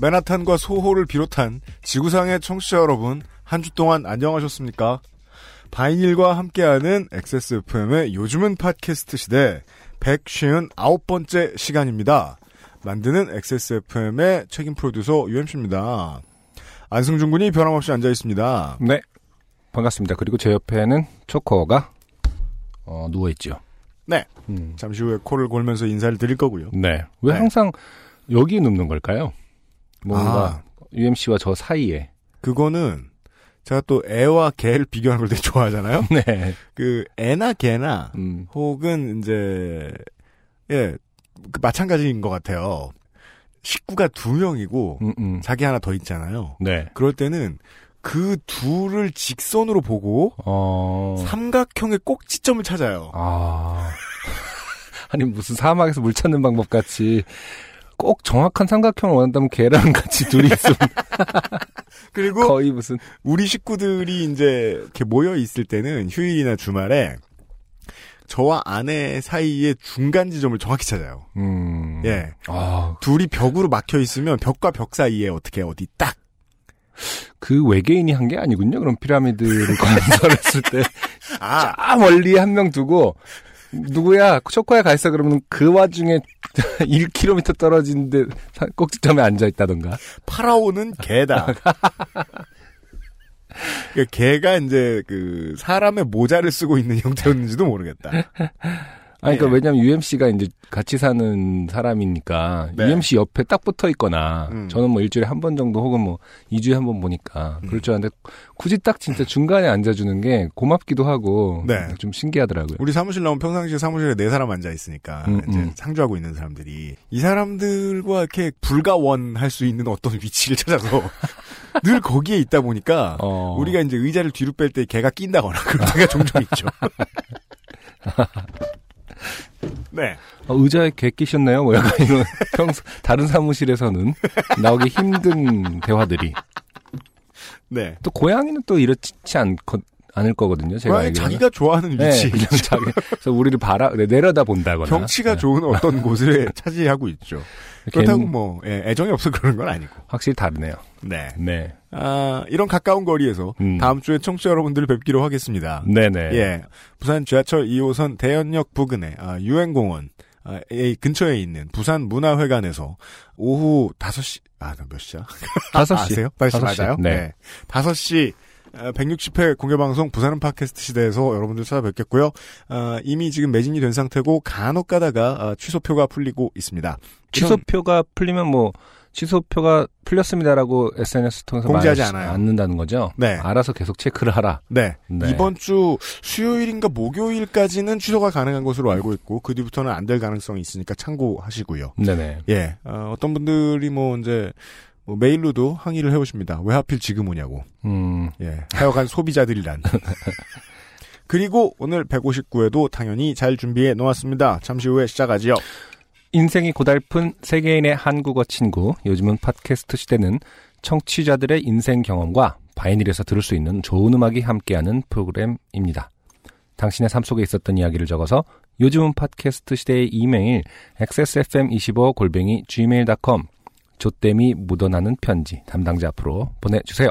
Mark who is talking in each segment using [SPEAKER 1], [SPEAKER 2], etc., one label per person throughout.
[SPEAKER 1] 맨하탄과 소호를 비롯한 지구상의 청취자 여러분, 한 주 동안 안녕하셨습니까? 바이닐과 함께하는 XSFM의 요즘은 팟캐스트 시대 159번째 시간입니다. 만드는 XSFM의 책임 프로듀서 UMC입니다. 안승준 군이 변함없이 앉아 있습니다.
[SPEAKER 2] 네. 반갑습니다. 그리고 제 옆에는 초코가 어, 누워 있죠.
[SPEAKER 1] 네.
[SPEAKER 2] 음.
[SPEAKER 1] 잠시 후에 코를 골면서 인사를 드릴 거고요.
[SPEAKER 2] 네. 왜
[SPEAKER 1] 네.
[SPEAKER 2] 항상 여기 눕는 걸까요? 뭔가
[SPEAKER 1] 아.
[SPEAKER 2] UMC와 저 사이에.
[SPEAKER 1] 그거는 제가 또 애와 개를 비교하는 걸 되게 좋아하잖아요.
[SPEAKER 2] 네.
[SPEAKER 1] 그 애나 개나
[SPEAKER 2] 음.
[SPEAKER 1] 혹은 이제 예, 그 마찬가지인 것 같아요. 식구가 두 명이고
[SPEAKER 2] 음, 음.
[SPEAKER 1] 자기 하나 더 있잖아요.
[SPEAKER 2] 네.
[SPEAKER 1] 그럴 때는 그 둘을 직선으로 보고
[SPEAKER 2] 어.
[SPEAKER 1] 삼각형의 꼭지점을 찾아요.
[SPEAKER 2] 아. 아니 무슨 사막에서 물 찾는 방법 같이 꼭 정확한 삼각형을 원한다면 걔랑 같이 둘이 있으면
[SPEAKER 1] 그리고
[SPEAKER 2] 거의 무슨
[SPEAKER 1] 우리 식구들이 이제 이렇게 모여 있을 때는 휴일이나 주말에 저와 아내 사이의 중간 지점을 정확히 찾아요.
[SPEAKER 2] 음.
[SPEAKER 1] 예.
[SPEAKER 2] 아,
[SPEAKER 1] 둘이 벽으로 막혀 있으면 벽과 벽 사이에 어떻게 어디 딱
[SPEAKER 2] 그 외계인이 한 게 아니군요. 그럼 피라미드를 건설했을 때
[SPEAKER 1] 아,
[SPEAKER 2] 아 멀리 한 명 두고 누구야 초코야 가 있어 그러면 그 와중에 1km 떨어진 데 꼭지점에 앉아 있다던가.
[SPEAKER 1] 파라오는 개다. 그러니까 개가 이제 그 사람의 모자를 쓰고 있는 형태였는지도 모르겠다.
[SPEAKER 2] 아니 그러니까
[SPEAKER 1] 예.
[SPEAKER 2] 왜냐면 UMC가 이제 같이 사는 사람이니까
[SPEAKER 1] 네.
[SPEAKER 2] UMC 옆에 딱 붙어 있거나
[SPEAKER 1] 음.
[SPEAKER 2] 저는 뭐 일주일에 한 번 정도 혹은 뭐 2주에 한 번 보니까 그럴 줄 알았는데 굳이 딱 진짜 중간에 앉아주는 게 고맙기도 하고
[SPEAKER 1] 네.
[SPEAKER 2] 좀 신기하더라고요.
[SPEAKER 1] 우리 사무실 나오면 평상시에 사무실에 네 사람 앉아 있으니까
[SPEAKER 2] 음,
[SPEAKER 1] 이제
[SPEAKER 2] 음.
[SPEAKER 1] 상주하고 있는 사람들이 이 사람들과 이렇게 불가원할 수 있는 어떤 위치를 찾아서 늘 거기에 있다 보니까
[SPEAKER 2] 어.
[SPEAKER 1] 우리가 이제 의자를 뒤로 뺄 때 개가 낀다거나 그럴 때가 종종 있죠. 네.
[SPEAKER 2] 어, 의자에 개 끼셨나요? 뭐 약간 이런 평소 다른 사무실에서는 나오기 힘든 대화들이
[SPEAKER 1] 네.
[SPEAKER 2] 또 고양이는 또 이렇지 않거, 않을 거거든요. 제가 알기로는.
[SPEAKER 1] 자기가 좋아하는
[SPEAKER 2] 네,
[SPEAKER 1] 위치.
[SPEAKER 2] 그냥 자기 그래서 우리를 바라 네, 내려다 본다거나
[SPEAKER 1] 경치가
[SPEAKER 2] 네.
[SPEAKER 1] 좋은 어떤 곳을 차지하고 있죠. 그렇다고 뭐 예, 애정이 없어 그런 건 아니고.
[SPEAKER 2] 확실히 다르네요.
[SPEAKER 1] 네.
[SPEAKER 2] 네,
[SPEAKER 1] 아, 이런 가까운 거리에서
[SPEAKER 2] 음.
[SPEAKER 1] 다음 주에 청취자 여러분들을 뵙기로 하겠습니다.
[SPEAKER 2] 네네.
[SPEAKER 1] 예. 부산 지하철 2호선 대연역 부근의 아, 유엔공원 아, 이 근처에 있는 부산 문화회관에서 오후 5시 아, 나몇 시야?
[SPEAKER 2] 다섯 시.
[SPEAKER 1] 아세요? 5시
[SPEAKER 2] 다섯 시.
[SPEAKER 1] 맞아요?
[SPEAKER 2] 네.
[SPEAKER 1] 5시 160회 공개방송 부산은 팟캐스트 시대에서 여러분들 찾아뵙겠고요. 아, 이미 지금 매진이 된 상태고 간혹 가다가 아, 취소표가 풀리고 있습니다.
[SPEAKER 2] 취소표가 풀리면 뭐 취소표가 풀렸습니다라고 SNS 통해서
[SPEAKER 1] 공지하지 않아요.
[SPEAKER 2] 않는다는 거죠.
[SPEAKER 1] 네.
[SPEAKER 2] 알아서 계속 체크를 하라.
[SPEAKER 1] 네.
[SPEAKER 2] 네.
[SPEAKER 1] 이번 주 수요일인가 목요일까지는 취소가 가능한 것으로 알고 있고 그 뒤부터는 안 될 가능성이 있으니까 참고하시고요.
[SPEAKER 2] 네네.
[SPEAKER 1] 예. 어, 떤 분들이 뭐 이제 뭐 메일로도 항의를 해오십니다. 왜 하필 지금 오냐고.
[SPEAKER 2] 음,
[SPEAKER 1] 예. 하여간 소비자들이란. 그리고 오늘 159회도 당연히 잘 준비해 놓았습니다. 잠시 후에 시작하지요.
[SPEAKER 2] 인생이 고달픈 세계인의 한국어 친구. 요즘은 팟캐스트 시대는 청취자들의 인생 경험과 바이닐에서 들을 수 있는 좋은 음악이 함께하는 프로그램입니다. 당신의 삶 속에 있었던 이야기를 적어서 요즘은 팟캐스트 시대의 이메일 xsfm25 골뱅이 gmail.com 조땜이 묻어나는 편지 담당자 앞으로 보내주세요.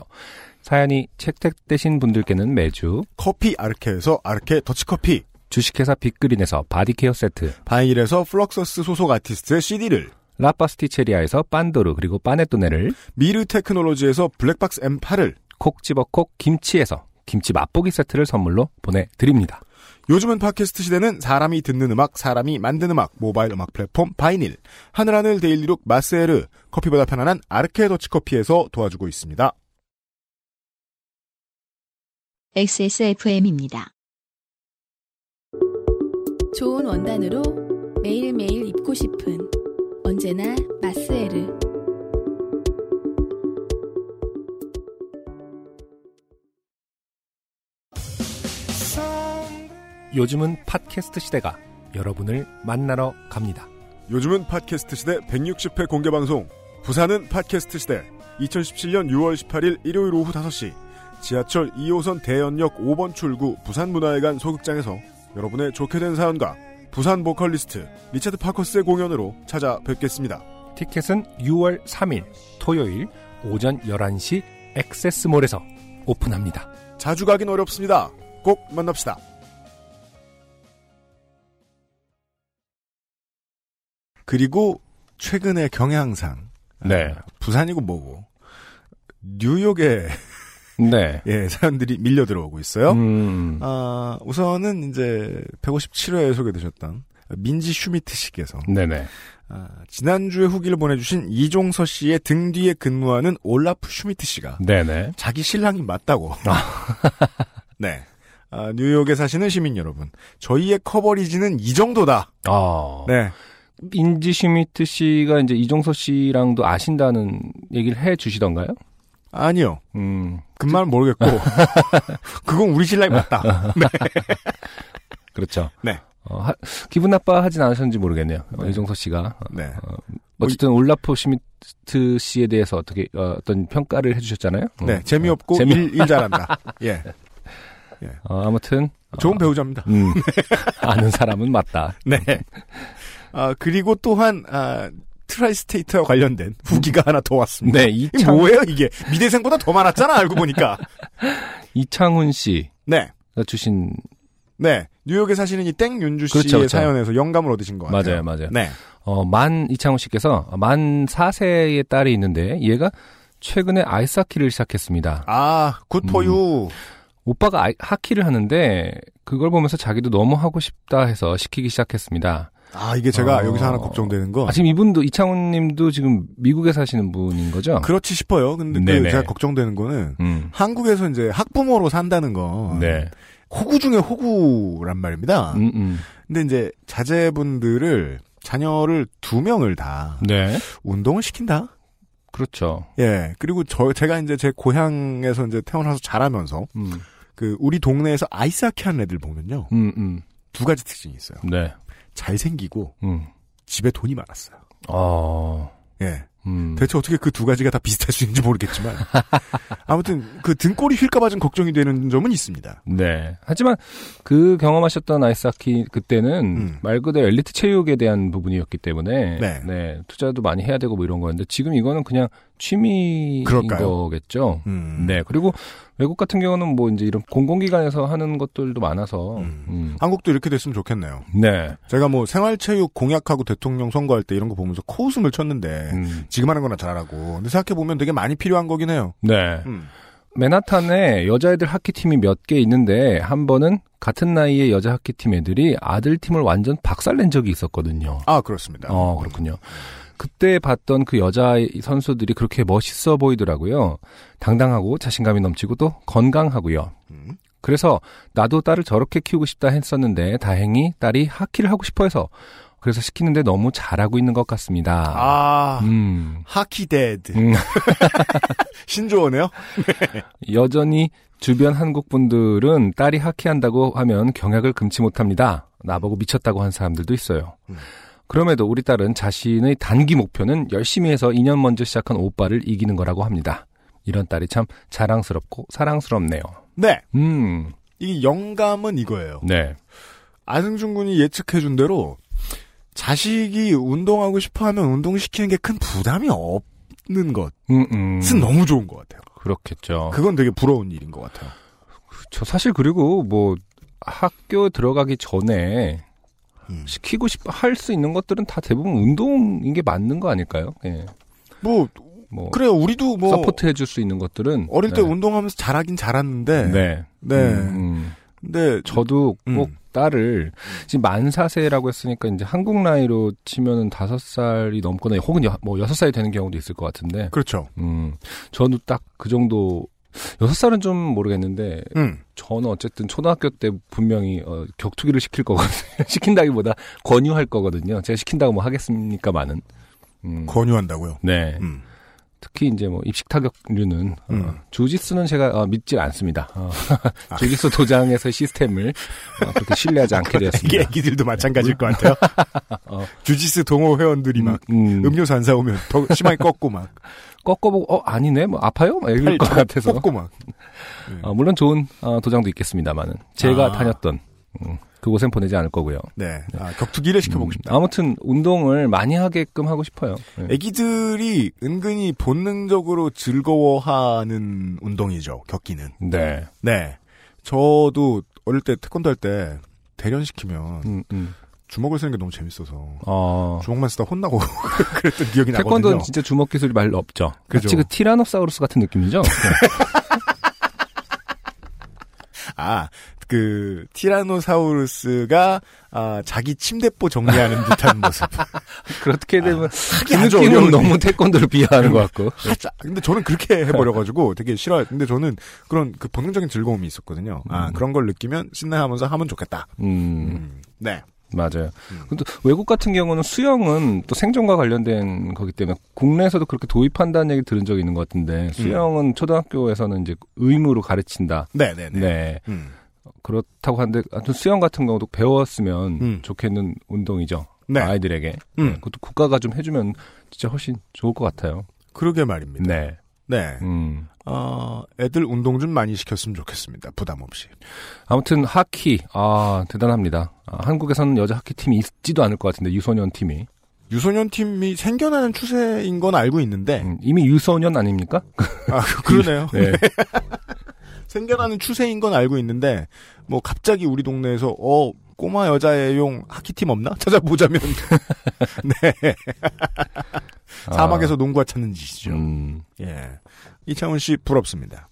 [SPEAKER 2] 사연이 채택되신 분들께는 매주
[SPEAKER 1] 커피 아르케에서 아르케 더치커피,
[SPEAKER 2] 주식회사 빅그린에서 바디케어 세트,
[SPEAKER 1] 바이닐에서 플럭서스 소속 아티스트의 CD를,
[SPEAKER 2] 라파스티체리아에서 빤도르 그리고 빠네토네를
[SPEAKER 1] 미르 테크놀로지에서 블랙박스 M8을,
[SPEAKER 2] 콕 집어 콕 김치에서 김치 맛보기 세트를 선물로 보내드립니다.
[SPEAKER 1] 요즘은 팟캐스트 시대는 사람이 듣는 음악, 사람이 만드는 음악, 모바일 음악 플랫폼 바이닐, 하늘하늘 데일리룩 마스에르, 커피보다 편안한 아르케 더치커피에서 도와주고 있습니다.
[SPEAKER 3] XSFM입니다.
[SPEAKER 4] 좋은 원단으로 매일매일 입고 싶은 언제나 마스에르
[SPEAKER 2] 요즘은 팟캐스트 시대가 여러분을 만나러 갑니다.
[SPEAKER 1] 요즘은 팟캐스트 시대 160회 공개 방송 부산은 팟캐스트 시대 2017년 6월 18일 일요일 오후 5시 지하철 2호선 대연역 5번 출구 부산문화회관 소극장에서 여러분의 좋게 된 사연과 부산 보컬리스트 리차드 파커스의 공연으로 찾아뵙겠습니다.
[SPEAKER 2] 티켓은 6월 3일 토요일 오전 11시 액세스몰에서 오픈합니다.
[SPEAKER 1] 자주 가긴 어렵습니다. 꼭 만납시다. 그리고 최근의 경향상
[SPEAKER 2] 네.
[SPEAKER 1] 아, 부산이고 뭐고 뉴욕에
[SPEAKER 2] 네.
[SPEAKER 1] 예, 사연들이 밀려 들어오고 있어요.
[SPEAKER 2] 음,
[SPEAKER 1] 아, 우선은 이제 157회에 소개되셨던 민지 슈미트 씨께서
[SPEAKER 2] 네네.
[SPEAKER 1] 아, 지난주에 후기를 보내주신 이종서 씨의 등 뒤에 근무하는 올라프 슈미트 씨가
[SPEAKER 2] 네네.
[SPEAKER 1] 자기 신랑이 맞다고. 네. 아, 뉴욕에 사시는 시민 여러분, 저희의 coverage는 이 정도다.
[SPEAKER 2] 아.
[SPEAKER 1] 네.
[SPEAKER 2] 인지 슈미트 씨가 이제 이종서 씨랑도 아신다는 얘기를 해 주시던가요?
[SPEAKER 1] 아니요.
[SPEAKER 2] 음,
[SPEAKER 1] 그말 모르겠고, 그건 우리 신랑이 맞다.
[SPEAKER 2] 그렇죠.
[SPEAKER 1] 네.
[SPEAKER 2] 어, 하- 기분 나빠하진 않으셨는지 모르겠네요. 어,
[SPEAKER 1] 네.
[SPEAKER 2] 이종서 씨가.
[SPEAKER 1] 네.
[SPEAKER 2] 어쨌든 올라프 슈미트 씨에 대해서 어떻게 어, 떤 평가를 해주셨잖아요.
[SPEAKER 1] 네.
[SPEAKER 2] 음.
[SPEAKER 1] 재미없고
[SPEAKER 2] 어, 재미-
[SPEAKER 1] 일, 일 잘한다. 예.
[SPEAKER 2] 어, 아무튼
[SPEAKER 1] 좋은
[SPEAKER 2] 어,
[SPEAKER 1] 배우자입니다.
[SPEAKER 2] 음, 아는 사람은 맞다.
[SPEAKER 1] 네. 아, 그리고 또한, 아, tri-state와 관련된 후기가 하나 더 왔습니다.
[SPEAKER 2] 네,
[SPEAKER 1] 이게
[SPEAKER 2] 이창,
[SPEAKER 1] 뭐예요, 이게? 미대생보다 더 많았잖아, 알고 보니까.
[SPEAKER 2] 이창훈 씨가
[SPEAKER 1] 네.
[SPEAKER 2] 주신
[SPEAKER 1] 네. 뉴욕에 사시는 이 땡윤주 씨의
[SPEAKER 2] 그렇죠, 그렇죠.
[SPEAKER 1] 사연에서 영감을 얻으신 것 같아요.
[SPEAKER 2] 맞아요, 맞아요.
[SPEAKER 1] 네.
[SPEAKER 2] 어, 만 이창훈 씨께서 만 4세의 딸이 있는데 얘가 최근에 아이스하키를 시작했습니다.
[SPEAKER 1] 아, 굿포유.
[SPEAKER 2] 오빠가 아이- 하키를 하는데 그걸 보면서 자기도 너무 하고 싶다 해서 시키기 시작했습니다.
[SPEAKER 1] 아, 이게 제가
[SPEAKER 2] 어.
[SPEAKER 1] 여기서 하나 걱정되는 거.
[SPEAKER 2] 아, 지금 이분도 이창훈 님도 지금 미국에 사시는 분인 거죠?
[SPEAKER 1] 그렇지 싶어요. 근데 그. 제가 걱정되는 거는
[SPEAKER 2] 음.
[SPEAKER 1] 한국에서 이제 학부모로 산다는 건
[SPEAKER 2] 네.
[SPEAKER 1] 호구 중에 호구란 말입니다.
[SPEAKER 2] 음, 음.
[SPEAKER 1] 근데 이제 자제분들을 자녀를 두 명을 다
[SPEAKER 2] 네.
[SPEAKER 1] 운동을 시킨다.
[SPEAKER 2] 그렇죠.
[SPEAKER 1] 예. 그리고 저 제가 이제 제 고향에서 이제 태어나서 자라면서
[SPEAKER 2] 음.
[SPEAKER 1] 그 우리 동네에서 아이스하키 하는 애들 보면요.
[SPEAKER 2] 음, 음.
[SPEAKER 1] 두 가지 특징이 있어요.
[SPEAKER 2] 네.
[SPEAKER 1] 잘생기고
[SPEAKER 2] 음.
[SPEAKER 1] 집에 돈이 많았어요.
[SPEAKER 2] 어.
[SPEAKER 1] 예.
[SPEAKER 2] 음.
[SPEAKER 1] 대체 어떻게 그 두 가지가 다 비슷할 수 있는지 모르겠지만 아무튼 그 등골이 휠까봐 좀 걱정이 되는 점은 있습니다.
[SPEAKER 2] 네. 하지만 그 경험하셨던 아이스하키 그때는
[SPEAKER 1] 음.
[SPEAKER 2] 말 그대로 엘리트 체육에 대한 부분이었기 때문에
[SPEAKER 1] 네.
[SPEAKER 2] 투자도 많이 해야 되고 뭐 이런 거였는데 지금 이거는 그냥 취미인
[SPEAKER 1] 그럴까요?
[SPEAKER 2] 거겠죠.
[SPEAKER 1] 음.
[SPEAKER 2] 네. 그리고 외국 같은 경우는 뭐 이제 이런 공공기관에서 하는 것들도 많아서
[SPEAKER 1] 음.
[SPEAKER 2] 음.
[SPEAKER 1] 한국도 이렇게 됐으면 좋겠네요.
[SPEAKER 2] 네.
[SPEAKER 1] 제가 뭐 생활체육 공약하고 대통령 선거할 때 이런 거 보면서 코웃음을 쳤는데
[SPEAKER 2] 음.
[SPEAKER 1] 지금 하는 거나 잘하고 근데 생각해 보면 되게 많이 필요한 거긴 해요.
[SPEAKER 2] 네.
[SPEAKER 1] 음.
[SPEAKER 2] 맨하탄에 여자애들 하키팀이 몇 개 있는데 한 번은 같은 나이의 여자 하키팀 애들이 아들 팀을 완전 박살낸 적이 있었거든요.
[SPEAKER 1] 아 그렇습니다.
[SPEAKER 2] 어, 그렇군요. 그때 봤던 그 여자 선수들이 그렇게 멋있어 보이더라고요. 당당하고 자신감이 넘치고 또 건강하고요.
[SPEAKER 1] 음.
[SPEAKER 2] 그래서 나도 딸을 저렇게 키우고 싶다 했었는데 다행히 딸이 하키를 하고 싶어 해서 그래서 시키는데 너무 잘하고 있는 것 같습니다.
[SPEAKER 1] 아
[SPEAKER 2] 음.
[SPEAKER 1] 하키데드
[SPEAKER 2] 음.
[SPEAKER 1] 신조어네요.
[SPEAKER 2] 여전히 주변 한국 분들은 딸이 하키한다고 하면 경악을 금치 못합니다. 나보고 미쳤다고 한 사람들도 있어요.
[SPEAKER 1] 음.
[SPEAKER 2] 그럼에도 우리 딸은 자신의 단기 목표는 열심히 해서 2년 먼저 시작한 오빠를 이기는 거라고 합니다. 이런 딸이 참 자랑스럽고 사랑스럽네요.
[SPEAKER 1] 네,
[SPEAKER 2] 음,
[SPEAKER 1] 이 영감은 이거예요.
[SPEAKER 2] 네.
[SPEAKER 1] 안승준 군이 예측해준 대로 자식이 운동하고 싶어하면 운동시키는 게 큰 부담이 없는 것은
[SPEAKER 2] 음, 음.
[SPEAKER 1] 너무 좋은 것 같아요.
[SPEAKER 2] 그렇겠죠.
[SPEAKER 1] 그건 되게 부러운 일인 것 같아요.
[SPEAKER 2] 저 사실 그리고 뭐 학교 들어가기 전에
[SPEAKER 1] 음.
[SPEAKER 2] 시키고 싶어 할수 있는 것들은 다 대부분 운동인 게 맞는 거 아닐까요? 예.
[SPEAKER 1] 뭐
[SPEAKER 2] 뭐
[SPEAKER 1] 그래요. 우리도 뭐
[SPEAKER 2] support 해줄 수 있는 것들은
[SPEAKER 1] 어릴 때
[SPEAKER 2] 네.
[SPEAKER 1] 운동하면서 잘하긴 잘하는데
[SPEAKER 2] 네.
[SPEAKER 1] 네.
[SPEAKER 2] 음, 음.
[SPEAKER 1] 근데
[SPEAKER 2] 저도 꼭
[SPEAKER 1] 음.
[SPEAKER 2] 딸을 지금 만 4세라고 했으니까 이제 한국 나이로 치면은 다섯 살이 넘거나 혹은 여, 뭐 여섯 살이 되는 경우도 있을 것 같은데
[SPEAKER 1] 그렇죠.
[SPEAKER 2] 음. 저도 딱 그 정도 여섯 살은 좀 모르겠는데
[SPEAKER 1] 음.
[SPEAKER 2] 저는 어쨌든 초등학교 때 분명히 어, 격투기를 시킬 거거든요. 시킨다기보다 권유할 거거든요. 제가 시킨다고 뭐 하겠습니까, 많은. 음,
[SPEAKER 1] 권유한다고요.
[SPEAKER 2] 네.
[SPEAKER 1] 음.
[SPEAKER 2] 특히 이제 뭐 입식 타격류는 어,
[SPEAKER 1] 음.
[SPEAKER 2] 주짓수는 제가 어, 믿지 않습니다. 어,
[SPEAKER 1] 아.
[SPEAKER 2] 주짓수 도장에서 시스템을 어, 그렇게 신뢰하지 않게
[SPEAKER 1] 이게
[SPEAKER 2] 되었습니다.
[SPEAKER 1] 애기들도 마찬가지일 것 같아요.
[SPEAKER 2] 어.
[SPEAKER 1] 주짓수 동호 회원들이 막
[SPEAKER 2] 음,
[SPEAKER 1] 음료수 안 사오면 더 심하게 꺾고 막
[SPEAKER 2] 꺾어보고 어 아니네 뭐 아파요? 막 이럴
[SPEAKER 1] 것팔
[SPEAKER 2] 같아서
[SPEAKER 1] 꺾고 막
[SPEAKER 2] 어, 물론 좋은 어, 도장도 있겠습니다만은 제가
[SPEAKER 1] 아.
[SPEAKER 2] 다녔던 음, 그곳엔 보내지 않을 거고요.
[SPEAKER 1] 네. 아, 격투기를 시켜보고
[SPEAKER 2] 음,
[SPEAKER 1] 싶다.
[SPEAKER 2] 아무튼 운동을 많이 하게끔 하고 싶어요. 네.
[SPEAKER 1] 애기들이 은근히 본능적으로 즐거워하는 운동이죠. 격기는.
[SPEAKER 2] 네.
[SPEAKER 1] 네. 저도 어릴 때 태권도 할 때 대련시키면
[SPEAKER 2] 음, 음.
[SPEAKER 1] 주먹을 쓰는 게 너무 재밌어서
[SPEAKER 2] 어.
[SPEAKER 1] 주먹만 쓰다 혼나고 그랬던 기억이 나거든요.
[SPEAKER 2] 태권도는 진짜 주먹 기술이 말로 없죠.
[SPEAKER 1] 그죠.
[SPEAKER 2] 마치 그 티라노사우루스 같은 느낌이죠. 네.
[SPEAKER 1] 아, 그 티라노사우루스가 아, 자기 침대보 정리하는 듯한 모습.
[SPEAKER 2] 그렇게 되면 그
[SPEAKER 1] 아주
[SPEAKER 2] 느낌은 너무 태권도를 비하하는 것 같고.
[SPEAKER 1] 하자. 근데 저는 그렇게 해버려가지고 되게 싫어요. 근데 저는 그런 그 본능적인 즐거움이 있었거든요. 아
[SPEAKER 2] 음.
[SPEAKER 1] 그런 걸 느끼면 신나하면서 하면 좋겠다.
[SPEAKER 2] 음,
[SPEAKER 1] 음, 네.
[SPEAKER 2] 맞아요.
[SPEAKER 1] 음.
[SPEAKER 2] 근데 외국 같은 경우는 수영은 또 생존과 관련된 거기 때문에 국내에서도 그렇게 도입한다는 얘기 들은 적이 있는 것 같은데 수영은 초등학교에서는 이제 의무로 가르친다.
[SPEAKER 1] 네, 네, 네.
[SPEAKER 2] 네.
[SPEAKER 1] 음.
[SPEAKER 2] 그렇다고 하는데 하여튼 수영 같은 경우도 배웠으면
[SPEAKER 1] 음.
[SPEAKER 2] 좋겠는 운동이죠.
[SPEAKER 1] 네.
[SPEAKER 2] 아이들에게.
[SPEAKER 1] 음.
[SPEAKER 2] 네, 그것도 국가가 좀 해주면 진짜 훨씬 좋을 것 같아요.
[SPEAKER 1] 그러게 말입니다.
[SPEAKER 2] 네.
[SPEAKER 1] 네.
[SPEAKER 2] 음.
[SPEAKER 1] 어, 애들 운동 좀 많이 시켰으면 좋겠습니다. 부담 없이.
[SPEAKER 2] 아무튼 하키 아 대단합니다. 아, 한국에서는 여자 하키 팀이 있지도 않을 것 같은데 유소년 팀이
[SPEAKER 1] 유소년 팀이 생겨나는 추세인 건 알고 있는데,
[SPEAKER 2] 음, 이미 유소년 아닙니까?
[SPEAKER 1] 아, 그러네요.
[SPEAKER 2] 네.
[SPEAKER 1] 생겨나는 추세인 건 알고 있는데, 뭐, 갑자기 우리 동네에서, 어, 꼬마 여자애용 하키팀 없나? 찾아보자면. 네. 사막에서 농구화 찾는 짓이죠.
[SPEAKER 2] 아, 음,
[SPEAKER 1] 예. 이창훈 씨 부럽습니다.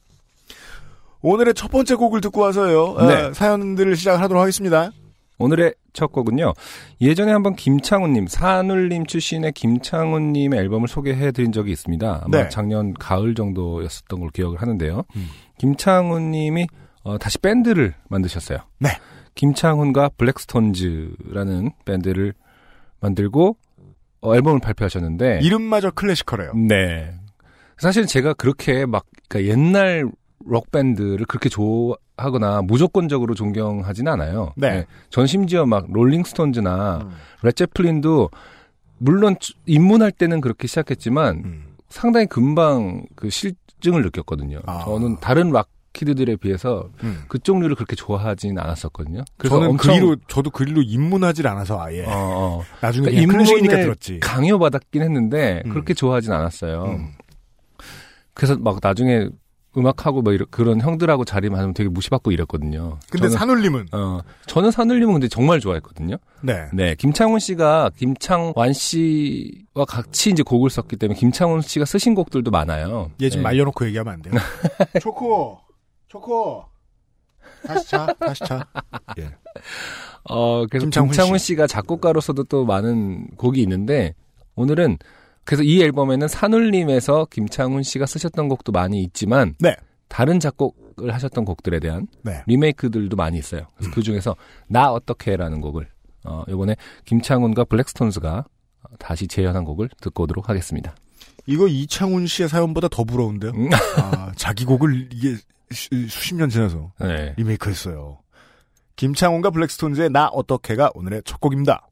[SPEAKER 1] 오늘의 첫 번째 곡을 듣고 와서요.
[SPEAKER 2] 네.
[SPEAKER 1] 어, 사연들을 시작하도록 하겠습니다.
[SPEAKER 2] 오늘의 첫 곡은요. 예전에 한번 김창훈님, 산울림 출신의 김창훈님의 앨범을 소개해 드린 적이 있습니다. 아마
[SPEAKER 1] 네. 작년
[SPEAKER 2] 작년 가을 정도였었던 걸 기억을 하는데요.
[SPEAKER 1] 음.
[SPEAKER 2] 김창훈님이 어, 다시 밴드를 만드셨어요.
[SPEAKER 1] 네.
[SPEAKER 2] 김창훈과 블랙스톤즈라는 밴드를 만들고 어, 앨범을 발표하셨는데
[SPEAKER 1] 이름마저 classical해요.
[SPEAKER 2] 네. 사실 제가 그렇게 막 그러니까 옛날 록 밴드를 그렇게 좋아하거나 무조건적으로 존경하진 않아요.
[SPEAKER 1] 네.
[SPEAKER 2] 전 심지어 막 롤링스톤즈나
[SPEAKER 1] 음.
[SPEAKER 2] 레드 제플린도 물론 주- 입문할 때는 그렇게 시작했지만
[SPEAKER 1] 음.
[SPEAKER 2] 상당히 금방 그 싫증을 느꼈거든요.
[SPEAKER 1] 아.
[SPEAKER 2] 저는 다른 rock kid들에 비해서
[SPEAKER 1] 음.
[SPEAKER 2] 그쪽 류를 그렇게 좋아하진 않았었거든요. 그래서
[SPEAKER 1] 저는 그리로 저도 그리로 입문하질 않아서 아예
[SPEAKER 2] 어, 어.
[SPEAKER 1] 나중에
[SPEAKER 2] 그러니까 입문을
[SPEAKER 1] 들었지.
[SPEAKER 2] 강요받았긴 했는데
[SPEAKER 1] 음.
[SPEAKER 2] 그렇게 좋아하진 않았어요.
[SPEAKER 1] 음.
[SPEAKER 2] 그래서 막 나중에 음악하고 뭐 이런 그런 형들하고 자리 많으면 되게 무시받고 이랬거든요.
[SPEAKER 1] 근데
[SPEAKER 2] 저는,
[SPEAKER 1] 산울림은
[SPEAKER 2] 어 저는 산울림은 근데 정말 좋아했거든요.
[SPEAKER 1] 네.
[SPEAKER 2] 네, 김창훈 씨가 김창완 씨와 같이 이제 곡을 썼기 때문에 김창훈 씨가 쓰신 곡들도 많아요.
[SPEAKER 1] 얘좀
[SPEAKER 2] 네.
[SPEAKER 1] 말려놓고 얘기하면 안 돼요. 초코, 초코. 다시 차, 다시 차. 예.
[SPEAKER 2] 어, 그래서
[SPEAKER 1] 김창훈
[SPEAKER 2] 김창훈,
[SPEAKER 1] 씨.
[SPEAKER 2] 씨가 작곡가로서도 또 많은 곡이 있는데 오늘은 그래서 이 앨범에는 산울림에서 김창훈 씨가 쓰셨던 곡도 많이 있지만
[SPEAKER 1] 네.
[SPEAKER 2] 다른 작곡을 하셨던 곡들에 대한
[SPEAKER 1] 네.
[SPEAKER 2] 리메이크들도 많이 있어요. 그래서 그 중에서 나 어떻게라는 곡을 어, 이번에 김창훈과 블랙스톤스가 다시 재현한 곡을 듣고 오도록 하겠습니다.
[SPEAKER 1] 이거 이창훈 씨의 사연보다 더 부러운데요.
[SPEAKER 2] 음.
[SPEAKER 1] 아, 자기 곡을 이게 수, 수십 년 지나서
[SPEAKER 2] 네.
[SPEAKER 1] 리메이크했어요. 김창훈과 블랙스톤즈의 나 어떻게가 오늘의 첫 곡입니다.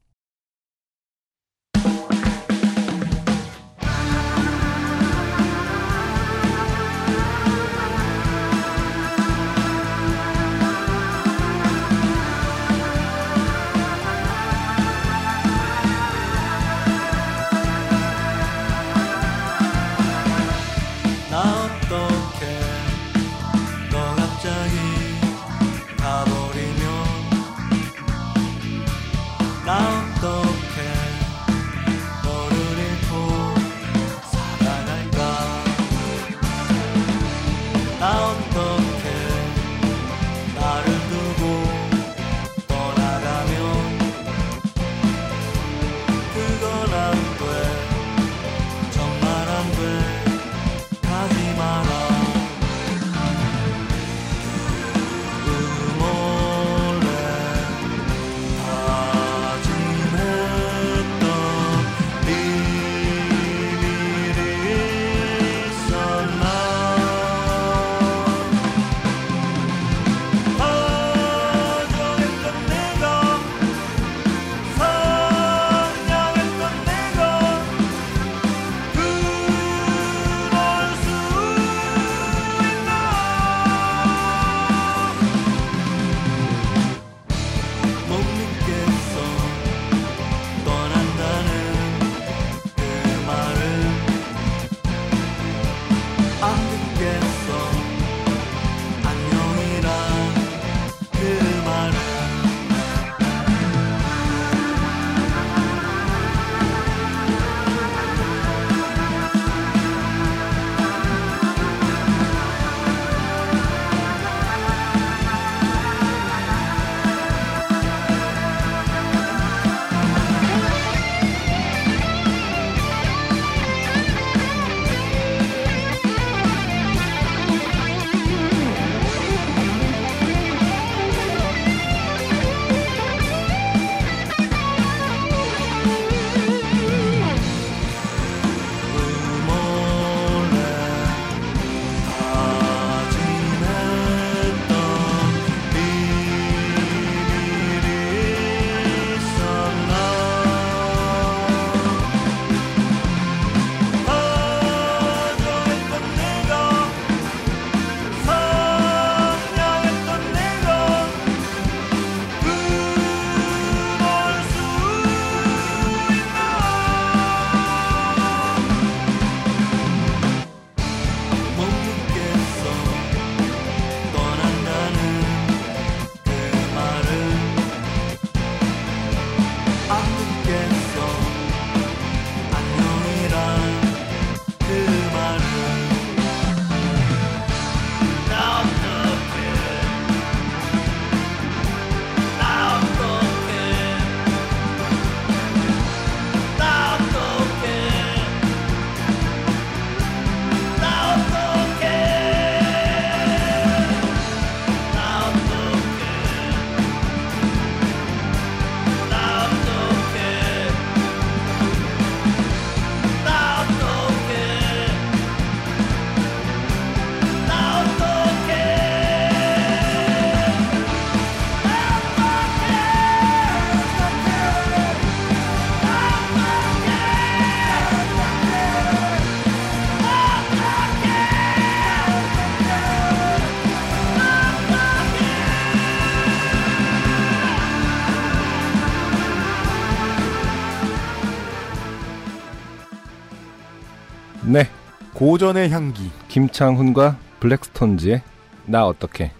[SPEAKER 1] 고전의 향기.
[SPEAKER 2] 김창훈과 블랙스톤즈의 나 어떻게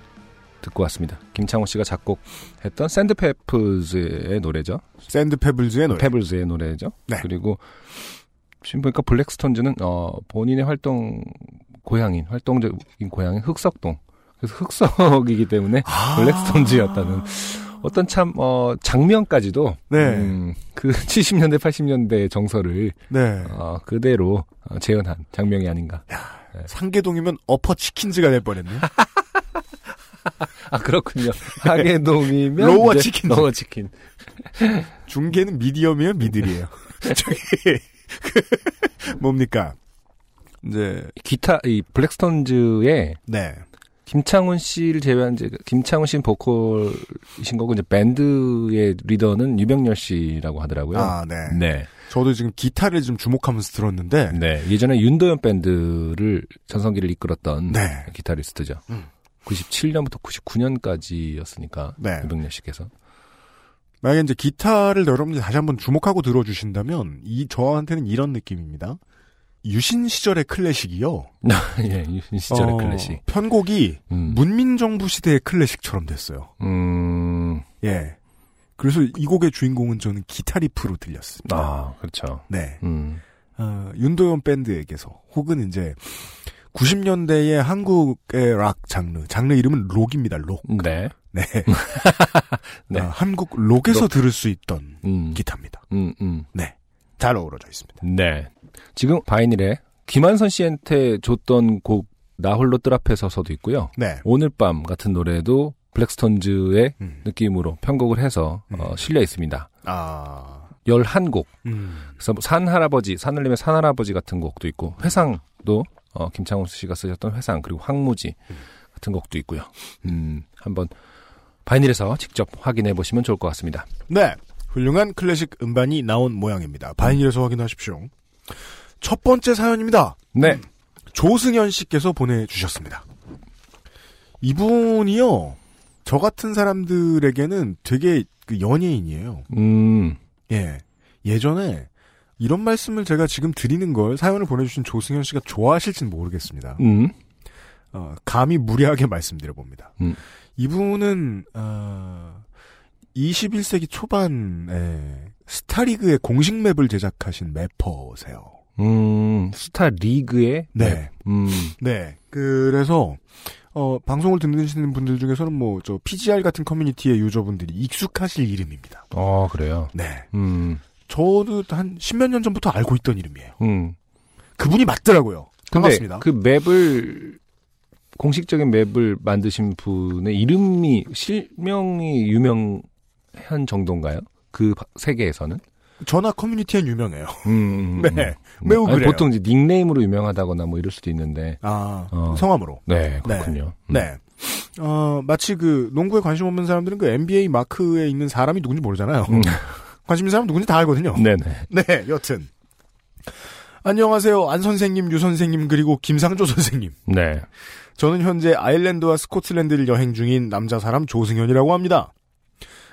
[SPEAKER 2] 듣고 왔습니다. 김창훈 씨가 작곡했던 샌드페플즈의 노래죠.
[SPEAKER 1] 샌드페블즈의 노래.
[SPEAKER 2] 페블즈의 노래죠.
[SPEAKER 1] 네.
[SPEAKER 2] 그리고 지금 보니까 블랙스톤즈는 어, 본인의 활동 고향인 활동적인 고향인 흑석동. 그래서 흑석이기 때문에
[SPEAKER 1] 아.
[SPEAKER 2] 블랙스톤즈였다는 어떤 참 어, 장면까지도
[SPEAKER 1] 네.
[SPEAKER 2] 음, 그 70년대 80년대 정서를
[SPEAKER 1] 네.
[SPEAKER 2] 어, 그대로 어, 재현한 장면이 아닌가.
[SPEAKER 1] 상계동이면 upper chickens가 될 뻔했네요.
[SPEAKER 2] 아 그렇군요. 하계동이면 이제 lower chicken. lower chicken.
[SPEAKER 1] 중계는 medium이에요, middle이에요. 저기 그 뭡니까? 이제
[SPEAKER 2] 기타 이 블랙스톤즈의
[SPEAKER 1] 네.
[SPEAKER 2] 김창훈 씨를 제외한 이제 김창훈 씨는 보컬이신 거고 이제 밴드의 리더는 유병열 씨라고 하더라고요.
[SPEAKER 1] 아, 네.
[SPEAKER 2] 네.
[SPEAKER 1] 저도 지금 기타를 좀 주목하면서 들었는데
[SPEAKER 2] 네. 예전에 윤도현 밴드를 전성기를 이끌었던
[SPEAKER 1] 네.
[SPEAKER 2] 기타리스트죠.
[SPEAKER 1] 음.
[SPEAKER 2] 97년부터 99년까지였으니까
[SPEAKER 1] 네.
[SPEAKER 2] 유병열 씨께서.
[SPEAKER 1] 만약에 이제 기타를 여러분들이 다시 한번 주목하고 들어주신다면 이 저한테는 이런 느낌입니다. 유신 시절의 클래식이요.
[SPEAKER 2] 예, 이 시절의
[SPEAKER 1] 어,
[SPEAKER 2] 클래식.
[SPEAKER 1] 편곡이
[SPEAKER 2] 음.
[SPEAKER 1] 문민정부 시대의 클래식처럼 됐어요.
[SPEAKER 2] 음.
[SPEAKER 1] 예. 그래서 이 곡의 주인공은 저는 기타 리프로 들렸습니다.
[SPEAKER 2] 아, 그렇죠.
[SPEAKER 1] 네.
[SPEAKER 2] 음.
[SPEAKER 1] 어, 윤도현 밴드에게서 혹은 이제 90년대의 한국의 락 장르, 장르 이름은 록입니다. 록.
[SPEAKER 2] 네.
[SPEAKER 1] 네.
[SPEAKER 2] 네.
[SPEAKER 1] 어, 한국 록에서
[SPEAKER 2] 록.
[SPEAKER 1] 들을 수 있던
[SPEAKER 2] 음.
[SPEAKER 1] 기타입니다.
[SPEAKER 2] 음, 음.
[SPEAKER 1] 네. 잘 어우러져 있습니다.
[SPEAKER 2] 네. 지금 바이닐에 김한선 씨한테 줬던 곡 나홀로 뜰 앞에 서서도 있고요.
[SPEAKER 1] 네.
[SPEAKER 2] 오늘 밤 같은 노래도 블랙스톤즈의
[SPEAKER 1] 음.
[SPEAKER 2] 느낌으로 편곡을 해서 어,
[SPEAKER 1] 음.
[SPEAKER 2] 실려 있습니다.
[SPEAKER 1] 아.
[SPEAKER 2] 11곡.
[SPEAKER 1] 음.
[SPEAKER 2] 그래서 뭐 산 할아버지, 산을림의 산 할아버지 같은 곡도 있고 회상도 어, 김창호 씨가 쓰셨던 회상 그리고 황무지 같은 곡도 있고요. 음, 한번 바이닐에서 직접 확인해 보시면 좋을 것 같습니다.
[SPEAKER 1] 네. 훌륭한 클래식 음반이 나온 모양입니다. 바이닐에서 확인하십시오. 첫 번째 사연입니다.
[SPEAKER 2] 네.
[SPEAKER 1] 조승현 씨께서 보내주셨습니다. 이분이요, 저 같은 사람들에게는 되게 그 연예인이에요.
[SPEAKER 2] 음,
[SPEAKER 1] 예. 예전에 이런 말씀을 제가 지금 드리는 걸 사연을 보내주신 조승현 씨가 좋아하실진 모르겠습니다.
[SPEAKER 2] 음,
[SPEAKER 1] 어, 감히 무리하게 말씀드려봅니다.
[SPEAKER 2] 음.
[SPEAKER 1] 이분은, 어, 21세기 초반에 스타리그의 공식 맵을 제작하신 래퍼세요.
[SPEAKER 2] 음, 스타 리그의
[SPEAKER 1] 네.
[SPEAKER 2] 음,
[SPEAKER 1] 네. 그래서 어 방송을 듣는 분들 중에서는 뭐 저 PGR 같은 커뮤니티의 유저분들이 익숙하실 이름입니다.
[SPEAKER 2] 어, 그래요.
[SPEAKER 1] 네.
[SPEAKER 2] 음,
[SPEAKER 1] 저도 한 십몇 년 전부터 알고 있던 이름이에요.
[SPEAKER 2] 음.
[SPEAKER 1] 그분이 맞더라고요. 반갑습니다.
[SPEAKER 2] 그 맵을 공식적인 맵을 만드신 분의 이름이 실명이 유명한 정도인가요? 그 바- 세계에서는?
[SPEAKER 1] 전화 커뮤니티엔 유명해요.
[SPEAKER 2] 음, 음,
[SPEAKER 1] 네.
[SPEAKER 2] 음.
[SPEAKER 1] 매우
[SPEAKER 2] 아니,
[SPEAKER 1] 그래요.
[SPEAKER 2] 보통 이제 닉네임으로 유명하다거나 뭐 이럴 수도 있는데.
[SPEAKER 1] 아
[SPEAKER 2] 어.
[SPEAKER 1] 성함으로.
[SPEAKER 2] 네, 그렇군요. 음.
[SPEAKER 1] 네. 어 마치 그 농구에 관심 없는 사람들은 그 NBA 마크에 있는 사람이 누군지 모르잖아요.
[SPEAKER 2] 음.
[SPEAKER 1] 관심 있는 사람 은 누군지 다 알거든요.
[SPEAKER 2] 네네.
[SPEAKER 1] 네, 여튼. 안녕하세요. 안 선생님, 유 선생님, 그리고 김상조 선생님.
[SPEAKER 2] 네.
[SPEAKER 1] 저는 현재 아일랜드와 스코틀랜드를 여행 중인 남자 사람 조승현이라고 합니다.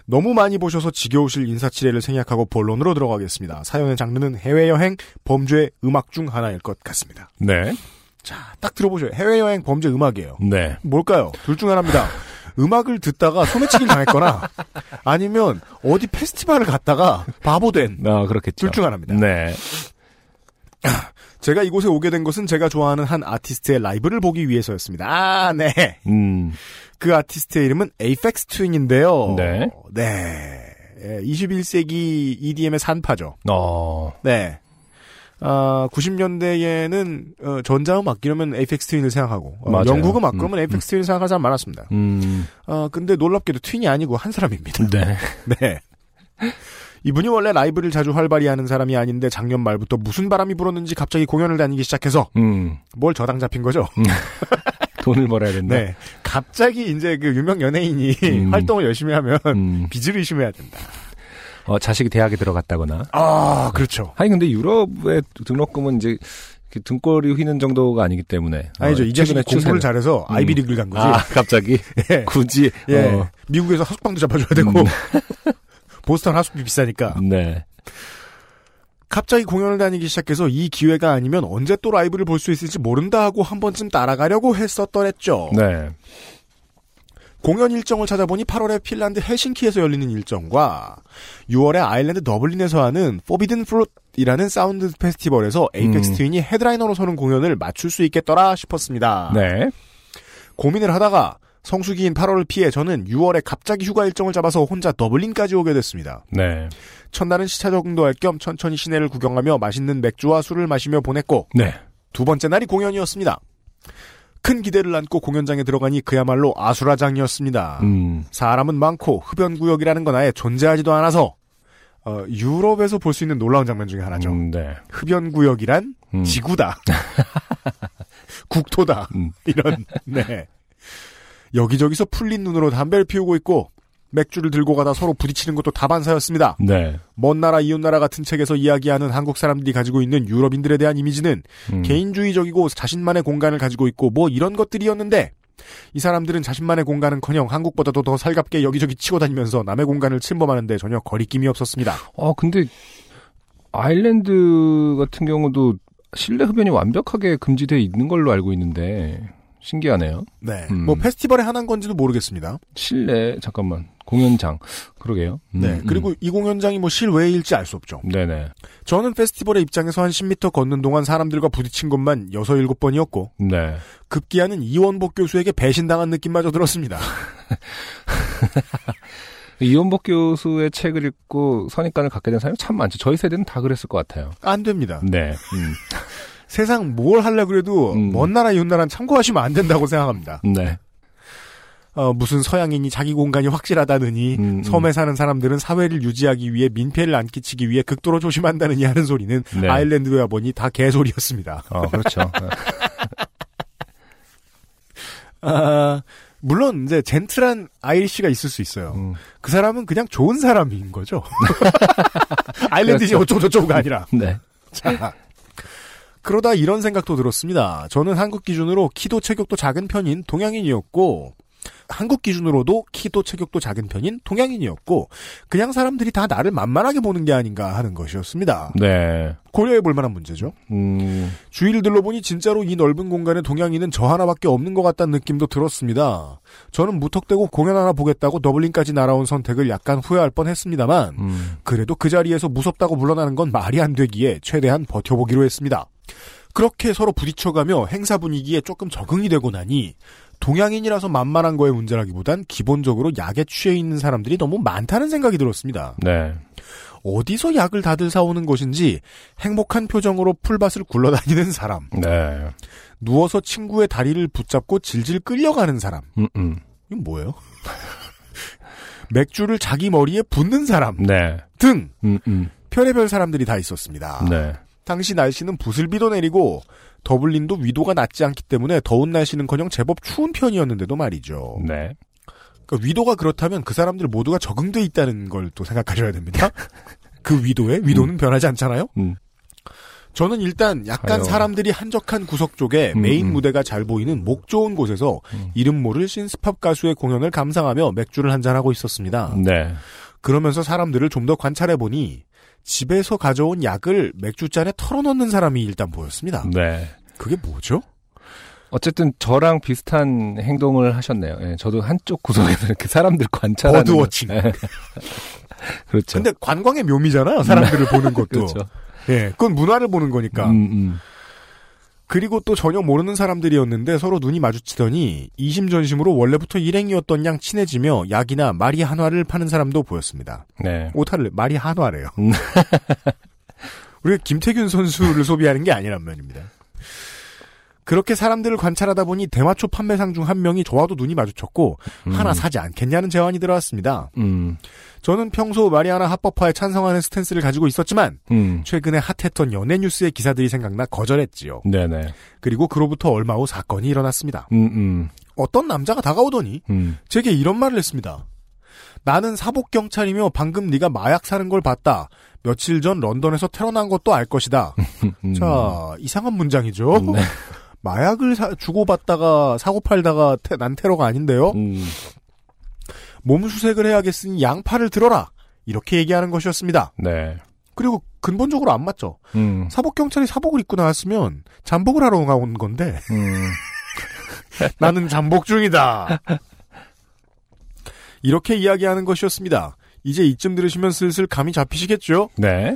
[SPEAKER 1] 너무 많이 보셔서 지겨우실 인사치레를 생략하고 본론으로 들어가겠습니다. 사연의 장르는 해외여행, 범죄, 음악 중 하나일 것 같습니다.
[SPEAKER 2] 네.
[SPEAKER 1] 자, 딱 들어보죠. 해외여행, 범죄, 음악이에요.
[SPEAKER 2] 네.
[SPEAKER 1] 뭘까요? 둘 중 하나입니다. 음악을 듣다가 소매치기를 당했거나 아니면 어디 페스티벌을 갔다가 바보 된둘중
[SPEAKER 2] 아, 그렇겠죠.
[SPEAKER 1] 하나입니다.
[SPEAKER 2] 네.
[SPEAKER 1] 제가 이곳에 오게 된 것은 제가 좋아하는 한 아티스트의 라이브를 보기 위해서였습니다. 아, 네.
[SPEAKER 2] 음,
[SPEAKER 1] 그 아티스트의 이름은 Aphex Twin인데요.
[SPEAKER 2] 네.
[SPEAKER 1] 네. 예, 21세기 EDM의 산파죠.
[SPEAKER 2] 어,
[SPEAKER 1] 네. 아, 90년대에는 어, 전자음악 이러면 Aphex Twin을 생각하고 어,
[SPEAKER 2] 맞아요.
[SPEAKER 1] 영국음악
[SPEAKER 2] 음,
[SPEAKER 1] 그러면 Aphex Twin을 생각하는 사람 많았습니다.
[SPEAKER 2] 음,
[SPEAKER 1] 아, 근데 놀랍게도 twin이 아니고 한 사람입니다.
[SPEAKER 2] 네.
[SPEAKER 1] 네. 이분이 원래 라이브를 자주 활발히 하는 사람이 아닌데 작년 말부터 무슨 바람이 불었는지 갑자기 공연을 다니기 시작해서
[SPEAKER 2] 음,
[SPEAKER 1] 뭘 저당 잡힌 거죠?
[SPEAKER 2] 돈을 벌어야 된다.
[SPEAKER 1] 네. 갑자기 이제 그 유명 연예인이
[SPEAKER 2] 음.
[SPEAKER 1] 활동을 열심히 하면
[SPEAKER 2] 음,
[SPEAKER 1] 빚을 의심해야 된다.
[SPEAKER 2] 어, 자식이 대학에 들어갔다거나.
[SPEAKER 1] 아, 그렇죠.
[SPEAKER 2] 아니, 근데 유럽의 등록금은 이제 등골이 휘는 정도가 아니기 때문에.
[SPEAKER 1] 아니죠.
[SPEAKER 2] 어,
[SPEAKER 1] 이 자식이
[SPEAKER 2] 최근에
[SPEAKER 1] 공부를
[SPEAKER 2] 추세는-
[SPEAKER 1] 잘해서
[SPEAKER 2] 음.
[SPEAKER 1] 아이비리그를 간 거지.
[SPEAKER 2] 아, 갑자기?
[SPEAKER 1] 예.
[SPEAKER 2] 굳이?
[SPEAKER 1] 예.
[SPEAKER 2] 어,
[SPEAKER 1] 미국에서 하숙방도 잡아줘야 되고.
[SPEAKER 2] 음.
[SPEAKER 1] 보스턴 하숙비 비싸니까.
[SPEAKER 2] 네.
[SPEAKER 1] 갑자기 공연을 다니기 시작해서 이 기회가 아니면 언제 또 라이브를 볼 수 있을지 모른다 하고 한 번쯤 따라가려고 했었더랬죠.
[SPEAKER 2] 네.
[SPEAKER 1] 공연 일정을 찾아보니 8월에 핀란드 헬싱키에서 열리는 일정과 6월에 아일랜드 더블린에서 하는 Forbidden Fruit이라는 사운드 페스티벌에서 Aphex
[SPEAKER 2] 음.
[SPEAKER 1] Twin이 headliner로 서는 공연을 맞출 수 있겠더라 싶었습니다.
[SPEAKER 2] 네.
[SPEAKER 1] 고민을 하다가 성수기인 8월을 피해 저는 6월에 갑자기 휴가 일정을 잡아서 혼자 더블린까지 오게 됐습니다.
[SPEAKER 2] 네.
[SPEAKER 1] 첫날은 시차 적응도 할 겸 천천히 시내를 구경하며 맛있는 맥주와 술을 마시며 보냈고
[SPEAKER 2] 네.
[SPEAKER 1] 두 번째 날이 공연이었습니다. 큰 기대를 안고 공연장에 들어가니 그야말로 아수라장이었습니다.
[SPEAKER 2] 음.
[SPEAKER 1] 사람은 많고 흡연 구역이라는 건 아예 존재하지도 않아서 어, 유럽에서 볼 수 있는 놀라운 장면 중에 하나죠.
[SPEAKER 2] 음, 네.
[SPEAKER 1] 흡연 구역이란
[SPEAKER 2] 음.
[SPEAKER 1] 지구다. 국토다.
[SPEAKER 2] 음.
[SPEAKER 1] 이런, 네. 여기저기서 풀린 눈으로 담배를 피우고 있고, 맥주를 들고 가다 서로 부딪히는 것도 다반사였습니다.
[SPEAKER 2] 네.
[SPEAKER 1] 먼 나라 이웃 나라 같은 책에서 이야기하는 한국 사람들이 가지고 있는 유럽인들에 대한 이미지는
[SPEAKER 2] 음.
[SPEAKER 1] 개인주의적이고 자신만의 공간을 가지고 있고 뭐 이런 것들이었는데 이 사람들은 자신만의 공간은커녕 한국보다도 더 살갑게 여기저기 치고 다니면서 남의 공간을 침범하는데 전혀 거리낌이 없었습니다.
[SPEAKER 2] 아, 근데 아일랜드 같은 경우도 실내 흡연이 완벽하게 금지되어 있는 걸로 알고 있는데 신기하네요.
[SPEAKER 1] 네.
[SPEAKER 2] 음.
[SPEAKER 1] 뭐 페스티벌에 한한 건지도 모르겠습니다.
[SPEAKER 2] 실내 잠깐만 공연장 그러게요. 음,
[SPEAKER 1] 네.
[SPEAKER 2] 음.
[SPEAKER 1] 그리고 이 공연장이 뭐 실외일지 알 수 없죠.
[SPEAKER 2] 네네.
[SPEAKER 1] 저는 페스티벌의 입장에서 한 10m 걷는 동안 사람들과 부딪힌 것만 6, 7번이었고
[SPEAKER 2] 네.
[SPEAKER 1] 급기야는 이원복 교수에게 배신당한 느낌마저 들었습니다.
[SPEAKER 2] 이원복 교수의 책을 읽고 선입관을 갖게 된 사람이 참 많죠. 저희 세대는 다 그랬을 것 같아요.
[SPEAKER 1] 안 됩니다.
[SPEAKER 2] 네. 음.
[SPEAKER 1] 세상 뭘 하려 그래도
[SPEAKER 2] 음.
[SPEAKER 1] 먼 나라 이웃 나라는 참고하시면 안 된다고 생각합니다.
[SPEAKER 2] 네.
[SPEAKER 1] 어, 무슨 서양인이 자기 공간이 확실하다느니
[SPEAKER 2] 음, 음.
[SPEAKER 1] 섬에 사는 사람들은 사회를 유지하기 위해 민폐를 안 끼치기 위해 극도로 조심한다느니 하는 소리는
[SPEAKER 2] 네.
[SPEAKER 1] 아일랜드에 와보니 다 개소리였습니다.
[SPEAKER 2] 어, 그렇죠.
[SPEAKER 1] 아, 물론 이제 젠틀한 아이리시가 있을 수 있어요.
[SPEAKER 2] 음.
[SPEAKER 1] 그 사람은 그냥 좋은 사람인 거죠. 아일랜드지
[SPEAKER 2] 그렇죠.
[SPEAKER 1] 어쩌고 저쩌고가 아니라.
[SPEAKER 2] 네.
[SPEAKER 1] 자, 그러다 이런 생각도 들었습니다. 저는 한국 기준으로 키도 체격도 작은 편인 동양인이었고, 한국 기준으로도 키도 체격도 작은 편인 동양인이었고, 그냥 사람들이 다 나를 만만하게 보는 게 아닌가 하는 것이었습니다.
[SPEAKER 2] 네.
[SPEAKER 1] 고려해 볼 만한 문제죠.
[SPEAKER 2] 음,
[SPEAKER 1] 주위를 둘러보니 진짜로 이 넓은 공간에 동양인은 저 하나밖에 없는 것 같다는 느낌도 들었습니다. 저는 무턱대고 공연 하나 보겠다고 더블린까지 날아온 선택을 약간 후회할 뻔 했습니다만,
[SPEAKER 2] 음.
[SPEAKER 1] 그래도 그 자리에서 무섭다고 물러나는 건 말이 안 되기에 최대한 버텨보기로 했습니다. 그렇게 서로 부딪혀가며 행사 분위기에 조금 적응이 되고 나니 동양인이라서 만만한 거의 문제라기보단 기본적으로 약에 취해 있는 사람들이 너무 많다는 생각이 들었습니다.
[SPEAKER 2] 네.
[SPEAKER 1] 어디서 약을 다들 사오는 것인지 행복한 표정으로 풀밭을 굴러다니는 사람,
[SPEAKER 2] 네.
[SPEAKER 1] 누워서 친구의 다리를 붙잡고 질질 끌려가는 사람,
[SPEAKER 2] 음, 음.
[SPEAKER 1] 이건 뭐예요? 맥주를 자기 머리에 붓는 사람
[SPEAKER 2] 네.
[SPEAKER 1] 등
[SPEAKER 2] 음, 음.
[SPEAKER 1] 별의별 사람들이 다 있었습니다.
[SPEAKER 2] 네.
[SPEAKER 1] 당시 날씨는 부슬비도 내리고 더블린도 위도가 낮지 않기 때문에 더운 날씨는커녕 제법 추운 편이었는데도 말이죠.
[SPEAKER 2] 네.
[SPEAKER 1] 그러니까 위도가 그렇다면 그 사람들 모두가 적응돼 있다는 걸 또 생각하셔야 됩니다. 그 위도에 위도는 변하지 않잖아요.
[SPEAKER 2] 음.
[SPEAKER 1] 저는 일단 약간
[SPEAKER 2] 아유.
[SPEAKER 1] 사람들이 한적한 구석 쪽에
[SPEAKER 2] 음,
[SPEAKER 1] 메인
[SPEAKER 2] 음.
[SPEAKER 1] 무대가 잘 보이는 목 좋은 곳에서
[SPEAKER 2] 음.
[SPEAKER 1] 이름 모를 신스팝 가수의 공연을 감상하며 맥주를 한잔하고 있었습니다.
[SPEAKER 2] 네.
[SPEAKER 1] 그러면서 사람들을 좀 더 관찰해 보니 집에서 가져온 약을 맥주잔에 털어넣는 사람이 일단 보였습니다.
[SPEAKER 2] 네.
[SPEAKER 1] 그게 뭐죠?
[SPEAKER 2] 어쨌든 저랑 비슷한 행동을 하셨네요. 예, 저도 한쪽 구석에서 이렇게 사람들 관찰하는.
[SPEAKER 1] 버드워칭.
[SPEAKER 2] 거- 예. 그렇죠.
[SPEAKER 1] 근데 관광의 묘미잖아요. 사람들을 보는 것도.
[SPEAKER 2] 그렇죠.
[SPEAKER 1] 예, 그건 문화를 보는 거니까.
[SPEAKER 2] 음, 음.
[SPEAKER 1] 그리고 또 전혀 모르는 사람들이었는데 서로 눈이 마주치더니 이심전심으로 원래부터 일행이었던 양 친해지며 약이나 마리 한화를 파는 사람도 보였습니다.
[SPEAKER 2] 네.
[SPEAKER 1] 오타를 마리 한화래요.
[SPEAKER 2] 음.
[SPEAKER 1] 우리가 김태균 선수를 소비하는 게 아니란 면입니다. 그렇게 사람들을 관찰하다 보니 대마초 판매상 중 한 명이 저와도 눈이 마주쳤고
[SPEAKER 2] 음.
[SPEAKER 1] 하나 사지 않겠냐는 제안이 들어왔습니다.
[SPEAKER 2] 음.
[SPEAKER 1] 저는 평소 마리아나 합법화에 찬성하는 스탠스를 가지고 있었지만
[SPEAKER 2] 음.
[SPEAKER 1] 최근에 핫했던 연예 뉴스의 기사들이 생각나 거절했지요.
[SPEAKER 2] 네네.
[SPEAKER 1] 그리고 그로부터 얼마 후 사건이 일어났습니다.
[SPEAKER 2] 음, 음.
[SPEAKER 1] 어떤 남자가 다가오더니
[SPEAKER 2] 음.
[SPEAKER 1] 제게 이런 말을 했습니다. 나는 사복 경찰이며 방금 네가 마약 사는 걸 봤다. 며칠 전 런던에서 테러 난 것도 알 것이다.
[SPEAKER 2] 음.
[SPEAKER 1] 자 이상한 문장이죠.
[SPEAKER 2] 네.
[SPEAKER 1] 마약을 사- 주고받다가 사고 팔다가 테- 난 테러가 아닌데요.
[SPEAKER 2] 음.
[SPEAKER 1] 몸수색을 해야겠으니 양파를 들어라. 이렇게 얘기하는 것이었습니다.
[SPEAKER 2] 네.
[SPEAKER 1] 그리고 근본적으로 안 맞죠.
[SPEAKER 2] 음.
[SPEAKER 1] 사복 경찰이 사복을 입고 나왔으면 잠복을 하러 온 건데
[SPEAKER 2] 음.
[SPEAKER 1] 나는 잠복 중이다. 이렇게 이야기하는 것이었습니다. 이제 이쯤 들으시면 슬슬 감이 잡히시겠죠?
[SPEAKER 2] 네.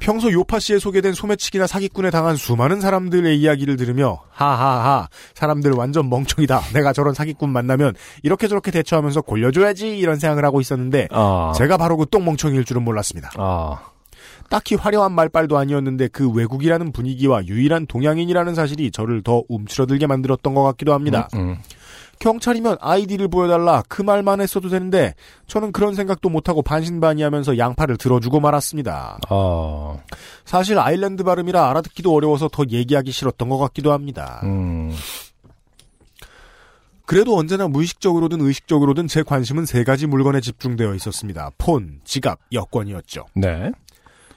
[SPEAKER 1] 평소 요파 씨에 소개된 소매치기나 사기꾼에 당한 수많은 사람들의 이야기를 들으며 하하하 사람들 완전 멍청이다. 내가 저런 사기꾼 만나면 이렇게 저렇게 대처하면서 골려줘야지 이런 생각을 하고 있었는데
[SPEAKER 2] 아.
[SPEAKER 1] 제가 바로 그 똥멍청이일 줄은 몰랐습니다.
[SPEAKER 2] 아.
[SPEAKER 1] 딱히 화려한 말빨도 아니었는데 그 외국이라는 분위기와 유일한 동양인이라는 사실이 저를 더 움츠러들게 만들었던 것 같기도 합니다.
[SPEAKER 2] 음, 음.
[SPEAKER 1] 경찰이면 아이디를 보여달라 그 말만 했어도 되는데 저는 그런 생각도 못하고 반신반의하면서 양팔을 들어주고 말았습니다.
[SPEAKER 2] 어.
[SPEAKER 1] 사실 아일랜드 발음이라 알아듣기도 어려워서 더 얘기하기 싫었던 것 같기도 합니다.
[SPEAKER 2] 음.
[SPEAKER 1] 그래도 언제나 무의식적으로든 의식적으로든 제 관심은 세 가지 물건에 집중되어 있었습니다. 폰, 지갑, 여권이었죠.
[SPEAKER 2] 네.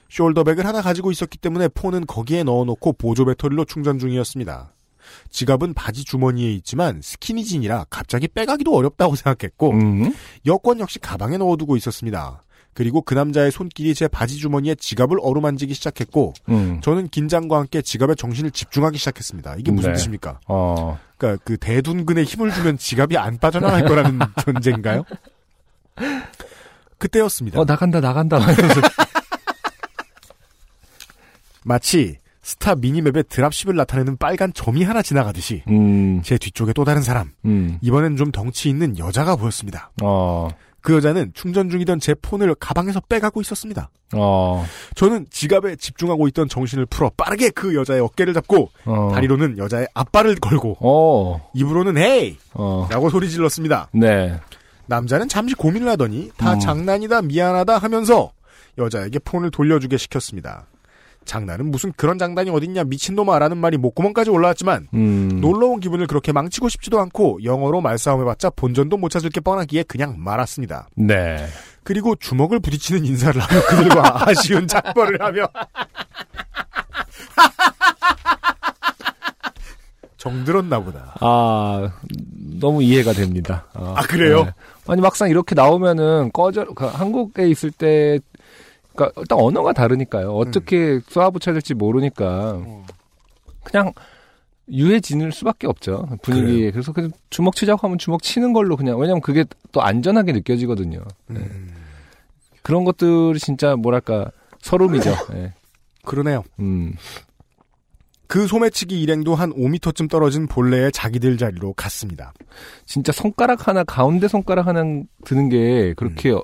[SPEAKER 1] 숄더백을 하나 가지고 있었기 때문에 폰은 거기에 넣어놓고 보조 배터리로 충전 중이었습니다. 지갑은 바지 주머니에 있지만 스키니진이라 갑자기 빼가기도 어렵다고 생각했고
[SPEAKER 2] 음.
[SPEAKER 1] 여권 역시 가방에 넣어두고 있었습니다. 그리고 그 남자의 손길이 제 바지 주머니에 지갑을 어루만지기 시작했고
[SPEAKER 2] 음.
[SPEAKER 1] 저는 긴장과 함께 지갑에 정신을 집중하기 시작했습니다. 이게 무슨
[SPEAKER 2] 네.
[SPEAKER 1] 뜻입니까?
[SPEAKER 2] 어.
[SPEAKER 1] 그러니까 그 대둔근에 힘을 주면 지갑이 안 빠져나갈 거라는 존재인가요? 그때였습니다.
[SPEAKER 2] 어, 나간다, 나간다.
[SPEAKER 1] 마치 스타 미니맵에 드랍십을 나타내는 빨간 점이 하나 지나가듯이
[SPEAKER 2] 음.
[SPEAKER 1] 제 뒤쪽에 또 다른 사람
[SPEAKER 2] 음.
[SPEAKER 1] 이번엔 좀 덩치 있는 여자가 보였습니다.
[SPEAKER 2] 어.
[SPEAKER 1] 그 여자는 충전 중이던 제 폰을 가방에서 빼가고 있었습니다.
[SPEAKER 2] 어.
[SPEAKER 1] 저는 지갑에 집중하고 있던 정신을 풀어 빠르게 그 여자의 어깨를 잡고
[SPEAKER 2] 어.
[SPEAKER 1] 다리로는 여자의 앞발을 걸고
[SPEAKER 2] 어.
[SPEAKER 1] 입으로는 헤이!
[SPEAKER 2] 어.
[SPEAKER 1] 라고 소리 질렀습니다.
[SPEAKER 2] 네.
[SPEAKER 1] 남자는 잠시 고민을 하더니 다
[SPEAKER 2] 음.
[SPEAKER 1] 장난이다 미안하다 하면서 여자에게 폰을 돌려주게 시켰습니다. 장난은 무슨 그런 장난이 어딨냐 미친놈아 라는 말이 목구멍까지 올라왔지만
[SPEAKER 2] 음.
[SPEAKER 1] 놀러온 기분을 그렇게 망치고 싶지도 않고 영어로 말싸움해봤자 본전도 못 찾을 게 뻔하기에 그냥 말았습니다.
[SPEAKER 2] 네.
[SPEAKER 1] 그리고 주먹을 부딪히는 인사를 하며 그들과 아쉬운 작별을 하며 정들었나 보다.
[SPEAKER 2] 아, 너무 이해가 됩니다. 어,
[SPEAKER 1] 아, 그래요?
[SPEAKER 2] 네. 아니, 막상 이렇게 나오면은, 꺼져, 그 한국에 있을 때, 그니까, 일단 언어가 다르니까요. 어떻게 쏘아붙여야 될지 모르니까, 그냥, 유해지는 수밖에 없죠. 분위기에. 그래서 그냥 주먹 치자고 하면 주먹 치는 걸로 그냥, 왜냐면 그게 또 안전하게 느껴지거든요. 네.
[SPEAKER 1] 음,
[SPEAKER 2] 그런 것들이 진짜, 뭐랄까, 서름이죠. 네.
[SPEAKER 1] 그러네요.
[SPEAKER 2] 음,
[SPEAKER 1] 그 소매치기 일행도 한 5m쯤 떨어진 본래의 자기들 자리로 갔습니다.
[SPEAKER 2] 진짜 손가락 하나, 가운데 손가락 하나 드는 게 그렇게, 어-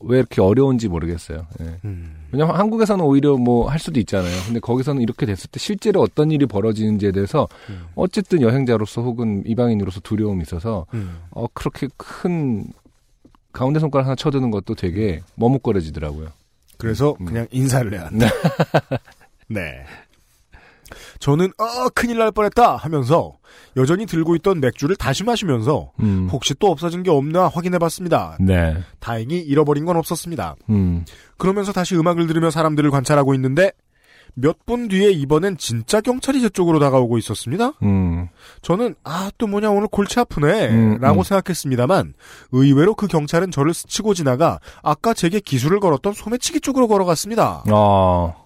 [SPEAKER 2] 왜 이렇게 어려운지 모르겠어요. 예.
[SPEAKER 1] 음,
[SPEAKER 2] 왜냐면 한국에서는 오히려 뭐 할 수도 있잖아요. 근데 거기서는 이렇게 됐을 때 실제로 어떤 일이 벌어지는지에 대해서
[SPEAKER 1] 음.
[SPEAKER 2] 어쨌든 여행자로서 혹은 이방인으로서 두려움이 있어서
[SPEAKER 1] 음.
[SPEAKER 2] 어 그렇게 큰 가운데 손가락 하나 쳐드는 것도 되게 머뭇거려지더라고요.
[SPEAKER 1] 그래서
[SPEAKER 2] 음.
[SPEAKER 1] 그냥 인사를 해야 한다. 네. 저는 어 큰일 날 뻔했다 하면서 여전히 들고 있던 맥주를 다시 마시면서
[SPEAKER 2] 음.
[SPEAKER 1] 혹시 또 없어진 게 없나 확인해봤습니다.
[SPEAKER 2] 네.
[SPEAKER 1] 다행히 잃어버린 건 없었습니다.
[SPEAKER 2] 음.
[SPEAKER 1] 그러면서 다시 음악을 들으며 사람들을 관찰하고 있는데 몇 분 뒤에 이번엔 진짜 경찰이 제 쪽으로 다가오고 있었습니다.
[SPEAKER 2] 음.
[SPEAKER 1] 저는 아 또 뭐냐 오늘 골치 아프네
[SPEAKER 2] 음,
[SPEAKER 1] 라고
[SPEAKER 2] 음.
[SPEAKER 1] 생각했습니다만 의외로 그 경찰은 저를 스치고 지나가 아까 제게 기술을 걸었던 소매치기 쪽으로 걸어갔습니다.
[SPEAKER 2] 어.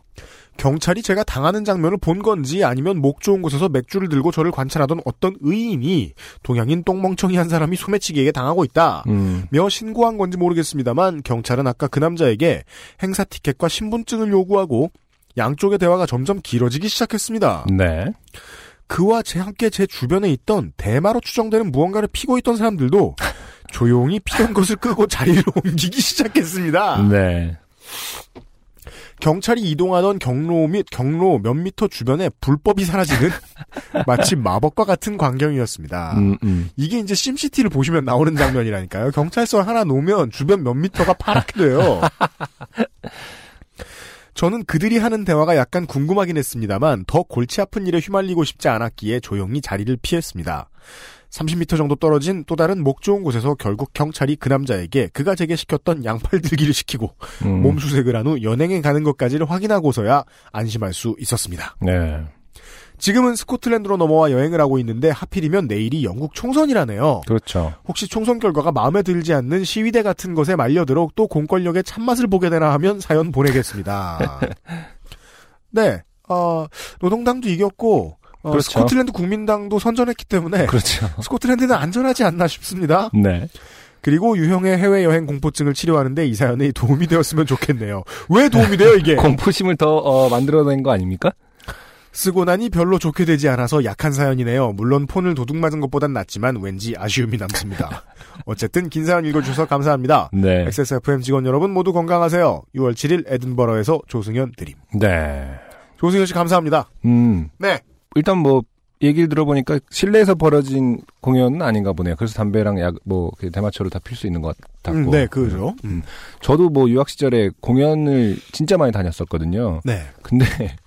[SPEAKER 1] 경찰이 제가 당하는 장면을 본 건지 아니면 목 좋은 곳에서 맥주를 들고 저를 관찰하던 어떤 의인이 동양인 똥멍청이 한 사람이 소매치기에게 당하고 있다.
[SPEAKER 2] 음.
[SPEAKER 1] 며 신고한 건지 모르겠습니다만 경찰은 아까 그 남자에게 행사 티켓과 신분증을 요구하고 양쪽의 대화가 점점 길어지기 시작했습니다.
[SPEAKER 2] 네.
[SPEAKER 1] 그와 제 함께 제 주변에 있던 대마로 추정되는 무언가를 피고 있던 사람들도 조용히 피던 것을 끄고 자리를 옮기기 시작했습니다.
[SPEAKER 2] 네.
[SPEAKER 1] 경찰이 이동하던 경로 및 경로 몇 미터 주변에 불법이 사라지는 마치 마법과 같은 광경이었습니다.
[SPEAKER 2] 음, 음.
[SPEAKER 1] 이게 이제 심시티를 보시면 나오는 장면이라니까요. 경찰서 하나 놓으면 주변 몇 미터가 파랗게 돼요. 저는 그들이 하는 대화가 약간 궁금하긴 했습니다만 더 골치 아픈 일에 휘말리고 싶지 않았기에 조용히 자리를 피했습니다. 30m 정도 떨어진 또 다른 목 좋은 곳에서 결국 경찰이 그 남자에게 그가 제게 시켰던 양팔 들기를 시키고
[SPEAKER 2] 음.
[SPEAKER 1] 몸 수색을 한 후 연행에 가는 것까지를 확인하고서야 안심할 수 있었습니다.
[SPEAKER 2] 네.
[SPEAKER 1] 지금은 스코틀랜드로 넘어와 여행을 하고 있는데 하필이면 내일이 영국 총선이라네요.
[SPEAKER 2] 그렇죠.
[SPEAKER 1] 혹시 총선 결과가 마음에 들지 않는 시위대 같은 것에 말려들어 또 공권력의 참맛을 보게 되나 하면 사연 보내겠습니다. 네, 어, 노동당도 이겼고 어,
[SPEAKER 2] 그렇죠.
[SPEAKER 1] 스코틀랜드 국민당도 선전했기 때문에
[SPEAKER 2] 그렇죠.
[SPEAKER 1] 스코틀랜드는 안전하지 않나 싶습니다.
[SPEAKER 2] 네.
[SPEAKER 1] 그리고 유형의 해외여행 공포증을 치료하는데 이 사연이 도움이 되었으면 좋겠네요. 왜 도움이 돼요 이게?
[SPEAKER 2] 공포심을 더 어, 만들어낸 거 아닙니까?
[SPEAKER 1] 쓰고 나니 별로 좋게 되지 않아서 약한 사연이네요. 물론 폰을 도둑 맞은 것보단 낫지만 왠지 아쉬움이 남습니다. 어쨌든 긴 사연 읽어주셔서 감사합니다.
[SPEAKER 2] 네.
[SPEAKER 1] XSFM 직원 여러분 모두 건강하세요. 6월 7일 에든버러에서 조승현 드림.
[SPEAKER 2] 네.
[SPEAKER 1] 조승현 씨 감사합니다.
[SPEAKER 2] 음.
[SPEAKER 1] 네.
[SPEAKER 2] 일단 뭐 얘기를 들어보니까 실내에서 벌어진 공연은 아닌가 보네요. 그래서 담배랑 약, 뭐, 그 대마초를 다 필 수 있는 것 같고.
[SPEAKER 1] 음, 네, 그죠. 음.
[SPEAKER 2] 저도 뭐 유학 시절에 공연을 진짜 많이 다녔었거든요.
[SPEAKER 1] 네.
[SPEAKER 2] 근데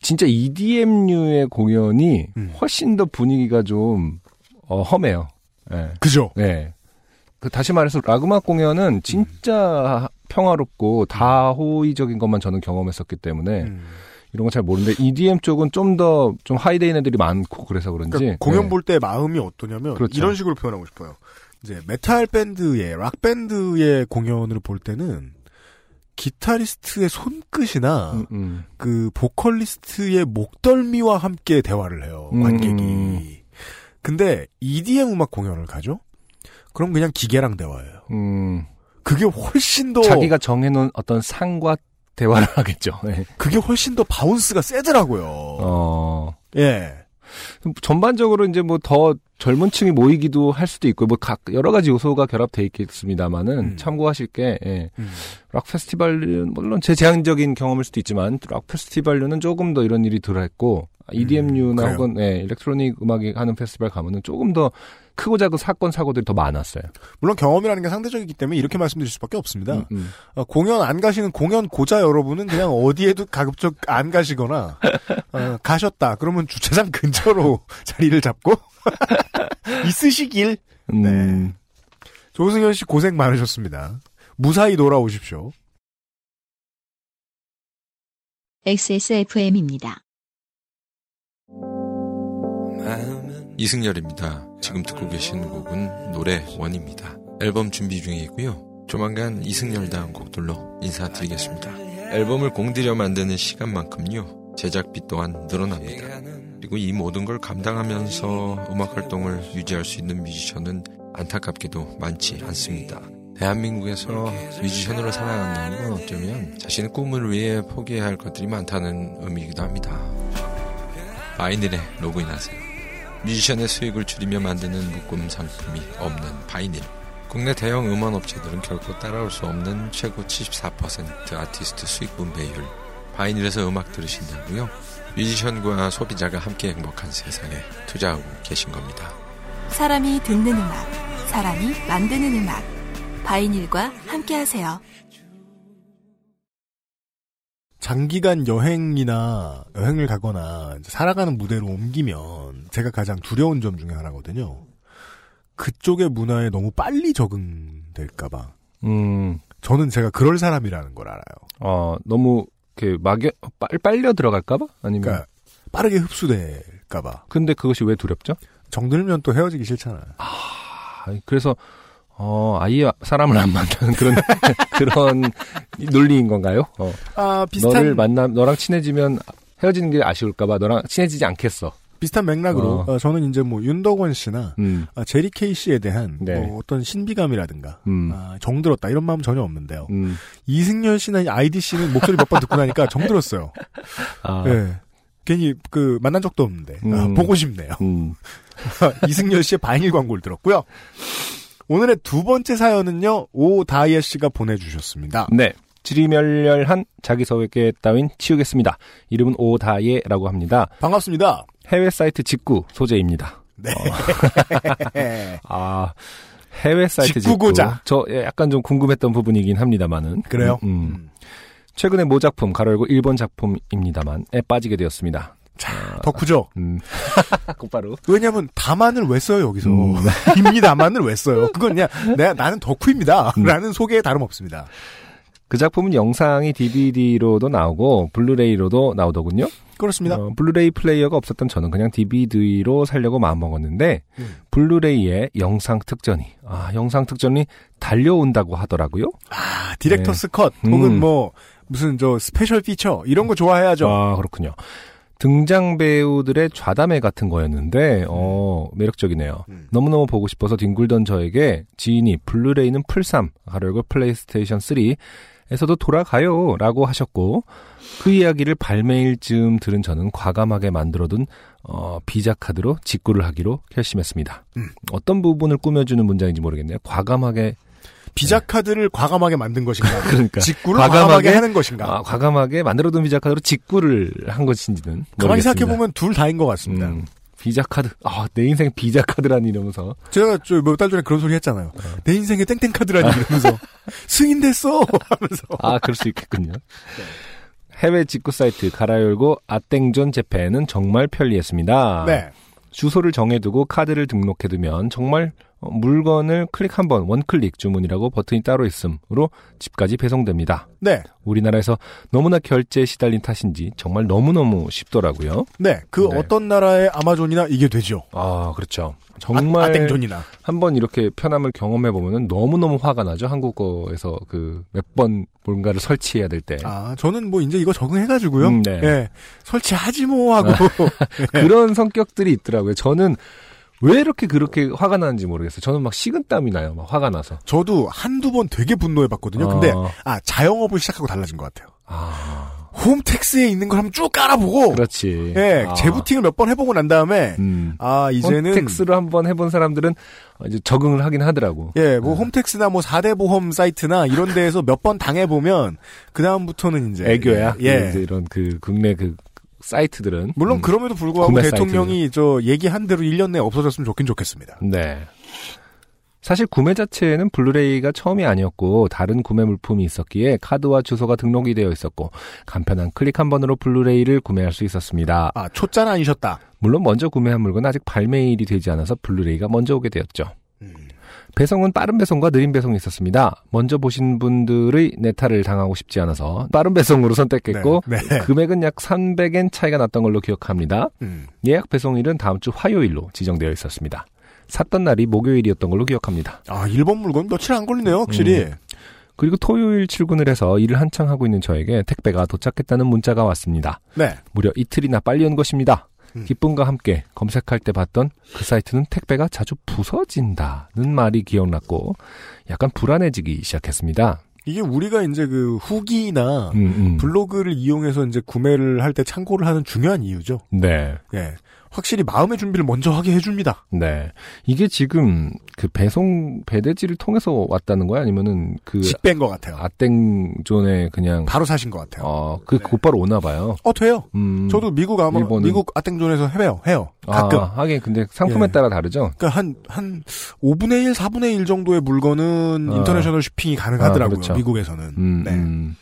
[SPEAKER 2] 진짜 EDM류의 공연이
[SPEAKER 1] 음.
[SPEAKER 2] 훨씬 더 분위기가 좀 어, 험해요. 예.
[SPEAKER 1] 그죠.
[SPEAKER 2] 네. 그 다시 말해서 락 음악 공연은 진짜 평화롭고 다호의적인 것만 저는 경험했었기 때문에
[SPEAKER 1] 음.
[SPEAKER 2] 이런 거 잘 모르는데 EDM 쪽은 좀더좀 하이데인 애들이 많고 그래서 그런지
[SPEAKER 1] 그러니까 공연
[SPEAKER 2] 네.
[SPEAKER 1] 볼때 마음이 어떠냐면
[SPEAKER 2] 그렇죠.
[SPEAKER 1] 이런 식으로 표현하고 싶어요. 이제 메탈 밴드의 락 밴드의 공연을 볼 때는 기타리스트의 손끝이나
[SPEAKER 2] 음, 음.
[SPEAKER 1] 그 보컬리스트의 목덜미와 함께 대화를 해요. 관객이.
[SPEAKER 2] 음.
[SPEAKER 1] 근데 EDM 음악 공연을 가죠? 그럼 그냥 기계랑 대화해요.
[SPEAKER 2] 음,
[SPEAKER 1] 그게 훨씬 더
[SPEAKER 2] 자기가 정해놓은 어떤 상과 대화를 하겠죠. 네.
[SPEAKER 1] 그게 훨씬 더 bounce가 세더라고요.
[SPEAKER 2] 어,
[SPEAKER 1] 예.
[SPEAKER 2] 전반적으로 이제 뭐 더 젊은 층이 모이기도 할 수도 있고 뭐 각 여러 가지 요소가 결합돼 있겠습니다만은
[SPEAKER 1] 음.
[SPEAKER 2] 참고하실 게 예.
[SPEAKER 1] 음.
[SPEAKER 2] 락 페스티벌은 물론 제 제한적인 경험일 수도 있지만 락 페스티벌은 조금 더 이런 일이 덜했고 EDM류나
[SPEAKER 1] 음, 그래요.
[SPEAKER 2] 혹은 예, electronic 음악이 하는 페스티벌 가면은 조금 더 크고 작은 사건 사고들이 더 많았어요.
[SPEAKER 1] 물론 경험이라는 게 상대적이기 때문에 이렇게 말씀드릴 수밖에 없습니다.
[SPEAKER 2] 음, 음.
[SPEAKER 1] 어, 공연 안 가시는 공연 고자 여러분은 그냥 어디에도 가급적 안 가시거나 어, 가셨다 그러면 주차장 근처로 자리를 잡고 있으시길
[SPEAKER 2] 음,
[SPEAKER 1] 네. 조승현 씨 고생 많으셨습니다. 무사히 돌아오십시오.
[SPEAKER 3] XSFM입니다.
[SPEAKER 5] 이승열입니다. 지금 듣고 계신 곡은 노래 원입니다. 앨범 준비 중이고요. 조만간 이승열 다음 곡들로 인사드리겠습니다. 앨범을 공들여 만드는 시간만큼요. 제작비 또한 늘어납니다. 그리고 이 모든 걸 감당하면서 음악 활동을 유지할 수 있는 뮤지션은 안타깝게도 많지 않습니다. 대한민국에서 뮤지션으로 살아간다는 건 어쩌면 자신의 꿈을 위해 포기해야 할 것들이 많다는 의미이기도 합니다. 바이닐에 로그인하세요. 뮤지션의 수익을 줄이며 만드는 묶음 상품이 없는 바이닐. 국내 대형 음원 업체들은 결코 따라올 수 없는 최고 74% 아티스트 수익 분배율. 바이닐에서 음악 들으신다고요? 뮤지션과 소비자가 함께 행복한 세상에 투자하고 계신 겁니다.
[SPEAKER 6] 사람이 듣는 음악, 사람이 만드는 음악. 바이닐과 함께하세요.
[SPEAKER 1] 장기간 여행이나 여행을 가거나 살아가는 무대로 옮기면 제가 가장 두려운 점 중에 하나거든요. 그쪽의 문화에 너무 빨리 적응될까봐.
[SPEAKER 2] 음,
[SPEAKER 1] 저는 제가 그럴 사람이라는 걸 알아요.
[SPEAKER 2] 어, 너무 그 막여 빨 빨려 들어갈까봐 아니면
[SPEAKER 1] 그러니까 빠르게 흡수될까봐.
[SPEAKER 2] 근데 그것이 왜 두렵죠?
[SPEAKER 1] 정들면 또 헤어지기 싫잖아요.
[SPEAKER 2] 아, 그래서 어 아예 사람을 안 만나는 그런 그런 논리인 건가요? 어,
[SPEAKER 1] 아 비슷한
[SPEAKER 2] 너를 만나 너랑 친해지면 헤어지는 게 아쉬울까봐 너랑 친해지지 않겠어.
[SPEAKER 1] 비슷한 맥락으로
[SPEAKER 2] 어.
[SPEAKER 1] 어, 저는 이제 뭐 윤덕원 씨나
[SPEAKER 2] 음,
[SPEAKER 1] 아, 제리 케이 씨에 대한
[SPEAKER 2] 네.
[SPEAKER 1] 뭐 어떤 신비감이라든가
[SPEAKER 2] 음,
[SPEAKER 1] 아, 정들었다 이런 마음 전혀 없는데요.
[SPEAKER 2] 음.
[SPEAKER 1] 이승열 씨나 아이디 씨는 목소리 몇 번 듣고 나니까 정들었어요.
[SPEAKER 2] 아,
[SPEAKER 1] 예. 괜히 그 만난 적도 없는데 아,
[SPEAKER 2] 음.
[SPEAKER 1] 보고 싶네요.
[SPEAKER 2] 음,
[SPEAKER 1] 이승열 씨의 바이닐 광고를 들었고요. 오늘의 두 번째 사연은요 오다이아 씨가 보내주셨습니다.
[SPEAKER 2] 네. 지리멸렬한 자기소개 따윈 치우겠습니다. 이름은 오다예라고 합니다.
[SPEAKER 1] 반갑습니다.
[SPEAKER 2] 해외 사이트 직구 소재입니다.
[SPEAKER 1] 네.
[SPEAKER 2] 아, 해외 사이트
[SPEAKER 1] 직구고자.
[SPEAKER 2] 직구. 저 약간 좀 궁금했던 부분이긴 합니다만은.
[SPEAKER 1] 그래요?
[SPEAKER 2] 음, 음. 최근에 모 작품, 가로 열고 일본 작품입니다만, 에 빠지게 되었습니다.
[SPEAKER 1] 덕후죠.
[SPEAKER 2] 음. 곧바로.
[SPEAKER 1] 왜냐하면 다만을 왜 써요 여기서
[SPEAKER 2] 음.
[SPEAKER 1] 입니다만을 왜 써요? 그건 그냥 내가 나는 덕후입니다.
[SPEAKER 2] 음.
[SPEAKER 1] 라는 소개에 다름없습니다.
[SPEAKER 2] 그 작품은 영상이 DVD로도 나오고 블루레이로도 나오더군요.
[SPEAKER 1] 그렇습니다.
[SPEAKER 2] 어, 블루레이 플레이어가 없었던 저는 그냥 DVD로 살려고 마음먹었는데
[SPEAKER 1] 음.
[SPEAKER 2] 블루레이의 영상 특전이 아 영상 특전이 딸려온다고 하더라고요.
[SPEAKER 1] 아, director's
[SPEAKER 2] 네.
[SPEAKER 1] 컷 혹은
[SPEAKER 2] 음.
[SPEAKER 1] 뭐 무슨 저 special feature 이런 거 좋아해야죠.
[SPEAKER 2] 아 그렇군요. 등장 배우들의 좌담회 같은 거였는데 어 매력적이네요.
[SPEAKER 1] 음.
[SPEAKER 2] 너무너무 보고 싶어서 뒹굴던 저에게 지인이 블루레이는 플3 가려고 플레이스테이션 3에서도 돌아가요 라고 하셨고 그 이야기를 발매일쯤 들은 저는 과감하게 만들어둔 어, 비자 카드로 직구를 하기로 결심했습니다.
[SPEAKER 1] 음.
[SPEAKER 2] 어떤 부분을 꾸며주는 문장인지 모르겠네요. 과감하게
[SPEAKER 1] 비자 카드를 과감하게 만든 것인가?
[SPEAKER 2] 그러니까
[SPEAKER 1] 직구를
[SPEAKER 2] 과감하게
[SPEAKER 1] 과감하게, 하는 것인가?
[SPEAKER 2] 아, 과감하게 만들어둔 비자 카드로 직구를 한 것인지는
[SPEAKER 1] 가만히. 생각해 보면 둘 다인 것 같습니다.
[SPEAKER 2] 음, 비자 카드. 아, 내 인생 비자 카드라니 이러면서.
[SPEAKER 1] 제가 저몇달 전에 그런 소리 했잖아요.
[SPEAKER 2] 어.
[SPEAKER 1] 내 인생의 땡땡 카드라니 이러면서 승인됐어 하면서.
[SPEAKER 2] 아, 그럴 수 있겠군요. 해외 직구 사이트 가로 열고 아땡존 재팬은 정말 편리했습니다.
[SPEAKER 1] 네.
[SPEAKER 2] 주소를 정해두고 카드를 등록해두면 정말 어, 물건을 클릭 한 번, 원클릭 주문이라고 버튼이 따로 있으므로 집까지 배송됩니다.
[SPEAKER 1] 네.
[SPEAKER 2] 우리나라에서 너무나 결제에 시달린 탓인지 정말 너무너무 쉽더라고요.
[SPEAKER 1] 네. 그
[SPEAKER 2] 네.
[SPEAKER 1] 어떤 나라의 아마존이나 이게 되죠.
[SPEAKER 2] 아, 그렇죠.
[SPEAKER 1] 아,
[SPEAKER 2] 정말
[SPEAKER 1] 아 땡존이나.
[SPEAKER 2] 한번 이렇게 편함을 경험해 보면은 너무너무 화가 나죠. 한국에서 그 몇 번 뭔가를 설치해야 될 때.
[SPEAKER 1] 아, 저는 뭐 이제 이거 적응해 가지고요.
[SPEAKER 2] 음, 네.
[SPEAKER 1] 예. 설치하지 뭐 하고.
[SPEAKER 2] 그런 성격들이 있더라고요. 저는 왜 이렇게 그렇게 화가 나는지 모르겠어요. 저는 막 식은땀이 나요. 막 화가 나서.
[SPEAKER 1] 저도 한두 번 되게 분노해 봤거든요. 근데,
[SPEAKER 2] 어,
[SPEAKER 1] 아, 자영업을 시작하고 달라진 것 같아요.
[SPEAKER 2] 아,
[SPEAKER 1] 홈택스에 있는 걸 한번 쭉 깔아보고,
[SPEAKER 2] 그렇지.
[SPEAKER 1] 예,
[SPEAKER 2] 아,
[SPEAKER 1] 재부팅을 몇 번 해보고 난 다음에,
[SPEAKER 2] 음.
[SPEAKER 1] 아, 이제는,
[SPEAKER 2] 텍스를 한번 해본 사람들은 이제 적응을 하긴 하더라고.
[SPEAKER 1] 예, 뭐 홈택스나 뭐 4대 보험 사이트나 이런 데에서 몇 번 당해보면, 그다음부터는 이제.
[SPEAKER 2] 애교야.
[SPEAKER 1] 예.
[SPEAKER 2] 이제 이런 그 국내 그 사이트들은
[SPEAKER 1] 물론
[SPEAKER 2] 음.
[SPEAKER 1] 그럼에도 불구하고 대통령이 저 얘기한 대로 1년 내에 없어졌으면 좋긴 좋겠습니다.
[SPEAKER 2] 네. 사실 구매 자체는 블루레이가 처음이 아니었고 다른 구매 물품이 있었기에 카드와 주소가 등록이 되어 있었고 간편한 클릭 한 번으로 블루레이를 구매할 수 있었습니다.
[SPEAKER 1] 아, 초짜는 아니셨다.
[SPEAKER 2] 물론 먼저 구매한 물건은 아직 발매일이 되지 않아서 블루레이가 먼저 오게 되었죠.
[SPEAKER 1] 음.
[SPEAKER 2] 배송은 빠른 배송과 느린 배송이 있었습니다. 먼저 보신 분들의 내탈을 당하고 싶지 않아서 빠른 배송으로 선택했고
[SPEAKER 1] 네, 네.
[SPEAKER 2] 금액은 약 300엔 차이가 났던 걸로 기억합니다.
[SPEAKER 1] 음.
[SPEAKER 2] 예약 배송일은 다음 주 화요일로 지정되어 있었습니다. 샀던 날이 목요일이었던 걸로 기억합니다.
[SPEAKER 1] 아, 일본 물건 며칠 안 걸리네요, 확실히.
[SPEAKER 2] 음. 그리고 토요일 출근을 해서 일을 한창 하고 있는 저에게 택배가 도착했다는 문자가 왔습니다.
[SPEAKER 1] 네.
[SPEAKER 2] 무려 이틀이나 빨리 온 것입니다.
[SPEAKER 1] 음.
[SPEAKER 2] 기쁨과 함께 검색할 때 봤던 그 사이트는 택배가 자주 부서진다는 말이 기억났고 약간 불안해지기 시작했습니다.
[SPEAKER 1] 이게 우리가 이제 그 후기나
[SPEAKER 2] 음, 음.
[SPEAKER 1] 블로그를 이용해서 이제 구매를 할 때 참고를 하는 중요한 이유죠.
[SPEAKER 2] 네.
[SPEAKER 1] 예. 확실히 마음의 준비를 먼저 하게 해줍니다.
[SPEAKER 2] 네. 이게 지금 그 배송 배대지를 통해서 왔다는 거야? 아니면은 그
[SPEAKER 1] 직배인 것 같아요.
[SPEAKER 2] 아땡존에 그냥
[SPEAKER 1] 바로 사신 것 같아요.
[SPEAKER 2] 어, 그
[SPEAKER 1] 네.
[SPEAKER 2] 곧바로 오나 봐요.
[SPEAKER 1] 어, 돼요.
[SPEAKER 2] 음.
[SPEAKER 1] 저도 미국 아마,
[SPEAKER 2] 일본은-
[SPEAKER 1] 미국 아땡존에서 해요, 해요. 가끔.
[SPEAKER 2] 아, 하긴 근데 상품에
[SPEAKER 1] 예.
[SPEAKER 2] 따라 다르죠.
[SPEAKER 1] 그러니까 한, 한, 5분의 1, 4분의 1 정도의 물건은
[SPEAKER 2] 아.
[SPEAKER 1] international shipping이 가능하더라고요.
[SPEAKER 2] 아, 그렇죠.
[SPEAKER 1] 미국에서는.
[SPEAKER 2] 음,
[SPEAKER 1] 네.
[SPEAKER 2] 음.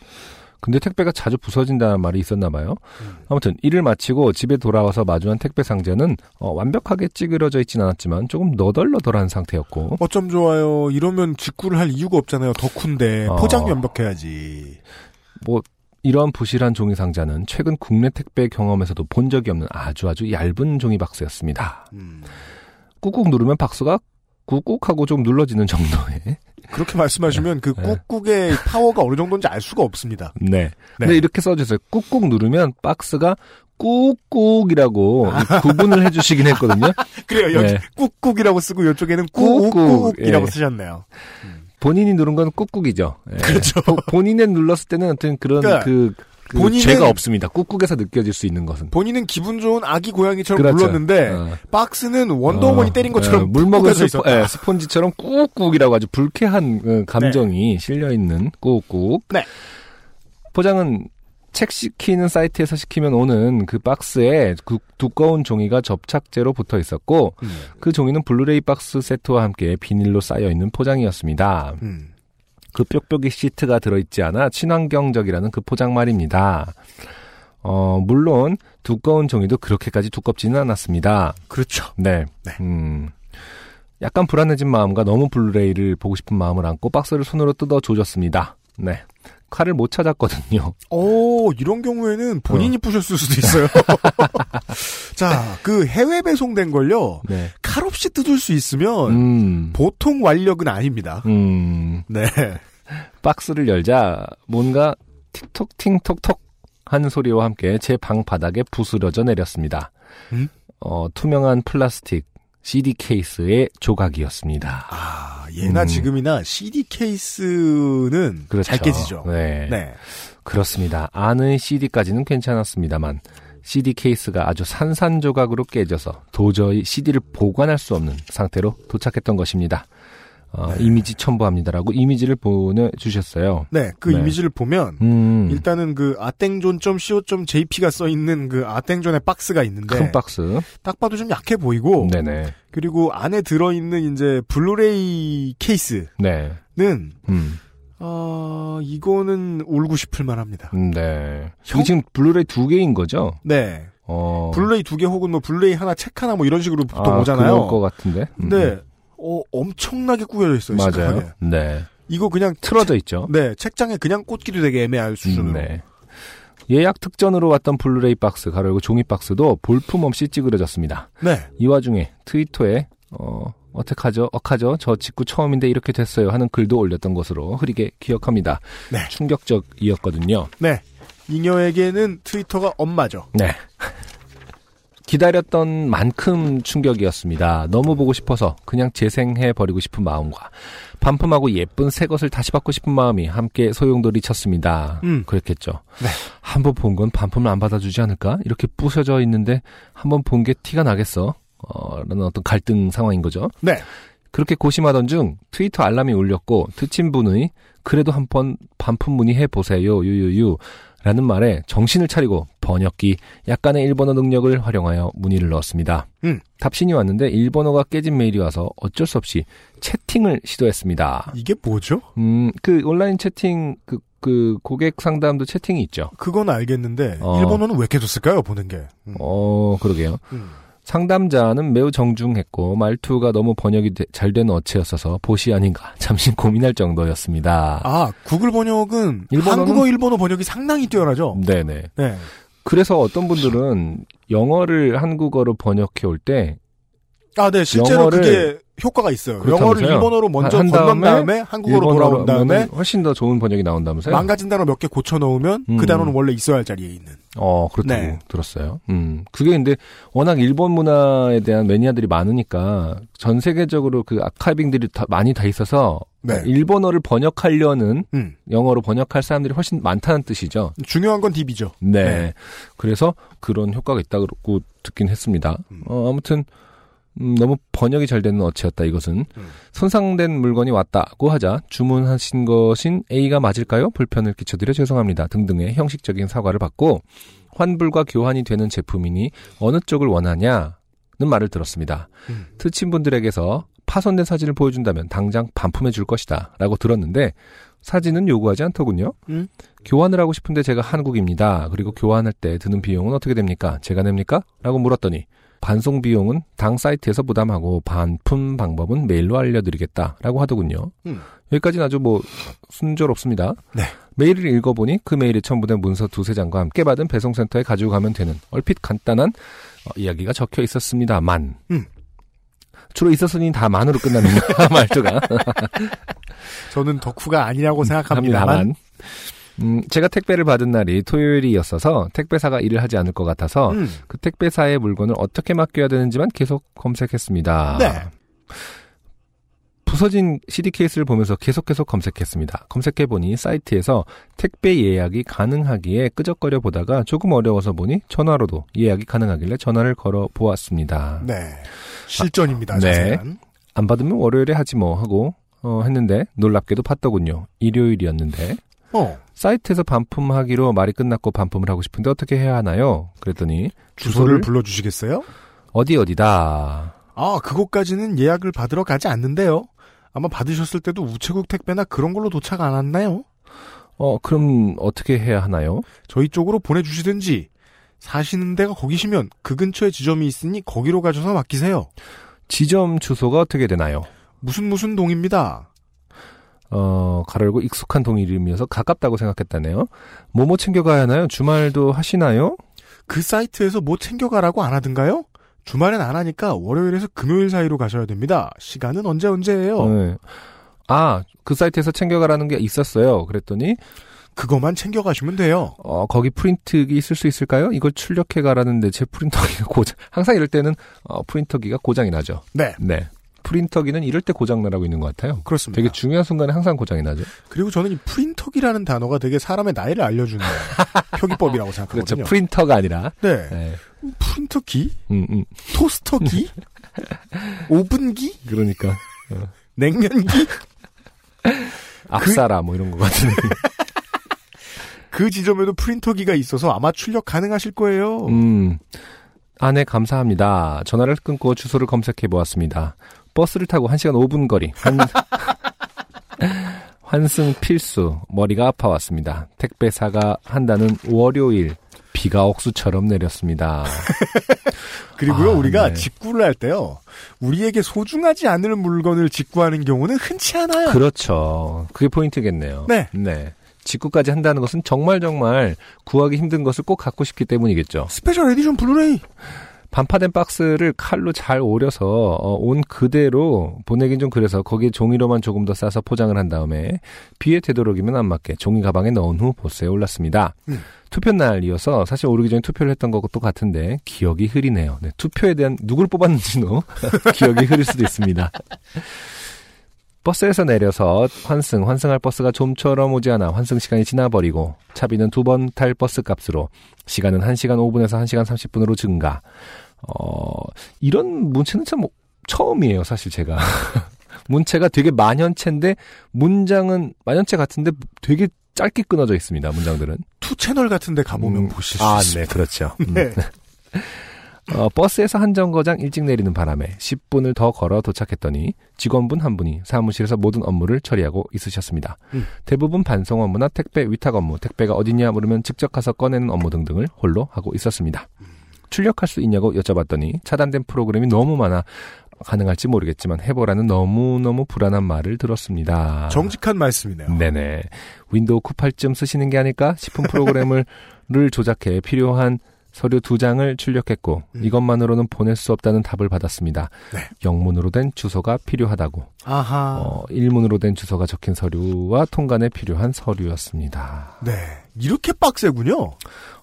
[SPEAKER 2] 근데 택배가 자주 부서진다는 말이 있었나 봐요.
[SPEAKER 1] 음.
[SPEAKER 2] 아무튼 일을 마치고 집에 돌아와서 마주한 택배 상자는 어, 완벽하게 찌그러져 있진 않았지만 조금 너덜너덜한 상태였고
[SPEAKER 1] 어쩜 좋아요. 이러면 직구를 할 이유가 없잖아요. 덕후인데.
[SPEAKER 2] 어.
[SPEAKER 1] 포장이 완벽해야지.
[SPEAKER 2] 뭐 이런 부실한 종이 상자는 최근 국내 택배 경험에서도 본 적이 없는 아주 아주 얇은 종이 박스였습니다.
[SPEAKER 1] 음.
[SPEAKER 2] 꾹꾹 누르면 박스가 꾹꾹하고 좀 눌러지는 정도의
[SPEAKER 1] 그렇게 말씀하시면 그
[SPEAKER 2] 네.
[SPEAKER 1] 꾹꾹의 파워가 어느 정도인지 알 수가 없습니다.
[SPEAKER 2] 네. 근데 이렇게 써주세요. 꾹꾹 누르면 박스가 꾹꾹이라고 이 구분을 해주시긴 했거든요.
[SPEAKER 1] 그래요. 여기
[SPEAKER 2] 네.
[SPEAKER 1] 꾹꾹이라고 쓰고 이쪽에는
[SPEAKER 2] 꾹꾹,
[SPEAKER 1] 꾹꾹이라고
[SPEAKER 2] 예.
[SPEAKER 1] 쓰셨네요.
[SPEAKER 2] 본인이 누른 건 꾹꾹이죠. 예.
[SPEAKER 1] 그렇죠.
[SPEAKER 2] 보- 본인이 눌렀을 때는 어떤 그런
[SPEAKER 1] 그러니까
[SPEAKER 2] 그, 그
[SPEAKER 1] 본인은-
[SPEAKER 2] 죄가 없습니다. 꾹꾹에서 느껴질 수 있는 것은.
[SPEAKER 1] 본인은 기분 좋은 아기 고양이처럼
[SPEAKER 2] 그렇죠.
[SPEAKER 1] 불렀는데
[SPEAKER 2] 어.
[SPEAKER 1] 박스는 원더우먼이
[SPEAKER 2] 어,
[SPEAKER 1] 때린 것처럼
[SPEAKER 2] 예, 물 먹은 스포. 예, 스폰지처럼 꾹꾹이라고 아주 불쾌한 어, 감정이 실려 있는 꾹꾹.
[SPEAKER 1] 네.
[SPEAKER 2] 포장은 책 시키는 사이트에서 시키면 오는 그 박스에 그 두꺼운 종이가 접착제로 붙어 있었고
[SPEAKER 1] 음.
[SPEAKER 2] 그 종이는 블루레이 박스 세트와 함께 비닐로 쌓여 있는 포장이었습니다.
[SPEAKER 1] 음.
[SPEAKER 2] 그 뾱뾱이 시트가 들어있지 않아 친환경적이라는 그 포장 말입니다. 어, 물론 두꺼운 종이도 그렇게까지 두껍지는 않았습니다.
[SPEAKER 1] 그렇죠.
[SPEAKER 2] 네.
[SPEAKER 1] 네.
[SPEAKER 2] 음. 약간 불안해진 마음과 너무 블루레이를 보고 싶은 마음을 안고 박스를 손으로 뜯어 조졌습니다. 네. 칼을 못 찾았거든요.
[SPEAKER 1] 오, 이런 경우에는 본인이 부셨을 수도 있어요. 자, 그 해외 배송된 걸요.
[SPEAKER 2] 네.
[SPEAKER 1] 칼 없이 뜯을 수 있으면
[SPEAKER 2] 음.
[SPEAKER 1] 보통 완력은 아닙니다.
[SPEAKER 2] 음.
[SPEAKER 1] 네.
[SPEAKER 2] 박스를 열자 뭔가 틱톡 팅톡톡 하는 소리와 함께 제 방 바닥에 부스러져 내렸습니다.
[SPEAKER 1] 음?
[SPEAKER 2] 어, 투명한 플라스틱 CD 케이스의 조각이었습니다.
[SPEAKER 1] 아, 예나
[SPEAKER 2] 음.
[SPEAKER 1] 지금이나 CD 케이스는
[SPEAKER 2] 그렇죠.
[SPEAKER 1] 잘 깨지죠.
[SPEAKER 2] 네.
[SPEAKER 1] 네.
[SPEAKER 2] 그렇습니다. 안의 CD까지는 괜찮았습니다만 CD 케이스가 아주 산산조각으로 깨져서 도저히 CD를 보관할 수 없는 상태로 도착했던 것입니다. 어,
[SPEAKER 1] 네.
[SPEAKER 2] 이미지 첨부합니다라고 이미지를 보내주셨어요.
[SPEAKER 1] 네, 그
[SPEAKER 2] 네.
[SPEAKER 1] 이미지를 보면
[SPEAKER 2] 음,
[SPEAKER 1] 일단은 그 아땡존.co.jp가 써 있는 그 아땡존의 박스가 있는데
[SPEAKER 2] 큰 박스.
[SPEAKER 1] 딱 봐도 좀 약해 보이고
[SPEAKER 2] 네네.
[SPEAKER 1] 그리고 안에 들어 있는 이제 블루레이 케이스는
[SPEAKER 2] 네. 음,
[SPEAKER 1] 어 이거는 울고 싶을 만합니다.
[SPEAKER 2] 음, 네.
[SPEAKER 1] 형-
[SPEAKER 2] 지금 블루레이 두 개인 거죠?
[SPEAKER 1] 네,
[SPEAKER 2] 어.
[SPEAKER 1] 블루레이 두 개 혹은 뭐 블루레이 하나 책 하나 뭐 이런 식으로 보통
[SPEAKER 2] 아,
[SPEAKER 1] 오잖아요.
[SPEAKER 2] 그럴 것 같은데. 음,
[SPEAKER 1] 근데 어 엄청나게 꾸겨져 있어요.
[SPEAKER 2] 맞아요.
[SPEAKER 1] 심각하게.
[SPEAKER 2] 네.
[SPEAKER 1] 이거 그냥
[SPEAKER 2] 틀어져 있죠.
[SPEAKER 1] 네 책장에 그냥 꽂기도 되게 애매할 수준으로.
[SPEAKER 2] 네. 예약 특전으로 왔던 블루레이 박스, 가로 열고 종이 박스도 볼품 없이 찌그러졌습니다.
[SPEAKER 1] 네.
[SPEAKER 2] 이 와중에 트위터에 어, 어떡하죠? 어떡하죠? 저 직구 처음인데 이렇게 됐어요. 하는 글도 올렸던 것으로 흐리게 기억합니다.
[SPEAKER 1] 네.
[SPEAKER 2] 충격적이었거든요.
[SPEAKER 1] 네. 이녀에게는 트위터가 엄마죠.
[SPEAKER 2] 네. 기다렸던 만큼 충격이었습니다. 너무 보고 싶어서 그냥 재생해 버리고 싶은 마음과 반품하고 예쁜 새 것을 다시 받고 싶은 마음이 함께 소용돌이 쳤습니다.
[SPEAKER 1] 음.
[SPEAKER 2] 그랬겠죠.
[SPEAKER 1] 네.
[SPEAKER 2] 한번 본 건 반품을 안 받아주지 않을까? 이렇게 부서져 있는데 한번 본 게 티가 나겠어? 어, 라는 어떤 갈등 상황인 거죠.
[SPEAKER 1] 네.
[SPEAKER 2] 그렇게 고심하던 중 트위터 알람이 울렸고 듣친 분의 그래도 한 번 반품 문의해 보세요 유유유 라는 말에 정신을 차리고 번역기 약간의 일본어 능력을 활용하여 문의를 넣었습니다.
[SPEAKER 1] 음.
[SPEAKER 2] 답신이 왔는데 일본어가 깨진 메일이 와서 어쩔 수 없이 채팅을 시도했습니다.
[SPEAKER 1] 이게 뭐죠?
[SPEAKER 2] 음, 그 온라인 채팅 그, 그 고객 상담도 채팅이 있죠.
[SPEAKER 1] 그건 알겠는데
[SPEAKER 2] 어.
[SPEAKER 1] 일본어는 왜 뒀을까요? 보는 게. 음.
[SPEAKER 2] 어, 그러게요.
[SPEAKER 1] 음.
[SPEAKER 2] 상담자는 매우 정중했고 말투가 너무 번역이 되- 잘 되는 어체였어서 보시 아닌가 잠시 고민할 정도였습니다.
[SPEAKER 1] 아 구글 번역은
[SPEAKER 2] 일본어는-
[SPEAKER 1] 한국어 일본어 번역이 상당히 뛰어나죠.
[SPEAKER 2] 네네.
[SPEAKER 1] 네.
[SPEAKER 2] 그래서 어떤 분들은 영어를 한국어로 번역해 올 때
[SPEAKER 1] 아, 네, 실제로 그게 효과가 있어요. 영어를 일본어로 먼저
[SPEAKER 2] 한 다음에
[SPEAKER 1] 다음에 한국어로 돌아온 다음에
[SPEAKER 2] 훨씬 더 좋은 번역이 나온다면서요?
[SPEAKER 1] 망가진 단어 몇 개 고쳐 넣으면
[SPEAKER 2] 음.
[SPEAKER 1] 그 단어는 원래 있어야 할 자리에 있는.
[SPEAKER 2] 어, 그렇다고
[SPEAKER 1] 네.
[SPEAKER 2] 들었어요. 음. 그게 근데 워낙 일본 문화에 대한 매니아들이 많으니까 전 세계적으로 그 아카이빙들이 다 많이 다 있어서
[SPEAKER 1] 네.
[SPEAKER 2] 일본어를 번역하려는
[SPEAKER 1] 음.
[SPEAKER 2] 영어로 번역할 사람들이 훨씬 많다는 뜻이죠.
[SPEAKER 1] 중요한 건 DB죠.
[SPEAKER 2] 네.
[SPEAKER 1] 네.
[SPEAKER 2] 그래서 그런 효과가 있다고 듣긴 했습니다.
[SPEAKER 1] 음.
[SPEAKER 2] 어, 아무튼 음, 너무 번역이 잘 되는 어체였다 이것은
[SPEAKER 1] 음.
[SPEAKER 2] 손상된 물건이 왔다고 하자 주문하신 것인 A가 맞을까요? 불편을 끼쳐드려 죄송합니다 등등의 형식적인 사과를 받고 환불과 교환이 되는 제품이니 어느 쪽을 원하냐 는 말을 들었습니다.
[SPEAKER 1] 음.
[SPEAKER 2] 트친 분들에게서 파손된 사진을 보여준다면 당장 반품해 줄 것이다 라고 들었는데 사진은 요구하지 않더군요.
[SPEAKER 1] 음.
[SPEAKER 2] 교환을 하고 싶은데 제가 한국입니다. 그리고 교환할 때 드는 비용은 어떻게 됩니까? 제가 냅니까? 라고 물었더니 반송 비용은 당 사이트에서 부담하고 반품 방법은 메일로 알려드리겠다. 라고 하더군요.
[SPEAKER 1] 음.
[SPEAKER 2] 여기까지는 아주 뭐 순조롭습니다.
[SPEAKER 1] 네.
[SPEAKER 2] 메일을 읽어보니 그 메일에 첨부된 문서 두세 장과 함께 받은 배송센터에 가지고 가면 되는 얼핏 간단한 어, 이야기가 적혀 있었습니다만
[SPEAKER 1] 음.
[SPEAKER 2] 주로 있었으니 다 만으로 끝납니다. 말투가.
[SPEAKER 1] 저는 덕후가 아니라고 생각합니다만.
[SPEAKER 2] 합니다만. 음, 제가 택배를 받은 날이 토요일이었어서 택배사가 일을 하지 않을 것 같아서
[SPEAKER 1] 음.
[SPEAKER 2] 그 택배사의 물건을 어떻게 맡겨야 되는지만 계속 검색했습니다.
[SPEAKER 1] 네.
[SPEAKER 2] 부서진 CD 케이스를 보면서 계속 계속 검색했습니다. 검색해보니 사이트에서 택배 예약이 가능하기에 끄적거려 보다가 조금 어려워서 보니 전화로도 예약이 가능하길래 전화를 걸어 보았습니다.
[SPEAKER 1] 네. 실전입니다.
[SPEAKER 2] 아, 네. 안 받으면 월요일에 하지 뭐 하고 어, 했는데 놀랍게도 받더군요. 일요일이었는데
[SPEAKER 1] 어.
[SPEAKER 2] 사이트에서 반품하기로 말이 끝났고 반품을 하고 싶은데 어떻게 해야 하나요? 그랬더니
[SPEAKER 1] 주소를
[SPEAKER 2] 주소를
[SPEAKER 1] 불러주시겠어요?
[SPEAKER 2] 어디 어디다.
[SPEAKER 1] 아, 그곳까지는 예약을 받으러 가지 않는데요. 아마 받으셨을 때도 우체국 택배나 그런 걸로 도착 안 왔나요?
[SPEAKER 2] 어 그럼 어떻게 해야 하나요?
[SPEAKER 1] 저희 쪽으로 보내주시든지 사시는 데가 거기시면 그 근처에 지점이 있으니 거기로 가셔서 맡기세요.
[SPEAKER 2] 지점 주소가 어떻게 되나요?
[SPEAKER 1] 무슨 무슨 동입니다.
[SPEAKER 2] 어, 가로열고 익숙한 동 이름이어서 가깝다고 생각했다네요. 뭐뭐 챙겨가야 하나요? 주말도 하시나요?
[SPEAKER 1] 그 사이트에서 뭐 챙겨가라고 안 하던가요? 주말엔 안 하니까 월요일에서 금요일 사이로 가셔야 됩니다. 시간은 언제 언제예요?
[SPEAKER 2] 네. 아, 그 사이트에서 챙겨가라는 게 있었어요. 그랬더니,
[SPEAKER 1] 그것만 챙겨가시면 돼요.
[SPEAKER 2] 어, 거기 프린트기 있을 수 있을까요? 이걸 출력해 가라는데 제 프린터기가 고장, 항상 이럴 때는, 어, 프린터기가 고장이 나죠.
[SPEAKER 1] 네,
[SPEAKER 2] 네. 프린터기는 이럴 때 고장 나라고 있는 것 같아요.
[SPEAKER 1] 그렇습니다.
[SPEAKER 2] 되게 중요한 순간에 항상 고장이 나죠.
[SPEAKER 1] 그리고 저는 이 프린터기라는 단어가 되게 사람의 나이를 알려주는 표기법이라고
[SPEAKER 2] 그렇죠.
[SPEAKER 1] 생각하거든요.
[SPEAKER 2] 프린터가 아니라.
[SPEAKER 1] 네.
[SPEAKER 2] 네.
[SPEAKER 1] 프린터기?
[SPEAKER 2] 음, 음.
[SPEAKER 1] 토스터기? 오븐기?
[SPEAKER 2] 그러니까.
[SPEAKER 1] 냉면기?
[SPEAKER 2] 앞사라 뭐 이런 거 같은.
[SPEAKER 1] 그 지점에도 프린터기가 있어서 아마 출력 가능하실 거예요.
[SPEAKER 2] 음. 아, 네, 감사합니다. 전화를 끊고 주소를 검색해 보았습니다. 버스를 타고 1시간 5분 거리. 환, 환승 필수. 머리가 아파왔습니다. 택배사가 한다는 월요일. 비가 억수처럼 내렸습니다.
[SPEAKER 1] 그리고요,
[SPEAKER 2] 아,
[SPEAKER 1] 우리가
[SPEAKER 2] 네.
[SPEAKER 1] 직구를 할 때요, 우리에게 소중하지 않을 물건을 직구하는 경우는 흔치 않아요.
[SPEAKER 2] 그렇죠. 그게 포인트겠네요.
[SPEAKER 1] 네.
[SPEAKER 2] 네. 직구까지 한다는 것은 정말 정말 구하기 힘든 것을 꼭 갖고 싶기 때문이겠죠.
[SPEAKER 1] special edition 블루레이.
[SPEAKER 2] 반파된 박스를 칼로 잘 오려서 어, 온 그대로 보내긴 좀 그래서 거기에 종이로만 조금 더 싸서 포장을 한 다음에 비에 되도록이면 안 맞게 종이 가방에 넣은 후 버스에 올랐습니다.
[SPEAKER 1] 음.
[SPEAKER 2] 투표 날이어서 사실 오르기 전에 투표를 했던 것도 같은데 기억이 흐리네요. 네, 투표에 대한 누굴 뽑았는지도 기억이 흐릴 수도 있습니다. 버스에서 내려서 환승, 환승할 버스가 좀처럼 오지 않아 환승 시간이 지나버리고 차비는 두 번 탈 버스 값으로 시간은 1시간 5분에서 1시간 30분으로 증가. 어, 이런 문체는 참 처음이에요, 사실 제가. 문체가 되게 만연체인데 문장은 만연체 같은데 되게 짧게 끊어져 있습니다, 문장들은.
[SPEAKER 1] 투 채널 같은 데 가보면
[SPEAKER 2] 음,
[SPEAKER 1] 보실 수
[SPEAKER 2] 아,
[SPEAKER 1] 있습니다.
[SPEAKER 2] 네, 그렇죠. 음.
[SPEAKER 1] 네.
[SPEAKER 2] 어, 버스에서 한 정거장 일찍 내리는 바람에 10분을 더 걸어 도착했더니 직원분 한 분이 사무실에서 모든 업무를 처리하고 있으셨습니다.
[SPEAKER 1] 음.
[SPEAKER 2] 대부분 반송 업무나 택배 위탁 업무, 택배가 어디냐 물으면 직접 가서 꺼내는 업무 등등을 홀로 하고 있었습니다. 출력할 수 있냐고 여쭤봤더니 차단된 프로그램이 너무 많아 가능할지 모르겠지만 해보라는 너무너무 불안한 말을 들었습니다.
[SPEAKER 1] 정직한 말씀이네요.
[SPEAKER 2] 네네. 윈도우 98쯤 쓰시는 게 아닐까 싶은 프로그램을 를 조작해 필요한 서류 두 장을 출력했고
[SPEAKER 1] 음.
[SPEAKER 2] 이것만으로는 보낼 수 없다는 답을 받았습니다.
[SPEAKER 1] 네.
[SPEAKER 2] 영문으로 된 주소가 필요하다고.
[SPEAKER 1] 아하.
[SPEAKER 2] 어, 일문으로 된 주소가 적힌 서류와 통관에 필요한 서류였습니다.
[SPEAKER 1] 네. 이렇게 빡세군요.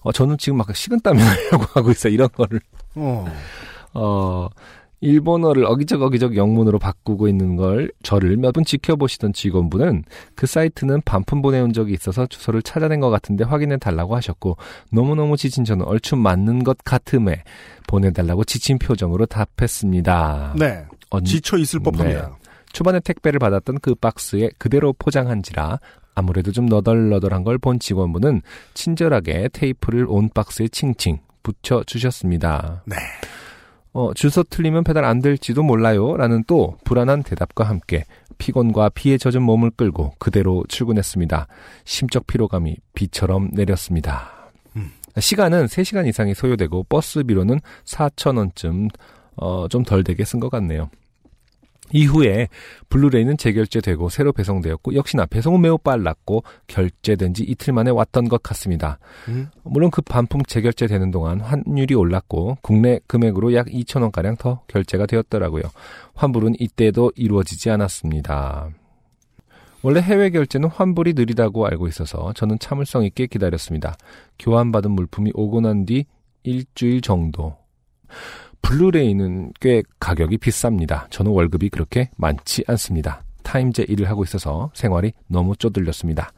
[SPEAKER 2] 어, 저는 지금 막 식은땀이 나려고 하고 있어요. 이런 거를.
[SPEAKER 1] 어.
[SPEAKER 2] 어, 일본어를 어기적 어기적 영문으로 바꾸고 있는 걸 저를 몇 분 지켜보시던 직원분은 그 사이트는 반품 보내온 적이 있어서 주소를 찾아낸 것 같은데 확인해 달라고 하셨고 너무너무 지친 저는 얼추 맞는 것 같음에 보내달라고 지친 표정으로 답했습니다.
[SPEAKER 1] 네.
[SPEAKER 2] 언-
[SPEAKER 1] 지쳐 있을 법합니다.
[SPEAKER 2] 초반에 택배를 받았던 그 박스에 그대로 포장한지라 아무래도 좀 너덜너덜한 걸 본 직원분은 친절하게 테이프를 온 박스에 칭칭 붙여 주셨습니다.
[SPEAKER 1] 네.
[SPEAKER 2] 어, 주소 틀리면 배달 안 될지도 몰라요. 라는 또 불안한 대답과 함께 피곤과 비에 젖은 몸을 끌고 그대로 출근했습니다. 심적 피로감이 비처럼 내렸습니다.
[SPEAKER 1] 음.
[SPEAKER 2] 시간은 3시간 이상이 소요되고 버스비로는 4,000원쯤 어, 좀 덜 되게 쓴 것 같네요. 이후에 블루레이는 재결제되고 새로 배송되었고 역시나 배송은 매우 빨랐고 결제된 지 이틀 만에 왔던 것 같습니다.
[SPEAKER 1] 음.
[SPEAKER 2] 물론 그 반품 재결제되는 동안 환율이 올랐고 국내 금액으로 약 2천 원 가량 더 결제가 되었더라고요. 환불은 이때도 이루어지지 않았습니다. 원래 해외 결제는 환불이 느리다고 알고 있어서 저는 참을성 있게 기다렸습니다. 교환받은 물품이 오고 난 뒤 일주일 정도. 블루레이는 꽤 가격이 비쌉니다. 저는 월급이 그렇게 많지 않습니다. 타임제 일을 하고 있어서 생활이 너무 쪼들렸습니다.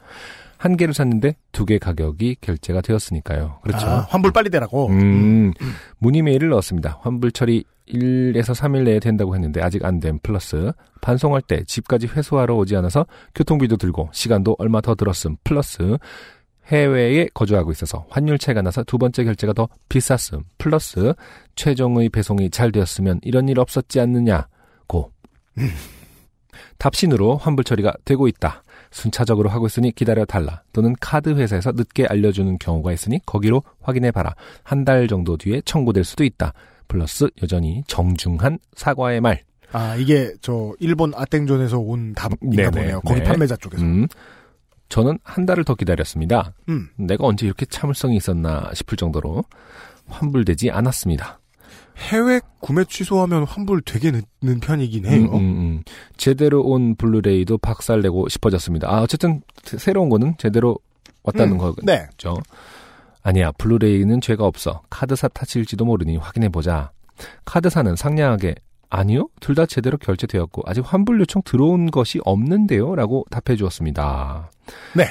[SPEAKER 2] 한 개를 샀는데 두 개 가격이 결제가 되었으니까요. 그렇죠.
[SPEAKER 1] 아, 환불 빨리 되라고.
[SPEAKER 2] 음, 문의 메일을 넣었습니다. 환불 처리 1에서 3일 내에 된다고 했는데 아직 안 된 플러스 반송할 때 집까지 회수하러 오지 않아서 교통비도 들고 시간도 얼마 더 들었음 플러스 해외에 거주하고 있어서 환율 차이가 나서 두 번째 결제가 더 비쌌음 플러스 최초의 배송이 잘 되었으면 이런 일 없었지 않느냐고 답신으로 환불 처리가 되고 있다. 순차적으로 하고 있으니 기다려 달라. 또는 카드 회사에서 늦게 알려주는 경우가 있으니 거기로 확인해 봐라. 한 달 정도 뒤에 청구될 수도 있다. 플러스 여전히 정중한 사과의 말.
[SPEAKER 1] 아 이게 저 일본 아땡존에서 온 답인가
[SPEAKER 2] 네네,
[SPEAKER 1] 보네요. 거기
[SPEAKER 2] 네.
[SPEAKER 1] 판매자 쪽에서.
[SPEAKER 2] 음, 저는 한 달을 더 기다렸습니다.
[SPEAKER 1] 음.
[SPEAKER 2] 내가 언제 이렇게 참을성이 있었나 싶을 정도로 환불되지 않았습니다.
[SPEAKER 1] 해외 구매 취소하면 환불 되게 늦는 편이긴 해요.
[SPEAKER 2] 음, 음, 음. 제대로 온 블루레이도 박살내고 싶어졌습니다. 아, 어쨌든 새로운 거는 제대로 왔다는
[SPEAKER 1] 음,
[SPEAKER 2] 거죠.
[SPEAKER 1] 네.
[SPEAKER 2] 아니야, 블루레이는 죄가 없어. 카드사 탓일지도 모르니 확인해보자. 카드사는 상냥하게 아니요, 둘 다 제대로 결제되었고 아직 환불 요청 들어온 것이 없는데요. 라고 답해 주었습니다.
[SPEAKER 1] 네.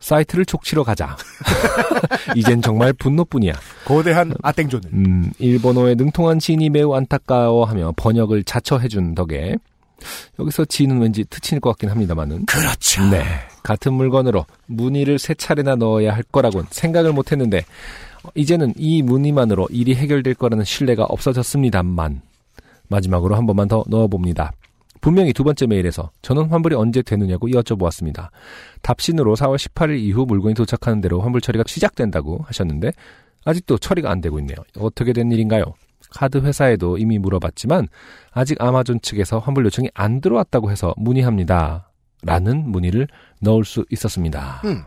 [SPEAKER 2] 사이트를 족치러 가자. 이젠 정말 분노뿐이야.
[SPEAKER 1] 거대한 아땡존은.
[SPEAKER 2] 음, 일본어에 능통한 지인이 매우 안타까워하며 번역을 자처해준 덕에 여기서 지인은 왠지 트친일 것 같긴 합니다만은
[SPEAKER 1] 그렇죠.
[SPEAKER 2] 네 같은 물건으로 무늬를 세 차례나 넣어야 할 거라곤 생각을 못했는데 어, 이제는 이 무늬만으로 일이 해결될 거라는 신뢰가 없어졌습니다만 마지막으로 한 번만 더 넣어봅니다. 분명히 두 번째 메일에서 저는 환불이 언제 되느냐고 여쭤보았습니다. 답신으로 4월 18일 이후 물건이 도착하는 대로 환불 처리가 시작된다고 하셨는데 아직도 처리가 안 되고 있네요. 어떻게 된 일인가요? 카드 회사에도 이미 물어봤지만 아직 아마존 측에서 환불 요청이 안 들어왔다고 해서 문의합니다. 라는 문의를 넣을 수 있었습니다.
[SPEAKER 1] 음.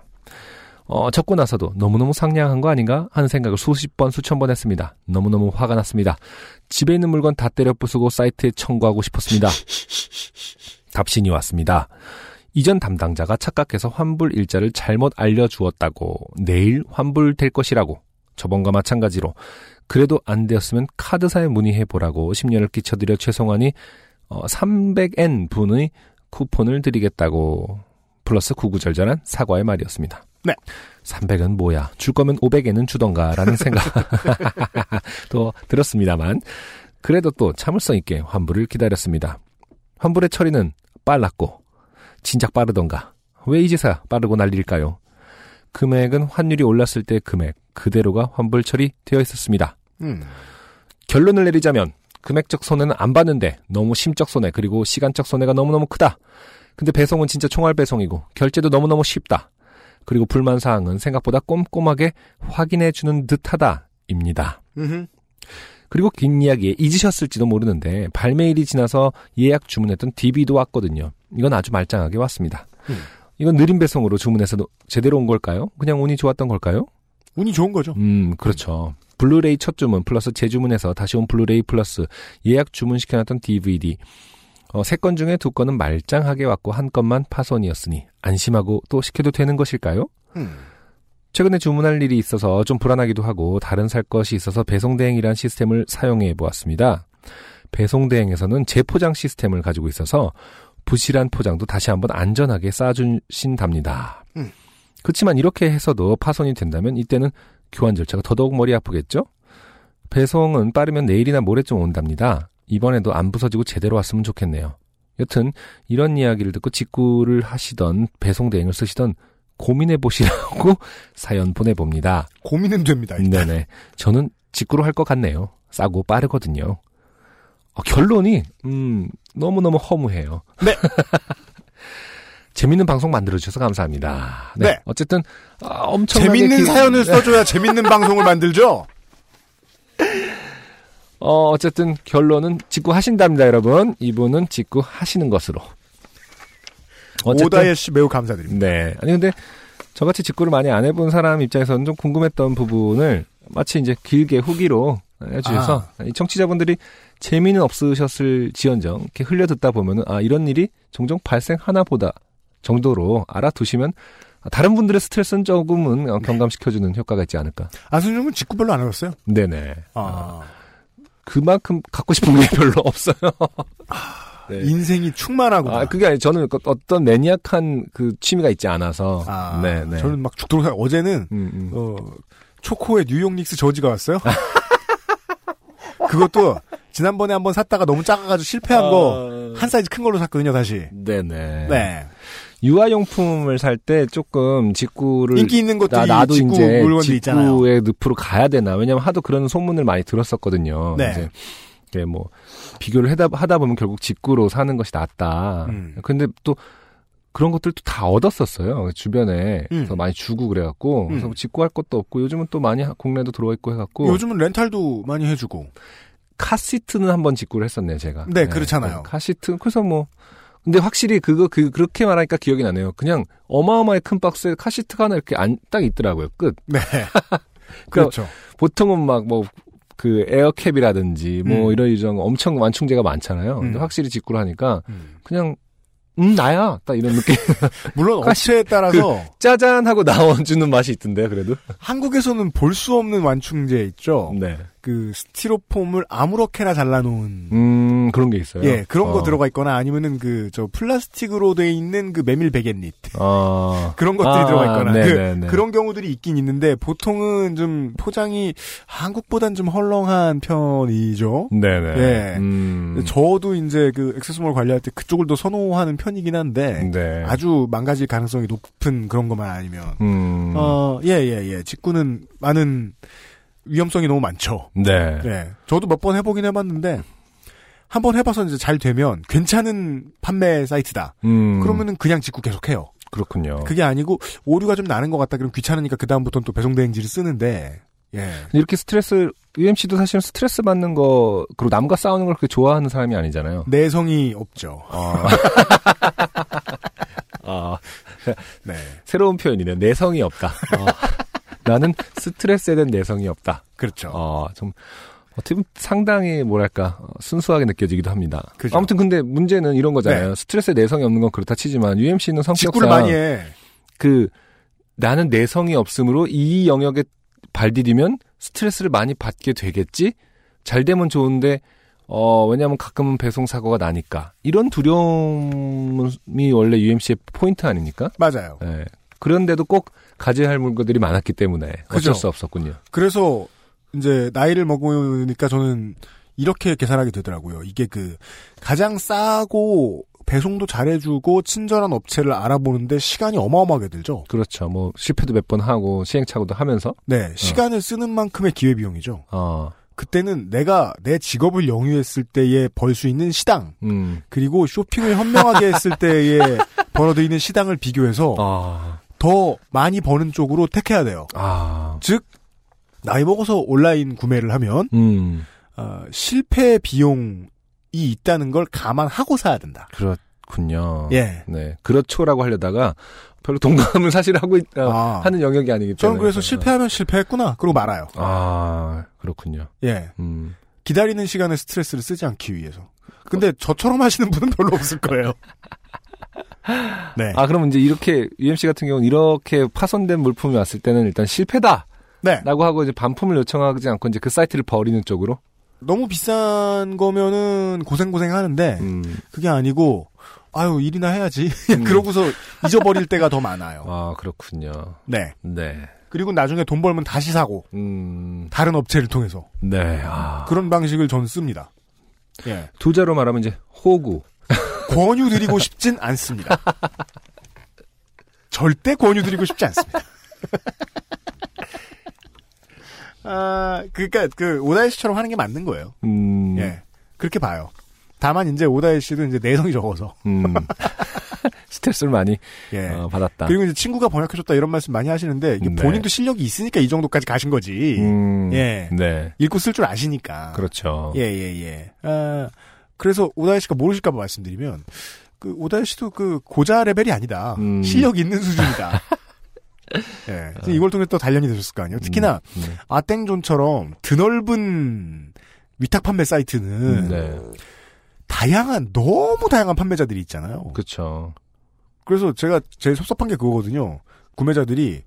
[SPEAKER 2] 어, 적고 나서도 너무너무 상냥한 거 아닌가 하는 생각을 수십 번, 수천 번 했습니다. 너무너무 화가 났습니다. 집에 있는 물건 다 때려 부수고 사이트에 청구하고 싶었습니다. 답신이 왔습니다. 이전 담당자가 착각해서 환불 일자를 잘못 알려주었다고 내일 환불될 것이라고 저번과 마찬가지로 그래도 안 되었으면 카드사에 문의해 보라고 심려를 끼쳐드려 죄송하니 어, 300N 분의 쿠폰을 드리겠다고 플러스 구구절절한 사과의 말이었습니다.
[SPEAKER 1] 네.
[SPEAKER 2] 300은 뭐야? 줄 거면 500에는 주던가 라는 생각도 들었습니다만 그래도 또 참을성 있게 환불을 기다렸습니다. 환불의 처리는 빨랐고 진작 빠르던가 왜 이제서야 빠르고 난리일까요? 금액은 환율이 올랐을 때 금액 그대로가 환불 처리되어 있었습니다.
[SPEAKER 1] 음.
[SPEAKER 2] 결론을 내리자면 금액적 손해는 안 받는데 너무 심적 손해 그리고 시간적 손해가 너무너무 크다. 근데 배송은 진짜 총알 배송이고 결제도 너무너무 쉽다. 그리고 불만 사항은 생각보다 꼼꼼하게 확인해 주는 듯하다입니다. 그리고 긴 이야기에 잊으셨을지도 모르는데 발매일이 지나서 예약 주문했던 DB도 왔거든요. 이건 아주 말짱하게 왔습니다.
[SPEAKER 1] 음.
[SPEAKER 2] 이건 느린 배송으로 주문해서도 제대로 온 걸까요? 그냥 운이 좋았던 걸까요?
[SPEAKER 1] 운이 좋은 거죠.
[SPEAKER 2] 음, 그렇죠. 블루레이 첫 주문 플러스 재주문해서 다시 온 블루레이 플러스 예약 주문 시켜놨던 DVD. 어, 세 건 중에 두 건은 말짱하게 왔고 한 건만 파손이었으니 안심하고 또 시켜도 되는 것일까요?
[SPEAKER 1] 음.
[SPEAKER 2] 최근에 주문할 일이 있어서 좀 불안하기도 하고 다른 살 것이 있어서 배송대행이란 시스템을 사용해 보았습니다. 배송대행에서는 재포장 시스템을 가지고 있어서 부실한 포장도 다시 한번 안전하게 싸주신답니다.
[SPEAKER 1] 음.
[SPEAKER 2] 그렇지만 이렇게 해서도 파손이 된다면 이때는 교환 절차가 더더욱 머리 아프겠죠? 배송은 빠르면 내일이나 모레쯤 온답니다. 이번에도 안 부서지고 제대로 왔으면 좋겠네요. 여튼 이런 이야기를 듣고 직구를 하시던 배송 대행을 쓰시던 고민해 보시라고 사연 보내봅니다.
[SPEAKER 1] 고민은 됩니다. 일단.
[SPEAKER 2] 네네. 저는 직구로 할 것 같네요. 싸고 빠르거든요. 어, 결론이 음, 너무너무 허무해요.
[SPEAKER 1] 네.
[SPEAKER 2] 재밌는 방송 만들어주셔서 감사합니다. 네.
[SPEAKER 1] 네.
[SPEAKER 2] 어쨌든 아, 엄청나게
[SPEAKER 1] 재밌는
[SPEAKER 2] 기-
[SPEAKER 1] 사연을 써줘야 재밌는 방송을 만들죠.
[SPEAKER 2] 어, 어쨌든 결론은 직구하신답니다, 여러분. 이분은 직구하시는 것으로. 어쨌든
[SPEAKER 1] 오다예 씨 매우 감사드립니다.
[SPEAKER 2] 네. 아니 근데 저같이 직구를 많이 안 해본 사람 입장에서는 좀 궁금했던 부분을 마치 이제 길게 후기로 해주셔서 이 청취자분들이 재미는 없으셨을 지언정 이렇게 흘려 듣다 보면은 아 이런 일이 종종 발생하나 보다 정도로 알아두시면 다른 분들의 스트레스는 조금은 어, 경감시켜주는 효과가 있지 않을까.
[SPEAKER 1] 안승준은 직구 별로 안 해봤어요.
[SPEAKER 2] 네네.
[SPEAKER 1] 아,
[SPEAKER 2] 그만큼 갖고 싶은 게 별로 없어요. 네.
[SPEAKER 1] 인생이 충만하구나.
[SPEAKER 2] 아, 그게 아니 저는 그 어떤 매니악한 그 취미가 있지 않아서.
[SPEAKER 1] 아,
[SPEAKER 2] 네, 네.
[SPEAKER 1] 저는 막 죽도록 생각- 어제는
[SPEAKER 2] 음, 음.
[SPEAKER 1] 어, 초코의 뉴욕 닉스 저지가 왔어요. 그것도 지난번에 한번 샀다가 너무 작아가지고 실패한 거한 사이즈 큰 걸로 샀거든요, 다시.
[SPEAKER 2] 네네.
[SPEAKER 1] 네.
[SPEAKER 2] 유아용품을 살 때 조금 직구를
[SPEAKER 1] 인기 있는 것들이
[SPEAKER 2] 나, 나도
[SPEAKER 1] 직구
[SPEAKER 2] 이제
[SPEAKER 1] 물건들 있잖아요.
[SPEAKER 2] 직구의 늪으로 가야 되나 왜냐면 하도 그런 소문을 많이 들었었거든요.
[SPEAKER 1] 네.
[SPEAKER 2] 이제 이게 뭐 비교를 하다, 하다 보면 결국 직구로 사는 것이 낫다.
[SPEAKER 1] 음.
[SPEAKER 2] 근데 또 그런 것들도 다 얻었었어요. 주변에
[SPEAKER 1] 음.
[SPEAKER 2] 그래서 많이 주고 그래갖고 그래서
[SPEAKER 1] 음.
[SPEAKER 2] 뭐 직구할 것도 없고 요즘은 또 많이 하- 국내도 들어와 있고 해갖고
[SPEAKER 1] 요즘은 렌탈도 많이 해주고.
[SPEAKER 2] 카시트는 한번 직구를 했었네요, 제가.
[SPEAKER 1] 네, 그렇잖아요.
[SPEAKER 2] 카시트 그래서 뭐 근데 확실히 그거 그 그렇게 말하니까 기억이 나네요. 그냥 어마어마하게 큰 박스에 카시트가 하나 이렇게 안 딱 있더라고요. 끝.
[SPEAKER 1] 네. 그렇죠.
[SPEAKER 2] 보통은 막 뭐 그 에어캡이라든지 뭐
[SPEAKER 1] 음.
[SPEAKER 2] 이런 이런 엄청 완충제가 많잖아요. 근데
[SPEAKER 1] 음.
[SPEAKER 2] 확실히 직구를 하니까
[SPEAKER 1] 음.
[SPEAKER 2] 그냥 음 나야 딱 이런 느낌.
[SPEAKER 1] 물론
[SPEAKER 2] 카시-
[SPEAKER 1] 업체에 따라서
[SPEAKER 2] 짜잔 하고 나와주는 맛이 있던데요. 그래도.
[SPEAKER 1] 한국에서는 볼 수 없는 완충제 있죠.
[SPEAKER 2] 네.
[SPEAKER 1] 그 스티로폼을 아무렇게나 잘라놓은
[SPEAKER 2] 음 그런 게 있어요.
[SPEAKER 1] 예 그런 거
[SPEAKER 2] 어.
[SPEAKER 1] 들어가 있거나 아니면은 그 저 플라스틱으로 돼 있는 그 메밀 베갯잎
[SPEAKER 2] 어.
[SPEAKER 1] 그런 것들이
[SPEAKER 2] 아,
[SPEAKER 1] 들어가 있거나
[SPEAKER 2] 네네네.
[SPEAKER 1] 그, 런 경우들이 있긴 있는데 보통은 좀 포장이 한국보단 좀 헐렁한 편이죠.
[SPEAKER 2] 네네.
[SPEAKER 1] 예.
[SPEAKER 2] 음.
[SPEAKER 1] 저도 이제 그 액세스몰 관리할 때 그쪽을 더 선호하는 편이긴 한데
[SPEAKER 2] 네.
[SPEAKER 1] 아주 망가질 가능성이 높은 그런 것만 아니면
[SPEAKER 2] 음.
[SPEAKER 1] 어예예예 직구는 많은 위험성이 너무 많죠.
[SPEAKER 2] 네.
[SPEAKER 1] 네. 저도 몇 번 해보긴 해봤는데, 한번 해봐서 이제 잘 되면 괜찮은 판매 사이트다.
[SPEAKER 2] 음.
[SPEAKER 1] 그러면은 그냥 직구 계속해요.
[SPEAKER 2] 그렇군요.
[SPEAKER 1] 그게 아니고, 오류가 좀 나는 것 같다. 그럼 귀찮으니까 그 다음부터는 또 배송 대행지를 쓰는데, 예.
[SPEAKER 2] 이렇게 스트레스 UMC도 사실은 스트레스 받는 거 그리고 남과 싸우는 걸 그렇게 좋아하는 사람이 아니잖아요.
[SPEAKER 1] 내성이 없죠.
[SPEAKER 2] 아. 아,
[SPEAKER 1] 네.
[SPEAKER 2] 새로운 표현이네요. 내성이 없다. 어. 나는 스트레스에 대한 내성이 없다.
[SPEAKER 1] 그렇죠.
[SPEAKER 2] 어, 좀 어떻게 보면 상당히 뭐랄까 어, 순수하게 느껴지기도 합니다.
[SPEAKER 1] 그죠.
[SPEAKER 2] 아무튼 근데 문제는 이런 거잖아요. 스트레스에 내성이 없는 건 그렇다 치지만 UMC는 성격상
[SPEAKER 1] 많이 해.
[SPEAKER 2] 그 나는 내성이 없으므로 이 영역에 발디디면 스트레스를 많이 받게 되겠지. 잘 되면 좋은데 어 왜냐하면 가끔은 배송 사고가 나니까 이런 두려움이 원래 UMC의 포인트 아닙니까?
[SPEAKER 1] 맞아요.
[SPEAKER 2] 예. 그런데도 꼭 가져야 할 물건들이 많았기 때문에 어쩔
[SPEAKER 1] 그죠.
[SPEAKER 2] 수 없었군요.
[SPEAKER 1] 그래서, 이제, 나이를 먹으니까 저는 이렇게 계산하게 되더라고요. 이게 그, 가장 싸고, 배송도 잘해주고, 친절한 업체를 알아보는데 시간이 어마어마하게 들죠.
[SPEAKER 2] 그렇죠. 뭐 실패도 몇 번 하고 시행착오도 하면서
[SPEAKER 1] 네, 시간을 쓰는 만큼의 기회비용이죠.
[SPEAKER 2] 어,
[SPEAKER 1] 그때는 내가 내 직업을 영위했을 때에 벌 수 있는 시당,
[SPEAKER 2] 음,
[SPEAKER 1] 그리고 쇼핑을 현명하게 했을 때에 벌어들이는 시당을 비교해서
[SPEAKER 2] 아,
[SPEAKER 1] 더 많이 버는 쪽으로 택해야 돼요.
[SPEAKER 2] 아,
[SPEAKER 1] 즉, 나이 먹어서 온라인 구매를 하면,
[SPEAKER 2] 음,
[SPEAKER 1] 어, 실패 비용이 있다는 걸 감안하고 사야 된다.
[SPEAKER 2] 그렇군요.
[SPEAKER 1] 예.
[SPEAKER 2] 네, 그렇죠라고 하려다가 별로 동감을 사실 하고 있, 어,
[SPEAKER 1] 아.
[SPEAKER 2] 하는 영역이 아니기 때문에.
[SPEAKER 1] 저는 그래서 실패하면 실패했구나. 그러고 말아요.
[SPEAKER 2] 아, 그렇군요.
[SPEAKER 1] 예.
[SPEAKER 2] 음.
[SPEAKER 1] 기다리는 시간에 스트레스를 쓰지 않기 위해서. 근데 저처럼 하시는 분은 별로 없을 거예요. 네.
[SPEAKER 2] 아, 그럼 이제 이렇게 UMC 같은 경우는 이렇게 파손된 물품이 왔을 때는 일단 실패다.
[SPEAKER 1] 네.
[SPEAKER 2] 라고 하고 이제 반품을 요청하지 않고 이제 그 사이트를 버리는 쪽으로.
[SPEAKER 1] 너무 비싼 거면은 고생고생 하는데,
[SPEAKER 2] 음.
[SPEAKER 1] 그게 아니고, 아유, 일이나 해야지.
[SPEAKER 2] 음.
[SPEAKER 1] 그러고서 잊어버릴 때가 더 많아요.
[SPEAKER 2] 아, 그렇군요.
[SPEAKER 1] 네.
[SPEAKER 2] 네.
[SPEAKER 1] 그리고 나중에 돈 벌면 다시 사고,
[SPEAKER 2] 음.
[SPEAKER 1] 다른 업체를 통해서.
[SPEAKER 2] 네. 아.
[SPEAKER 1] 그런 방식을 저는 씁니다. 예.
[SPEAKER 2] 두 자로 말하면 이제 호구.
[SPEAKER 1] 권유드리고 싶진 않습니다. 절대 권유드리고 싶지 않습니다. 아, 그니까, 그, 오다이 씨처럼 하는 게 맞는 거예요.
[SPEAKER 2] 음.
[SPEAKER 1] 예. 그렇게 봐요. 다만, 이제, 오다이 씨도 이제 내성이 적어서.
[SPEAKER 2] 음. 스트레스를 많이
[SPEAKER 1] 예.
[SPEAKER 2] 어, 받았다.
[SPEAKER 1] 그리고 이제 친구가 번역해줬다 이런 말씀 많이 하시는데, 이게
[SPEAKER 2] 네.
[SPEAKER 1] 본인도 실력이 있으니까 이 정도까지 가신 거지.
[SPEAKER 2] 음.
[SPEAKER 1] 예.
[SPEAKER 2] 네.
[SPEAKER 1] 읽고 쓸 줄 아시니까.
[SPEAKER 2] 그렇죠.
[SPEAKER 1] 예, 예, 예. 아, 그래서 오다이 씨가 모르실까봐 말씀드리면, 그, 오다이 씨도 그, 고자 레벨이 아니다.
[SPEAKER 2] 음.
[SPEAKER 1] 실력 있는 수준이다. 예. 그래서 이걸 통해 또 단련이 되셨을 거 아니에요. 특히나,
[SPEAKER 2] 네.
[SPEAKER 1] 아땡존처럼 드넓은 위탁 판매 사이트는,
[SPEAKER 2] 네.
[SPEAKER 1] 다양한, 너무 다양한 판매자들이 있잖아요.
[SPEAKER 2] 그렇죠.
[SPEAKER 1] 그래서 제가 제일 섭섭한 게 그거거든요. 구매자들이,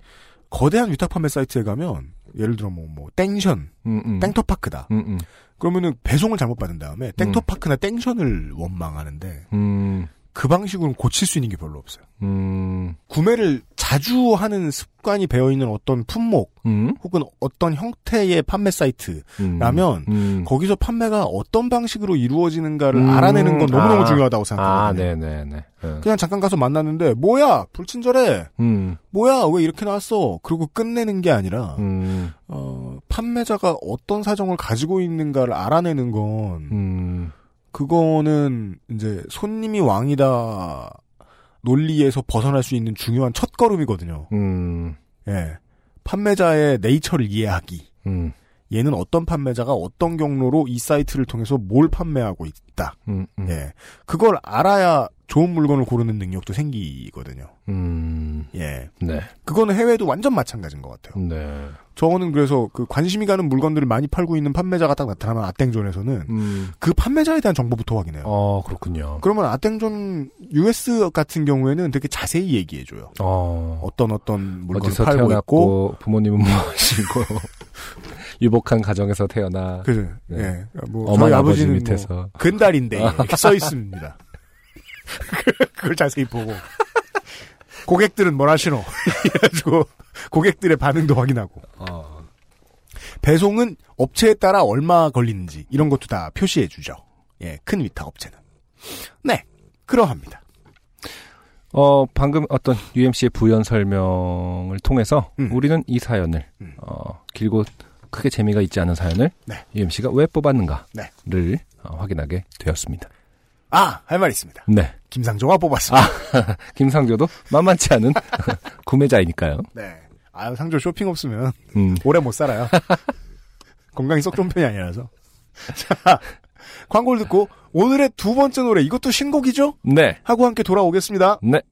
[SPEAKER 1] 거대한 위탁 판매 사이트에 가면, 예를 들어 뭐, 뭐, 땡션,
[SPEAKER 2] 음, 음.
[SPEAKER 1] 땡터파크다.
[SPEAKER 2] 음, 음.
[SPEAKER 1] 그러면은 배송을 잘못 받은 다음에 땡터파크나 땡션을 원망하는데
[SPEAKER 2] 음.
[SPEAKER 1] 그 방식으로는 고칠 수 있는 게 별로 없어요.
[SPEAKER 2] 음.
[SPEAKER 1] 구매를 자주 하는 습관이 배어 있는 어떤 품목
[SPEAKER 2] 음.
[SPEAKER 1] 혹은 어떤 형태의 판매 사이트라면
[SPEAKER 2] 음. 음.
[SPEAKER 1] 거기서 판매가 어떤 방식으로 이루어지는가를
[SPEAKER 2] 음.
[SPEAKER 1] 알아내는 건 너무너무
[SPEAKER 2] 아.
[SPEAKER 1] 중요하다고
[SPEAKER 2] 아,
[SPEAKER 1] 생각하거든요.
[SPEAKER 2] 네네네. 네.
[SPEAKER 1] 그냥 잠깐 가서 만났는데 뭐야 불친절해
[SPEAKER 2] 음.
[SPEAKER 1] 뭐야 왜 이렇게 나왔어 그리고 끝내는 게 아니라
[SPEAKER 2] 음.
[SPEAKER 1] 어, 판매자가 어떤 사정을 가지고 있는가를 알아내는 건
[SPEAKER 2] 음.
[SPEAKER 1] 그거는 이제 손님이 왕이다 논리에서 벗어날 수 있는 중요한 첫 걸음이거든요.
[SPEAKER 2] 음.
[SPEAKER 1] 예. 판매자의 네이처를 이해하기.
[SPEAKER 2] 음.
[SPEAKER 1] 얘는 어떤 판매자가 어떤 경로로 이 사이트를 통해서 뭘 판매하고 있다.
[SPEAKER 2] 음, 음.
[SPEAKER 1] 예. 그걸 알아야 좋은 물건을 고르는 능력도 생기거든요.
[SPEAKER 2] 음,
[SPEAKER 1] 예.
[SPEAKER 2] 네.
[SPEAKER 1] 그거는 해외도 완전 마찬가지인 것 같아요.
[SPEAKER 2] 네.
[SPEAKER 1] 저는 그래서 그 관심이 가는 물건들을 많이 팔고 있는 판매자가 딱 나타나면 아땡존에서는
[SPEAKER 2] 음,
[SPEAKER 1] 그 판매자에 대한 정보부터 확인해요.
[SPEAKER 2] 어, 그렇군요.
[SPEAKER 1] 그러면 아땡존 US 같은 경우에는 되게 자세히 얘기해 줘요.
[SPEAKER 2] 어,
[SPEAKER 1] 어떤 어떤 물건을 팔고 있고
[SPEAKER 2] 부모님은 뭐 하시고, 유복한 가정에서 태어나,
[SPEAKER 1] 그죠.
[SPEAKER 2] 네.
[SPEAKER 1] 예. 뭐
[SPEAKER 2] 어머니
[SPEAKER 1] 저희
[SPEAKER 2] 아버지
[SPEAKER 1] 아버지는
[SPEAKER 2] 밑에서.
[SPEAKER 1] 뭐 근달인데 이렇게 써 있습니다. 그걸 자세히 보고 고객들은 뭘 하시노? 이래가지고 고객들의 반응도 확인하고
[SPEAKER 2] 어,
[SPEAKER 1] 배송은 업체에 따라 얼마 걸리는지 이런 것도 다 표시해 주죠. 예, 큰 위탁 업체는. 네, 그러합니다.
[SPEAKER 2] 어, 방금 어떤 UMC의 부연 설명을 통해서
[SPEAKER 1] 음.
[SPEAKER 2] 우리는 이 사연을
[SPEAKER 1] 음.
[SPEAKER 2] 어, 길고 크게 재미가 있지 않은 사연을
[SPEAKER 1] 네.
[SPEAKER 2] UMC가 왜 뽑았는가를
[SPEAKER 1] 네.
[SPEAKER 2] 어, 확인하게 되었습니다.
[SPEAKER 1] 아, 할 말 있습니다.
[SPEAKER 2] 네.
[SPEAKER 1] 김상조가 뽑았습니다.
[SPEAKER 2] 김상조도 만만치 않은 구매자이니까요.
[SPEAKER 1] 네. 아유, 상조 쇼핑 없으면
[SPEAKER 2] 음,
[SPEAKER 1] 오래 못 살아요. 건강이 썩 좋은 편이 아니라서. 자, 광고를 듣고 오늘의 두 번째 노래 이것도 신곡이죠?
[SPEAKER 2] 네.
[SPEAKER 1] 하고 함께 돌아오겠습니다.
[SPEAKER 2] 네.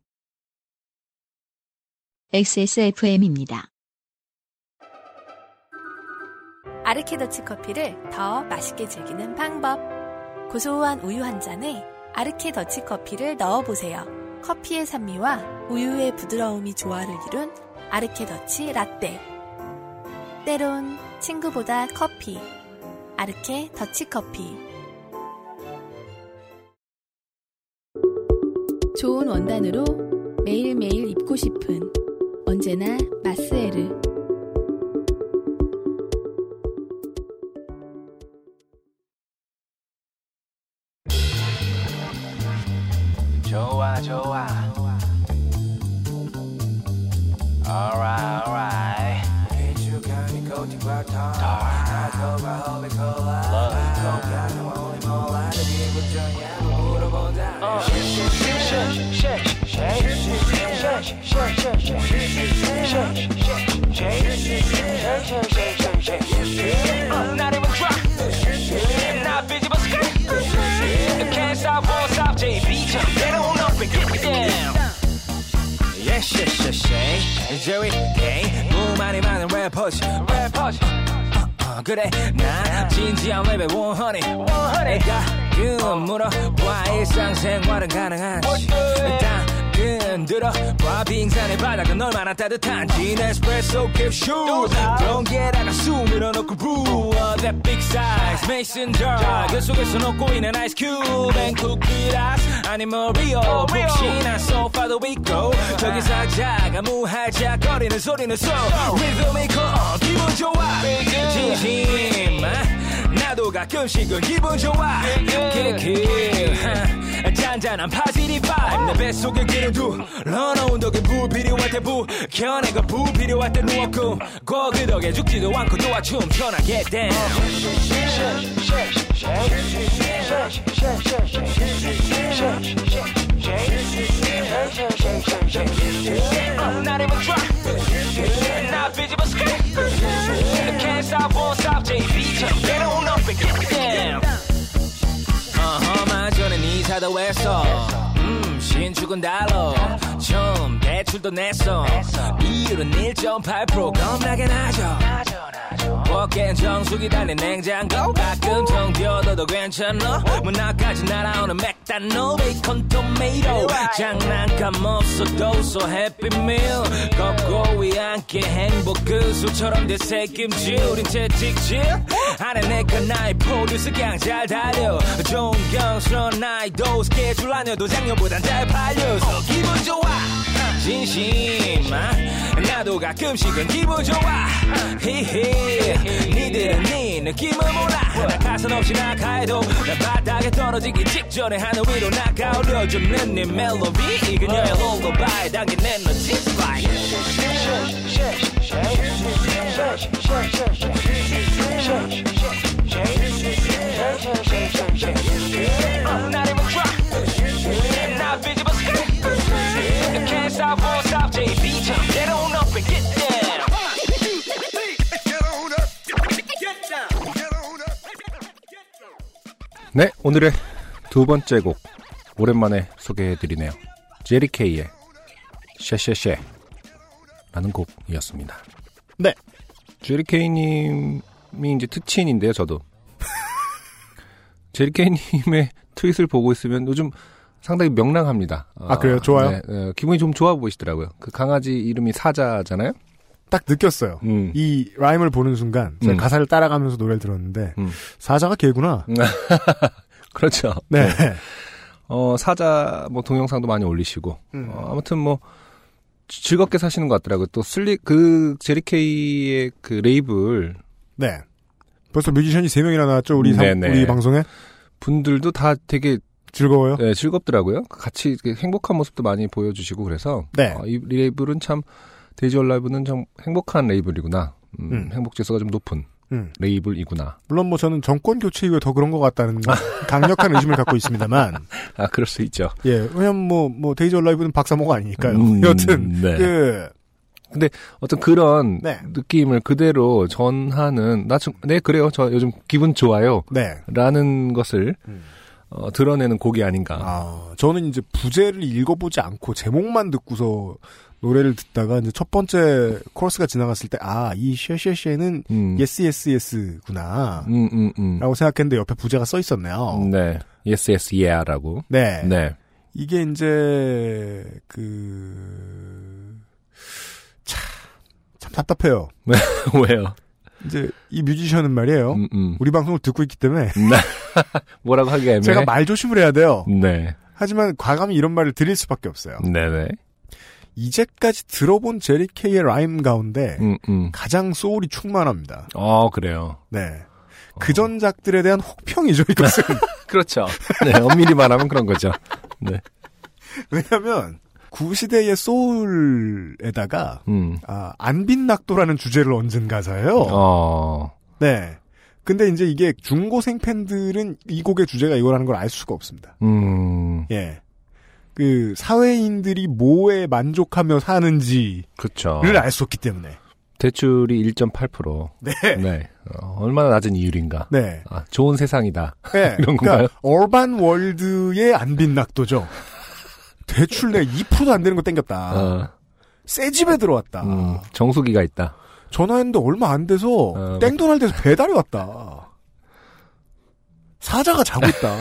[SPEAKER 3] XSFM입니다.
[SPEAKER 6] 아르케더치 커피를 더 맛있게 즐기는 방법. 고소한 우유 한 잔에 아르케 더치 커피를 넣어보세요. 커피의 산미와 우유의 부드러움이 조화를 이룬 아르케 더치 라떼. 때론 친구보다 커피. 아르케 더치 커피.
[SPEAKER 4] 좋은 원단으로 매일매일 입고 싶은 언제나 마스에르.
[SPEAKER 7] 좋아 좋아 Alright alright 길쭉하니 코팅과 달콤한 허 래퍼즈 래퍼즈 어, 그래. 난 진지한 랩의 100 가끔 물어봐 일상생활은 가능한지. 당 근 들어 봐 빙산의 바닥은 얼마나 따뜻한지. 에스프레소 캡슐 변기에다가 수 밀어넣고 brew uh, that big size mason jar. 그 속에서 녹고 있는 아이스 큐브 and cookie rice 아니면 리오 푹신한 소파도 있고 저기 살자가 무할짝거리는 소리는 소 리듬이고 기분 좋아. 진심 나도 가끔씩은 기분 좋아. 잔잔한 파지리 바임 내 뱃속에 기름 둘러놓은 덕에 불 필요할 때 불, 켜내고 불 필요할 때 누웠고. 거그 덕에 죽지도 않고 도와춤 편하게 down Not try down 어허 마저는 이사도 했 어음 신축은 달러. 좀 대출도 냈어. 이율은 1.8% 겁나게 낮아 벗겐 정수기 달린 냉장고. 가끔 정겨워도 괜찮아. 문화까지 날아오는 맥다노. 베이컨 토메이토. 장난감 없어도 happy meal 걷고 위 함께 행복. 그 수처럼 되새김질 우린 채찍질. 안에 내가 나의 프로듀스 그냥 잘 달려 좋은 경스러운 나이도 스케줄 아니어도 작년보단 잘 팔려서 기분 좋아. 진심 나도 가끔씩은 기분 좋아. 히히 니들은 네 느낌을 몰라. 나 가선 없이 나가해도 나 바닥에 떨어지기 직전에 하늘 위로 나가 올려주는 네 멜로디. 그녀의 롤러바에 담긴 에너지 스파이크
[SPEAKER 2] 네, 오늘의 두 번째 곡 오랜만에 소개해드리네요. 제리케이의 쉐쉐쉐 라는 곡이었습니다.
[SPEAKER 1] 네.
[SPEAKER 2] 제리케이님이 이제 특친인데요, 저도. 제리케이님의 트윗을 보고 있으면 요즘 상당히 명랑합니다.
[SPEAKER 1] 아, 그래요? 좋아요?
[SPEAKER 2] 네, 네, 기분이 좀 좋아 보이시더라고요. 그 강아지 이름이 사자잖아요?
[SPEAKER 1] 딱 느꼈어요.
[SPEAKER 2] 음.
[SPEAKER 1] 이 라임을 보는 순간 제가
[SPEAKER 2] 음.
[SPEAKER 1] 가사를 따라가면서 노래를 들었는데
[SPEAKER 2] 음.
[SPEAKER 1] 사자가 개구나.
[SPEAKER 2] 그렇죠.
[SPEAKER 1] 네.
[SPEAKER 2] 어, 사자 뭐 동영상도 많이 올리시고
[SPEAKER 1] 음.
[SPEAKER 2] 어, 아무튼 뭐 지- 즐겁게 사시는 것 같더라고요. 또 슬릭 그 제리케이의 그 레이블
[SPEAKER 1] 네. 벌써 뮤지션이 3명이나 나왔죠. 우리, 삼-
[SPEAKER 2] 네네.
[SPEAKER 1] 우리 방송에.
[SPEAKER 2] 분들도 다 되게
[SPEAKER 1] 즐거워요.
[SPEAKER 2] 네, 즐겁더라고요. 같이 행복한 모습도 많이 보여주시고 그래서
[SPEAKER 1] 네.
[SPEAKER 2] 어, 이 레이블은 참 Daze Alive는 참 행복한 레이블이구나. 음,
[SPEAKER 1] 음.
[SPEAKER 2] 행복 지수가 좀 높은
[SPEAKER 1] 음.
[SPEAKER 2] 레이블이구나.
[SPEAKER 1] 물론 뭐 저는 정권 교체 이후에 더 그런 것 같다는 강력한 의심을 갖고 있습니다만.
[SPEAKER 2] 아 그럴 수 있죠.
[SPEAKER 1] 예. 왜냐면 뭐, 뭐, Daze Alive는 박사모가 아니니까요.
[SPEAKER 2] 음,
[SPEAKER 1] 여튼,
[SPEAKER 2] 네.
[SPEAKER 1] 그,
[SPEAKER 2] 어떤 그런
[SPEAKER 1] 네.
[SPEAKER 2] 느낌을 그대로 전하는 나좀네 그래요. 저 요즘 기분 좋아요.
[SPEAKER 1] 네.
[SPEAKER 2] 라는 것을
[SPEAKER 1] 음.
[SPEAKER 2] 어, 드러내는 곡이 아닌가.
[SPEAKER 1] 아, 저는 이제 부제를 읽어보지 않고 제목만 듣고서 노래를 듣다가 이제 첫 번째 코러스가 지나갔을 때, 아, 이 쉐쉐쉐는
[SPEAKER 2] 음.
[SPEAKER 1] yes yes yes구나.
[SPEAKER 2] 음, 음, 음.
[SPEAKER 1] 라고 생각했는데 옆에 부제가 써 있었네요.
[SPEAKER 2] 네. yes, yes, yeah,라고.
[SPEAKER 1] 네.
[SPEAKER 2] 네.
[SPEAKER 1] 이게 이제 그 참, 참 답답해요.
[SPEAKER 2] 왜요?
[SPEAKER 1] 이제 이 뮤지션은 말이에요.
[SPEAKER 2] 음, 음.
[SPEAKER 1] 우리 방송을 듣고 있기 때문에
[SPEAKER 2] 네. 뭐라고 하기 애매해.
[SPEAKER 1] 제가 말 조심을 해야 돼요.
[SPEAKER 2] 네.
[SPEAKER 1] 하지만 과감히 이런 말을 드릴 수밖에 없어요.
[SPEAKER 2] 네네.
[SPEAKER 1] 이제까지 들어본 제리 케이의 라임 가운데
[SPEAKER 2] 음, 음.
[SPEAKER 1] 가장 소울이 충만합니다.
[SPEAKER 2] 어, 그래요.
[SPEAKER 1] 네. 그 전작들에 대한 혹평이죠, 이것은.
[SPEAKER 2] 그렇죠. 네, 엄밀히 말하면 그런 거죠. 네.
[SPEAKER 1] 왜냐면, 구시대의 소울에다가,
[SPEAKER 2] 음.
[SPEAKER 1] 아, 안빈 낙도라는 주제를 얹은 가사예요.
[SPEAKER 2] 어.
[SPEAKER 1] 네. 근데 이제 이게 중고생 팬들은 이 곡의 주제가 이거라는 걸 알 수가 없습니다.
[SPEAKER 2] 음.
[SPEAKER 1] 예. 그, 사회인들이 뭐에 만족하며 사는지를
[SPEAKER 2] 그렇죠.
[SPEAKER 1] 알 수 없기 때문에.
[SPEAKER 2] 대출이 1.8%.
[SPEAKER 1] 네.
[SPEAKER 2] 네. 어, 얼마나 낮은 이율인가.
[SPEAKER 1] 네.
[SPEAKER 2] 아, 좋은 세상이다.
[SPEAKER 1] 네.
[SPEAKER 2] 이런
[SPEAKER 1] 그러니까
[SPEAKER 2] 건가요?
[SPEAKER 1] 얼반 월드의 안빈낙도죠. 대출 내 2%도 안 되는 거 땡겼다.
[SPEAKER 2] 어,
[SPEAKER 1] 새 집에 들어왔다.
[SPEAKER 2] 음, 정수기가 있다.
[SPEAKER 1] 전화했는데 얼마 안 돼서
[SPEAKER 2] 어.
[SPEAKER 1] 땡도날드에서 배달이 왔다. 사자가 자고 있다.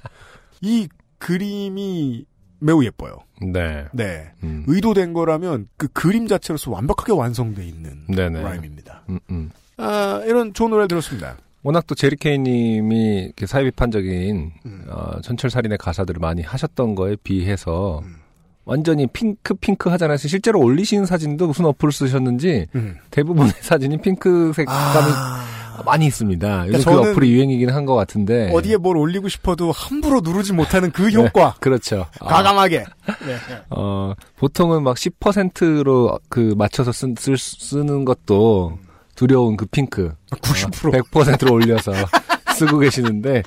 [SPEAKER 1] 이 그림이 매우 예뻐요.
[SPEAKER 2] 네.
[SPEAKER 1] 네.
[SPEAKER 2] 음.
[SPEAKER 1] 의도된 거라면 그 그림 자체로서 완벽하게 완성돼 있는
[SPEAKER 2] 네네.
[SPEAKER 1] 라임입니다.
[SPEAKER 2] 음, 음.
[SPEAKER 1] 아, 이런 좋은 노래를 들었습니다.
[SPEAKER 2] 워낙 또 제리케이 님이 이렇게 사회 비판적인
[SPEAKER 1] 음.
[SPEAKER 2] 어, 전철살인의 가사들을 많이 하셨던 거에 비해서
[SPEAKER 1] 음.
[SPEAKER 2] 완전히 핑크 핑크 하잖아요. 실제로 올리신 사진도 무슨 어플을 쓰셨는지
[SPEAKER 1] 음.
[SPEAKER 2] 대부분의 사진이 핑크색 감이
[SPEAKER 1] 아,
[SPEAKER 2] 많이 있습니다. 요즘 그
[SPEAKER 1] 저는
[SPEAKER 2] 어플이 유행이긴 한 것 같은데
[SPEAKER 1] 어디에 뭘 올리고 싶어도 함부로 누르지 못하는 그 효과.
[SPEAKER 2] 그렇죠. 아,
[SPEAKER 1] 과감하게. 네.
[SPEAKER 2] 어, 보통은 막 10%로 그 맞춰서 쓰, 쓸- 쓰는 것도 두려운 그 핑크.
[SPEAKER 1] 90%.
[SPEAKER 2] 100%로 올려서 쓰고 계시는데,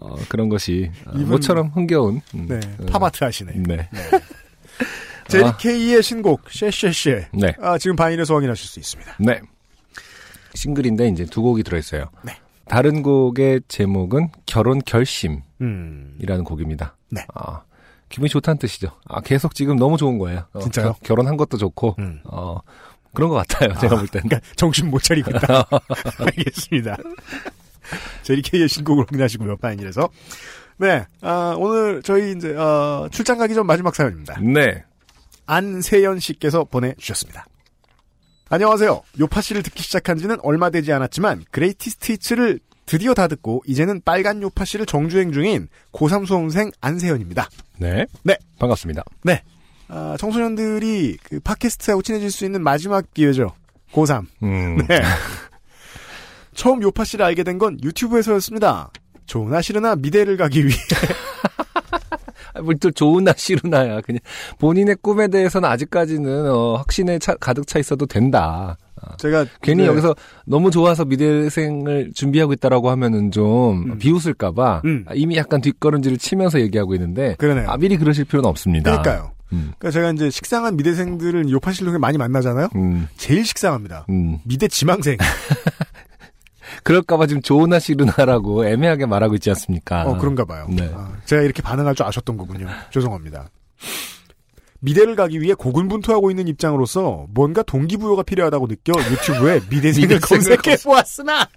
[SPEAKER 2] 어, 그런 것이, 어,
[SPEAKER 1] 이분-
[SPEAKER 2] 모처럼 흥겨운. 음,
[SPEAKER 1] 네.
[SPEAKER 2] 어,
[SPEAKER 1] 팝아트 하시네.
[SPEAKER 2] 네.
[SPEAKER 1] 제리
[SPEAKER 2] 아.
[SPEAKER 1] 케이의 신곡 쉐쉐쉐.
[SPEAKER 2] 네.
[SPEAKER 1] 아, 지금 바인에서 확인하실 수 있습니다.
[SPEAKER 2] 네. 싱글인데 이제 두 곡이 들어있어요.
[SPEAKER 1] 네.
[SPEAKER 2] 다른 곡의 제목은 결혼 결심이라는
[SPEAKER 1] 음.
[SPEAKER 2] 곡입니다.
[SPEAKER 1] 네.
[SPEAKER 2] 아, 기분이 좋다는 뜻이죠. 아, 계속 지금 너무 좋은 거예요. 어,
[SPEAKER 1] 진짜요?
[SPEAKER 2] 겨- 결혼한 것도 좋고,
[SPEAKER 1] 음.
[SPEAKER 2] 어, 그런 것 같아요. 제가 볼 때는.
[SPEAKER 1] 그러니까 정신 못 차리고 있다. 알겠습니다. 제리 케이의 신곡을 확인하시고요. 바인일에서. 네. 아, 오늘 저희 이제 어, 출장 가기 전 마지막 사연입니다.
[SPEAKER 2] 네.
[SPEAKER 1] 안세연 씨께서 보내주셨습니다. 안녕하세요. 요파시를 듣기 시작한 지는 얼마 되지 않았지만 Greatest Hits를 드디어 다 듣고 이제는 빨간 요파시를 정주행 중인 고3 수험생 안세연입니다.
[SPEAKER 2] 네.
[SPEAKER 1] 네.
[SPEAKER 2] 반갑습니다.
[SPEAKER 1] 아, 청소년들이 그 팟캐스트하고 친해질 수 있는 마지막 기회죠. 고3.
[SPEAKER 2] 음.
[SPEAKER 1] 네. 처음 요파시를 알게 된 건 유튜브에서였습니다. 좋으나 싫으나 미대를 가기 위해
[SPEAKER 2] 또 좋은 나 싫으나야. 그냥 본인의 꿈에 대해서는 아직까지는 어, 확신에 차- 가득 차 있어도 된다.
[SPEAKER 1] 제가
[SPEAKER 2] 괜히
[SPEAKER 1] 네.
[SPEAKER 2] 여기서 너무 좋아서 미대생을 준비하고 있다라고 하면은 좀
[SPEAKER 1] 음.
[SPEAKER 2] 비웃을까봐
[SPEAKER 1] 음.
[SPEAKER 2] 아, 이미 약간 뒷걸음질을 치면서 얘기하고 있는데
[SPEAKER 1] 그러네요.
[SPEAKER 2] 아, 미리 그러실 필요는 없습니다.
[SPEAKER 1] 그러니까요.
[SPEAKER 2] 음.
[SPEAKER 1] 그러니까 제가 이제 식상한 미대생들을 요파실동에 많이 만나잖아요.
[SPEAKER 2] 음,
[SPEAKER 1] 제일 식상합니다.
[SPEAKER 2] 음.
[SPEAKER 1] 미대 지망생.
[SPEAKER 2] 그럴까봐 지금 좋으나 싫으나라고 애매하게 말하고 있지 않습니까?
[SPEAKER 1] 어, 그런가 봐요.
[SPEAKER 2] 네.
[SPEAKER 1] 아, 제가 이렇게 반응할 줄 아셨던 거군요. 죄송합니다. 미대를 가기 위해 고군분투하고 있는 입장으로서 뭔가 동기부여가 필요하다고 느껴 유튜브에 미대생을 검색해 보았으나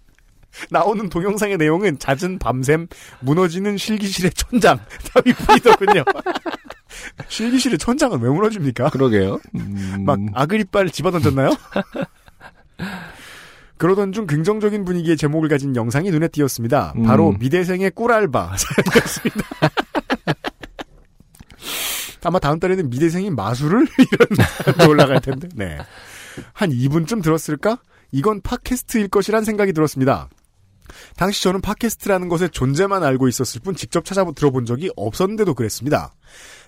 [SPEAKER 1] 나오는 동영상의 내용은 잦은 밤샘, 무너지는 실기실의 천장 답이 보이더군요. 실기실의 천장은 왜 무너집니까?
[SPEAKER 2] 그러게요. 음,
[SPEAKER 1] 막 아그리빨 집어던졌나요? 그러던 중 긍정적인 분위기의 제목을 가진 영상이 눈에 띄었습니다. 바로
[SPEAKER 2] 음.
[SPEAKER 1] 미대생의 꿀알바 사연이었습니다. 아마 다음 달에는 미대생이 마술을 이런 올라갈 텐데. 네. 한 2분쯤 들었을까? 이건 팟캐스트일 것이란 생각이 들었습니다. 당시 저는 팟캐스트라는 것의 존재만 알고 있었을 뿐 직접 찾아 들어본 적이 없었는데도 그랬습니다.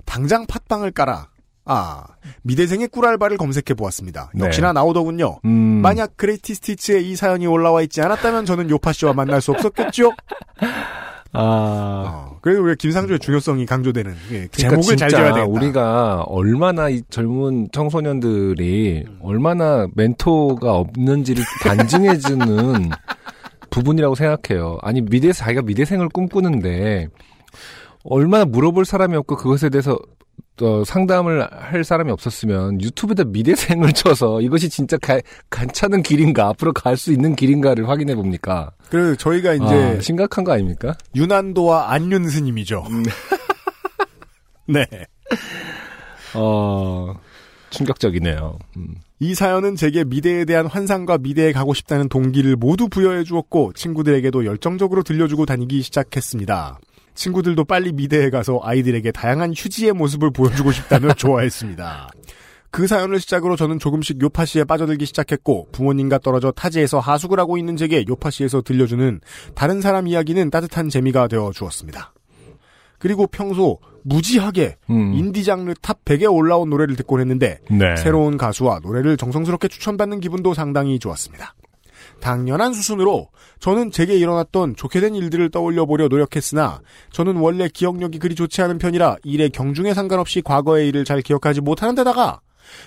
[SPEAKER 1] 당장 팟빵을 깔아 아 미대생의 꿀알바를 검색해 보았습니다.
[SPEAKER 2] 네.
[SPEAKER 1] 역시나 나오더군요.
[SPEAKER 2] 음,
[SPEAKER 1] 만약 그레이티 스티치에 이 사연이 올라와 있지 않았다면 저는 요파 씨와 만날 수 없었겠죠.
[SPEAKER 2] 아,
[SPEAKER 1] 어, 그래도 우리가 김상조의 중요성이 강조되는 예,
[SPEAKER 2] 그러니까
[SPEAKER 1] 제목을 잘 지어야 되겠다.
[SPEAKER 2] 우리가 얼마나 이 젊은 청소년들이 얼마나 멘토가 없는지를 반증해주는 부분이라고 생각해요. 아니 미대 자기가 미대생을 꿈꾸는데 얼마나 물어볼 사람이 없고 그것에 대해서 어, 상담을 할 사람이 없었으면 유튜브에다 미대생을 쳐서 이것이 진짜 가- 괜찮은 길인가 앞으로 갈 수 있는 길인가를 확인해 봅니까?
[SPEAKER 1] 그래서 저희가 이제
[SPEAKER 2] 아, 심각한 거 아닙니까?
[SPEAKER 1] 윤한도와 안윤 스님이죠.
[SPEAKER 2] 음.
[SPEAKER 1] 네.
[SPEAKER 2] 어 충격적이네요. 음.
[SPEAKER 1] 이 사연은 제게 미대에 대한 환상과 미대에 가고 싶다는 동기를 모두 부여해 주었고 친구들에게도 열정적으로 들려주고 다니기 시작했습니다. 친구들도 빨리 미대에 가서 아이들에게 다양한 휴지의 모습을 보여주고 싶다며 좋아했습니다. 그 사연을 시작으로 저는 조금씩 요파시에 빠져들기 시작했고 부모님과 떨어져 타지에서 하숙을 하고 있는 제게 요파시에서 들려주는 다른 사람 이야기는 따뜻한 재미가 되어 주었습니다. 그리고 평소 무지하게
[SPEAKER 2] 음.
[SPEAKER 1] 인디 장르 top 100에 올라온 노래를 듣곤 했는데
[SPEAKER 2] 네.
[SPEAKER 1] 새로운 가수와 노래를 정성스럽게 추천받는 기분도 상당히 좋았습니다. 당연한 수순으로 저는 제게 일어났던 좋게 된 일들을 떠올려 보려 노력했으나 저는 원래 기억력이 그리 좋지 않은 편이라 일의 경중에 상관없이 과거의 일을 잘 기억하지 못하는 데다가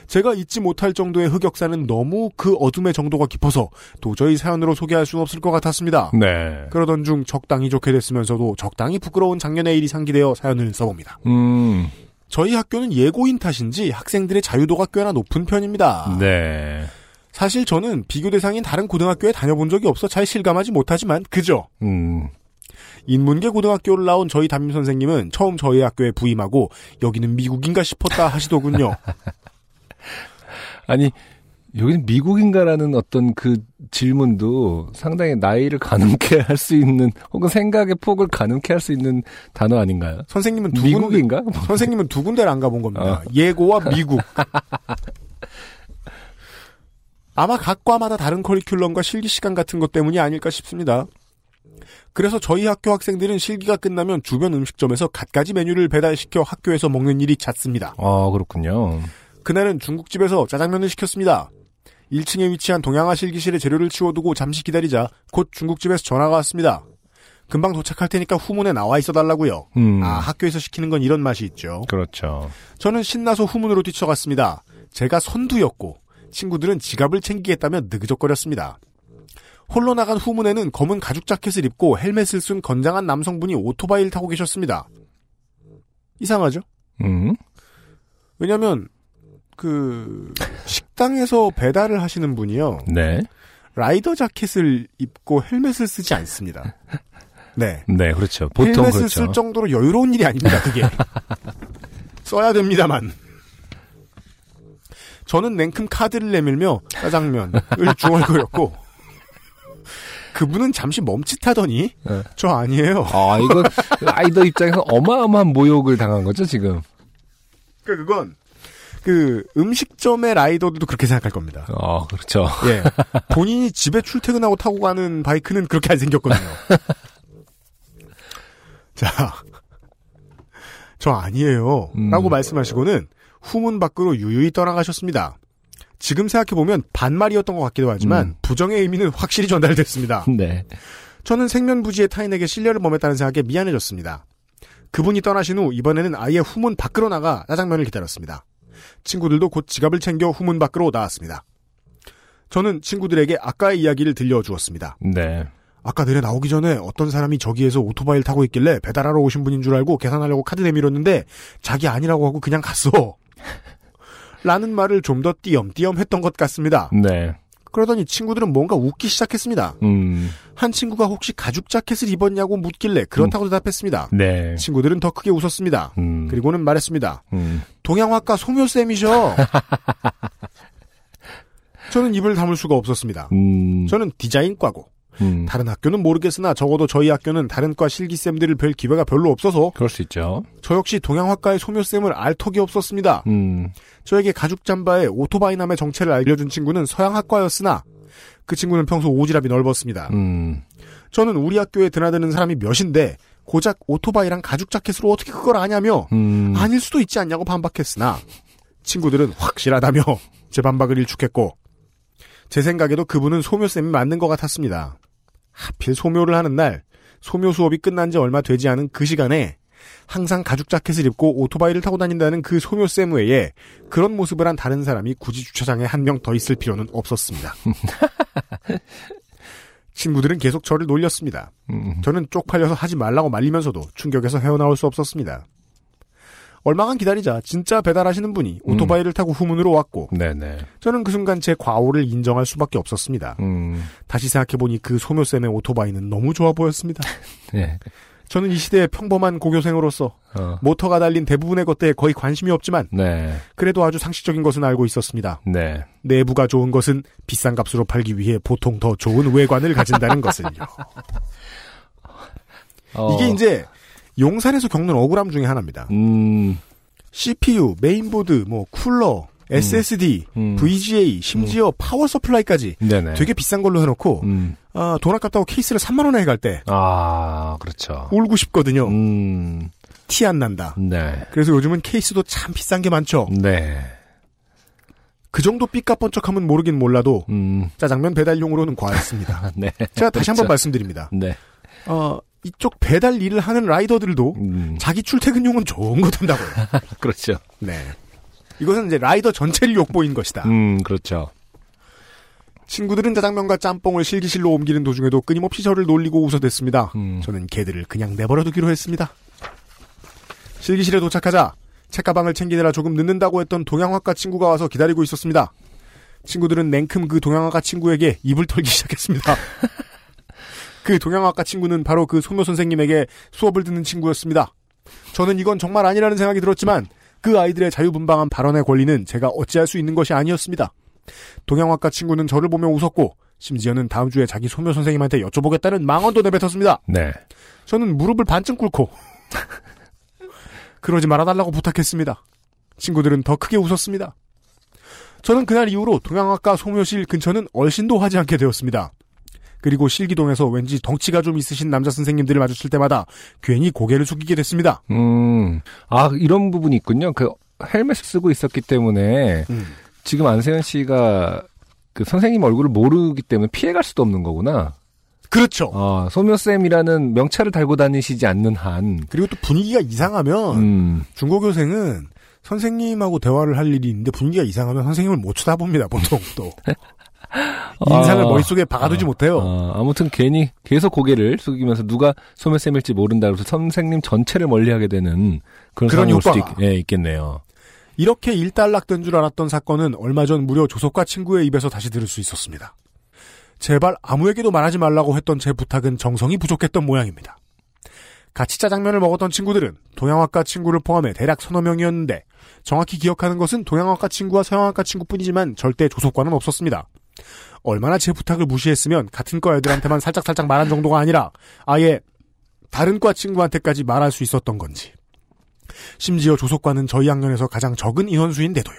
[SPEAKER 1] 제가 잊지 못할 정도의 흑역사는 너무 그 어둠의 정도가 깊어서 도저히 사연으로 소개할 수는 없을 것 같았습니다.
[SPEAKER 2] 네.
[SPEAKER 1] 그러던 중 적당히 좋게 됐으면서도 적당히 부끄러운 작년의 일이 상기되어 사연을 써봅니다.
[SPEAKER 2] 음.
[SPEAKER 1] 저희 학교는 예고인 탓인지 학생들의 자유도가 꽤나 높은 편입니다.
[SPEAKER 2] 네.
[SPEAKER 1] 사실 저는 비교 대상인 다른 고등학교에 다녀본 적이 없어 잘 실감하지 못하지만 그죠.
[SPEAKER 2] 음.
[SPEAKER 1] 인문계 고등학교를 나온 저희 담임 선생님은 처음 저희 학교에 부임하고 여기는 미국인가 싶었다 하시더군요.
[SPEAKER 2] 아니 여기는 미국인가라는 어떤 그 질문도 상당히 나이를 가늠케 할 수 있는 혹은 생각의 폭을 가늠케 할 수 있는 단어 아닌가요?
[SPEAKER 1] 선생님은 두 군데,
[SPEAKER 2] 미국인가?
[SPEAKER 1] 선생님은 두 군데를 안 가본 겁니다.
[SPEAKER 2] 어.
[SPEAKER 1] 예고와 미국. 아마 각 과마다 다른 커리큘럼과 실기 시간 같은 것 때문이 아닐까 싶습니다. 그래서 저희 학교 학생들은 실기가 끝나면 주변 음식점에서 갖가지 메뉴를 배달시켜 학교에서 먹는 일이 잦습니다.
[SPEAKER 2] 아 그렇군요.
[SPEAKER 1] 그날은 중국집에서 짜장면을 시켰습니다. 1층에 위치한 동양화 실기실에 재료를 치워두고 잠시 기다리자 곧 중국집에서 전화가 왔습니다. 금방 도착할 테니까 후문에 나와 있어 달라고요.
[SPEAKER 2] 음.
[SPEAKER 1] 아 학교에서 시키는 건 이런 맛이 있죠.
[SPEAKER 2] 그렇죠.
[SPEAKER 1] 저는 신나서 후문으로 뛰쳐갔습니다. 제가 선두였고 친구들은 지갑을 챙기겠다며 느그적거렸습니다. 홀로 나간 후문에는 검은 가죽 자켓을 입고 헬멧을 쓴 건장한 남성분이 오토바이를 타고 계셨습니다. 이상하죠?
[SPEAKER 2] 음.
[SPEAKER 1] 왜냐면 그 식당에서 배달을 하시는 분이요.
[SPEAKER 2] 네.
[SPEAKER 1] 라이더 자켓을 입고 헬멧을 쓰지 않습니다. 네.
[SPEAKER 2] 네, 그렇죠. 보통
[SPEAKER 1] 헬멧을
[SPEAKER 2] 그렇죠.
[SPEAKER 1] 쓸 정도로 여유로운 일이 아닙니다. 그게 써야 됩니다만. 저는 냉큼 카드를 내밀며 짜장면을 중얼거렸고 그분은 잠시 멈칫하더니
[SPEAKER 2] 네.
[SPEAKER 1] 저 아니에요.
[SPEAKER 2] 아, 이건 아이더 입장에서 어마어마한 모욕을 당한 거죠, 지금.
[SPEAKER 1] 그 그건 그 음식점의 라이더들도 그렇게 생각할 겁니다.
[SPEAKER 2] 어, 그렇죠.
[SPEAKER 1] 예. 본인이 집에 출퇴근하고 타고 가는 바이크는 그렇게 안 생겼거든요. 자, 저 아니에요.
[SPEAKER 2] 음.
[SPEAKER 1] 라고 말씀하시고는 후문 밖으로 유유히 떠나가셨습니다. 지금 생각해보면 반말이었던 것 같기도 하지만
[SPEAKER 2] 음.
[SPEAKER 1] 부정의 의미는 확실히 전달됐습니다.
[SPEAKER 2] 네.
[SPEAKER 1] 저는 생면부지의 타인에게 신뢰를 범했다는 생각에 미안해졌습니다. 그분이 떠나신 후 이번에는 아예 후문 밖으로 나가 짜장면을 기다렸습니다. 친구들도 곧 지갑을 챙겨 후문 밖으로 나왔습니다. 저는 친구들에게 아까의 이야기를 들려주었습니다.
[SPEAKER 2] 네.
[SPEAKER 1] 아까 내려 나오기 전에 어떤 사람이 저기에서 오토바이를 타고 있길래 배달하러 오신 분인 줄 알고 계산하려고 카드 내밀었는데 자기 아니라고 하고 그냥 갔어. 라는 말을 좀 더 띄엄띄엄 했던 것 같습니다.
[SPEAKER 2] 네.
[SPEAKER 1] 그러더니 친구들은 뭔가 웃기 시작했습니다.
[SPEAKER 2] 음.
[SPEAKER 1] 한 친구가 혹시 가죽 자켓을 입었냐고 묻길래 그렇다고 대답했습니다.
[SPEAKER 2] 네.
[SPEAKER 1] 친구들은 더 크게 웃었습니다.
[SPEAKER 2] 음.
[SPEAKER 1] 그리고는 말했습니다.
[SPEAKER 2] 음.
[SPEAKER 1] 동양화과 소묘쌤이셔. 저는 입을 다물 수가 없었습니다.
[SPEAKER 2] 음.
[SPEAKER 1] 저는 디자인과고
[SPEAKER 2] 음.
[SPEAKER 1] 다른 학교는 모르겠으나 적어도 저희 학교는 다른 과 실기쌤들을 뵐 기회가 별로 없어서
[SPEAKER 2] 그럴 수 있죠.
[SPEAKER 1] 저 역시 동양화과의 소묘쌤을 알 턱이 없었습니다.
[SPEAKER 2] 음.
[SPEAKER 1] 저에게 가죽 잠바에 오토바이 남의 정체를 알려준 친구는 서양학과였으나 그 친구는 평소 오지랖이 넓었습니다.
[SPEAKER 2] 음.
[SPEAKER 1] 저는 우리 학교에 드나드는 사람이 몇인데 고작 오토바이랑 가죽 자켓으로 어떻게 그걸 아냐며
[SPEAKER 2] 음.
[SPEAKER 1] 아닐 수도 있지 않냐고 반박했으나 친구들은 확실하다며 제 반박을 일축했고 제 생각에도 그분은 소묘쌤이 맞는 것 같았습니다. 하필 소묘를 하는 날 소묘 수업이 끝난 지 얼마 되지 않은 그 시간에 항상 가죽 자켓을 입고 오토바이를 타고 다닌다는 그 소묘쌤 외에 그런 모습을 한 다른 사람이 굳이 주차장에 한 명 더 있을 필요는 없었습니다. 친구들은 계속 저를 놀렸습니다.
[SPEAKER 2] 음.
[SPEAKER 1] 저는 쪽팔려서 하지 말라고 말리면서도 충격에서 헤어나올 수 없었습니다. 얼마간 기다리자 진짜 배달하시는 분이 오토바이를 타고 후문으로 왔고
[SPEAKER 2] 네네.
[SPEAKER 1] 저는 그 순간 제 과오를 인정할 수밖에 없었습니다.
[SPEAKER 2] 음.
[SPEAKER 1] 다시 생각해보니 그 소묘쌤의 오토바이는 너무 좋아 보였습니다.
[SPEAKER 2] 네.
[SPEAKER 1] 저는 이 시대의 평범한 고교생으로서
[SPEAKER 2] 어.
[SPEAKER 1] 모터가 달린 대부분의 것들에 거의 관심이 없지만
[SPEAKER 2] 네.
[SPEAKER 1] 그래도 아주 상식적인 것은 알고 있었습니다.
[SPEAKER 2] 네.
[SPEAKER 1] 내부가 좋은 것은 비싼 값으로 팔기 위해 보통 더 좋은 외관을 가진다는 것을요.
[SPEAKER 2] 어.
[SPEAKER 1] 이게 이제 용산에서 겪는 억울함 중에 하나입니다.
[SPEAKER 2] 음.
[SPEAKER 1] CPU, 메인보드, 뭐 쿨러, SSD,
[SPEAKER 2] 음.
[SPEAKER 1] VGA, 심지어 power supply까지
[SPEAKER 2] 네네.
[SPEAKER 1] 되게 비싼 걸로 해놓고
[SPEAKER 2] 음.
[SPEAKER 1] 아, 돈 아깝다고 케이스를 3만 원에 해갈 때
[SPEAKER 2] 아, 그렇죠.
[SPEAKER 1] 울고 싶거든요.
[SPEAKER 2] 음.
[SPEAKER 1] 티안 난다.
[SPEAKER 2] 네.
[SPEAKER 1] 그래서 요즘은 케이스도 참 비싼 게 많죠.
[SPEAKER 2] 네.
[SPEAKER 1] 그 정도 삐까번쩍하면 모르긴 몰라도
[SPEAKER 2] 음.
[SPEAKER 1] 짜장면 배달용으로는 과했습니다.
[SPEAKER 2] 네.
[SPEAKER 1] 제가 다시 한번
[SPEAKER 2] 그렇죠.
[SPEAKER 1] 말씀드립니다.
[SPEAKER 2] 네.
[SPEAKER 1] 어, 이쪽 배달 일을 하는 라이더들도
[SPEAKER 2] 음.
[SPEAKER 1] 자기 출퇴근용은 좋은 거 탄다고요.
[SPEAKER 2] 그렇죠.
[SPEAKER 1] 네. 이것은 이제 라이더 전체를 욕보인 것이다.
[SPEAKER 2] 음, 그렇죠.
[SPEAKER 1] 친구들은 짜장면과 짬뽕을 실기실로 옮기는 도중에도 끊임없이 저를 놀리고 웃어댔습니다.
[SPEAKER 2] 음.
[SPEAKER 1] 저는 걔들을 그냥 내버려두기로 했습니다. 실기실에 도착하자 책가방을 챙기느라 조금 늦는다고 했던 동양학과 친구가 와서 기다리고 있었습니다. 친구들은 냉큼 그 동양학과 친구에게 입을 털기 시작했습니다. 그 동양학과 친구는 바로 그 소묘 선생님에게 수업을 듣는 친구였습니다. 저는 이건 정말 아니라는 생각이 들었지만 그 아이들의 자유분방한 발언의 권리는 제가 어찌할 수 있는 것이 아니었습니다. 동양학과 친구는 저를 보며 웃었고 심지어는 다음 주에 자기 소묘 선생님한테 여쭤보겠다는 망언도 내뱉었습니다.
[SPEAKER 2] 네.
[SPEAKER 1] 저는 무릎을 반쯤 꿇고 그러지 말아달라고 부탁했습니다. 친구들은 더 크게 웃었습니다. 저는 그날 이후로 동양학과 소묘실 근처는 얼씬도 하지 않게 되었습니다. 그리고 실기동에서 왠지 덩치가 좀 있으신 남자 선생님들을 마주칠 때마다 괜히 고개를 숙이게 됐습니다.
[SPEAKER 2] 음. 아, 이런 부분이 있군요. 그 헬멧을 쓰고 있었기 때문에
[SPEAKER 1] 음.
[SPEAKER 2] 지금 안세현 씨가 그 선생님 얼굴을 모르기 때문에 피해갈 수도 없는 거구나.
[SPEAKER 1] 그렇죠.
[SPEAKER 2] 아, 소묘쌤이라는 명찰을 달고 다니시지 않는 한.
[SPEAKER 1] 그리고 또 분위기가 이상하면
[SPEAKER 2] 음.
[SPEAKER 1] 중고교생은 선생님하고 대화를 할 일이 있는데 분위기가 이상하면 선생님을 못 쳐다봅니다, 보통 또. 인상을
[SPEAKER 2] 아.
[SPEAKER 1] 머릿속에 박아두지 못해요.
[SPEAKER 2] 아, 아무튼 괜히 계속 고개를 숙이면서 누가 소묘쌤일지 모른다 그래서 선생님 전체를 멀리하게 되는 그런,
[SPEAKER 1] 그런 효과가.
[SPEAKER 2] 있, 예, 있겠네요.
[SPEAKER 1] 이렇게 일단락된 줄 알았던 사건은 얼마 전 무려 조석과 친구의 입에서 다시 들을 수 있었습니다. 제발 아무에게도 말하지 말라고 했던 제 부탁은 정성이 부족했던 모양입니다. 같이 짜장면을 먹었던 친구들은 동양학과 친구를 포함해 대략 서너 명이었는데 정확히 기억하는 것은 동양학과 친구와 서양학과 친구뿐이지만 절대 조속과는 없었습니다. 얼마나 제 부탁을 무시했으면 같은 과 애들한테만 살짝살짝 말한 정도가 아니라 아예 다른 과 친구한테까지 말할 수 있었던 건지. 심지어 조속과는 저희 학년에서 가장 적은 인원수인데도요.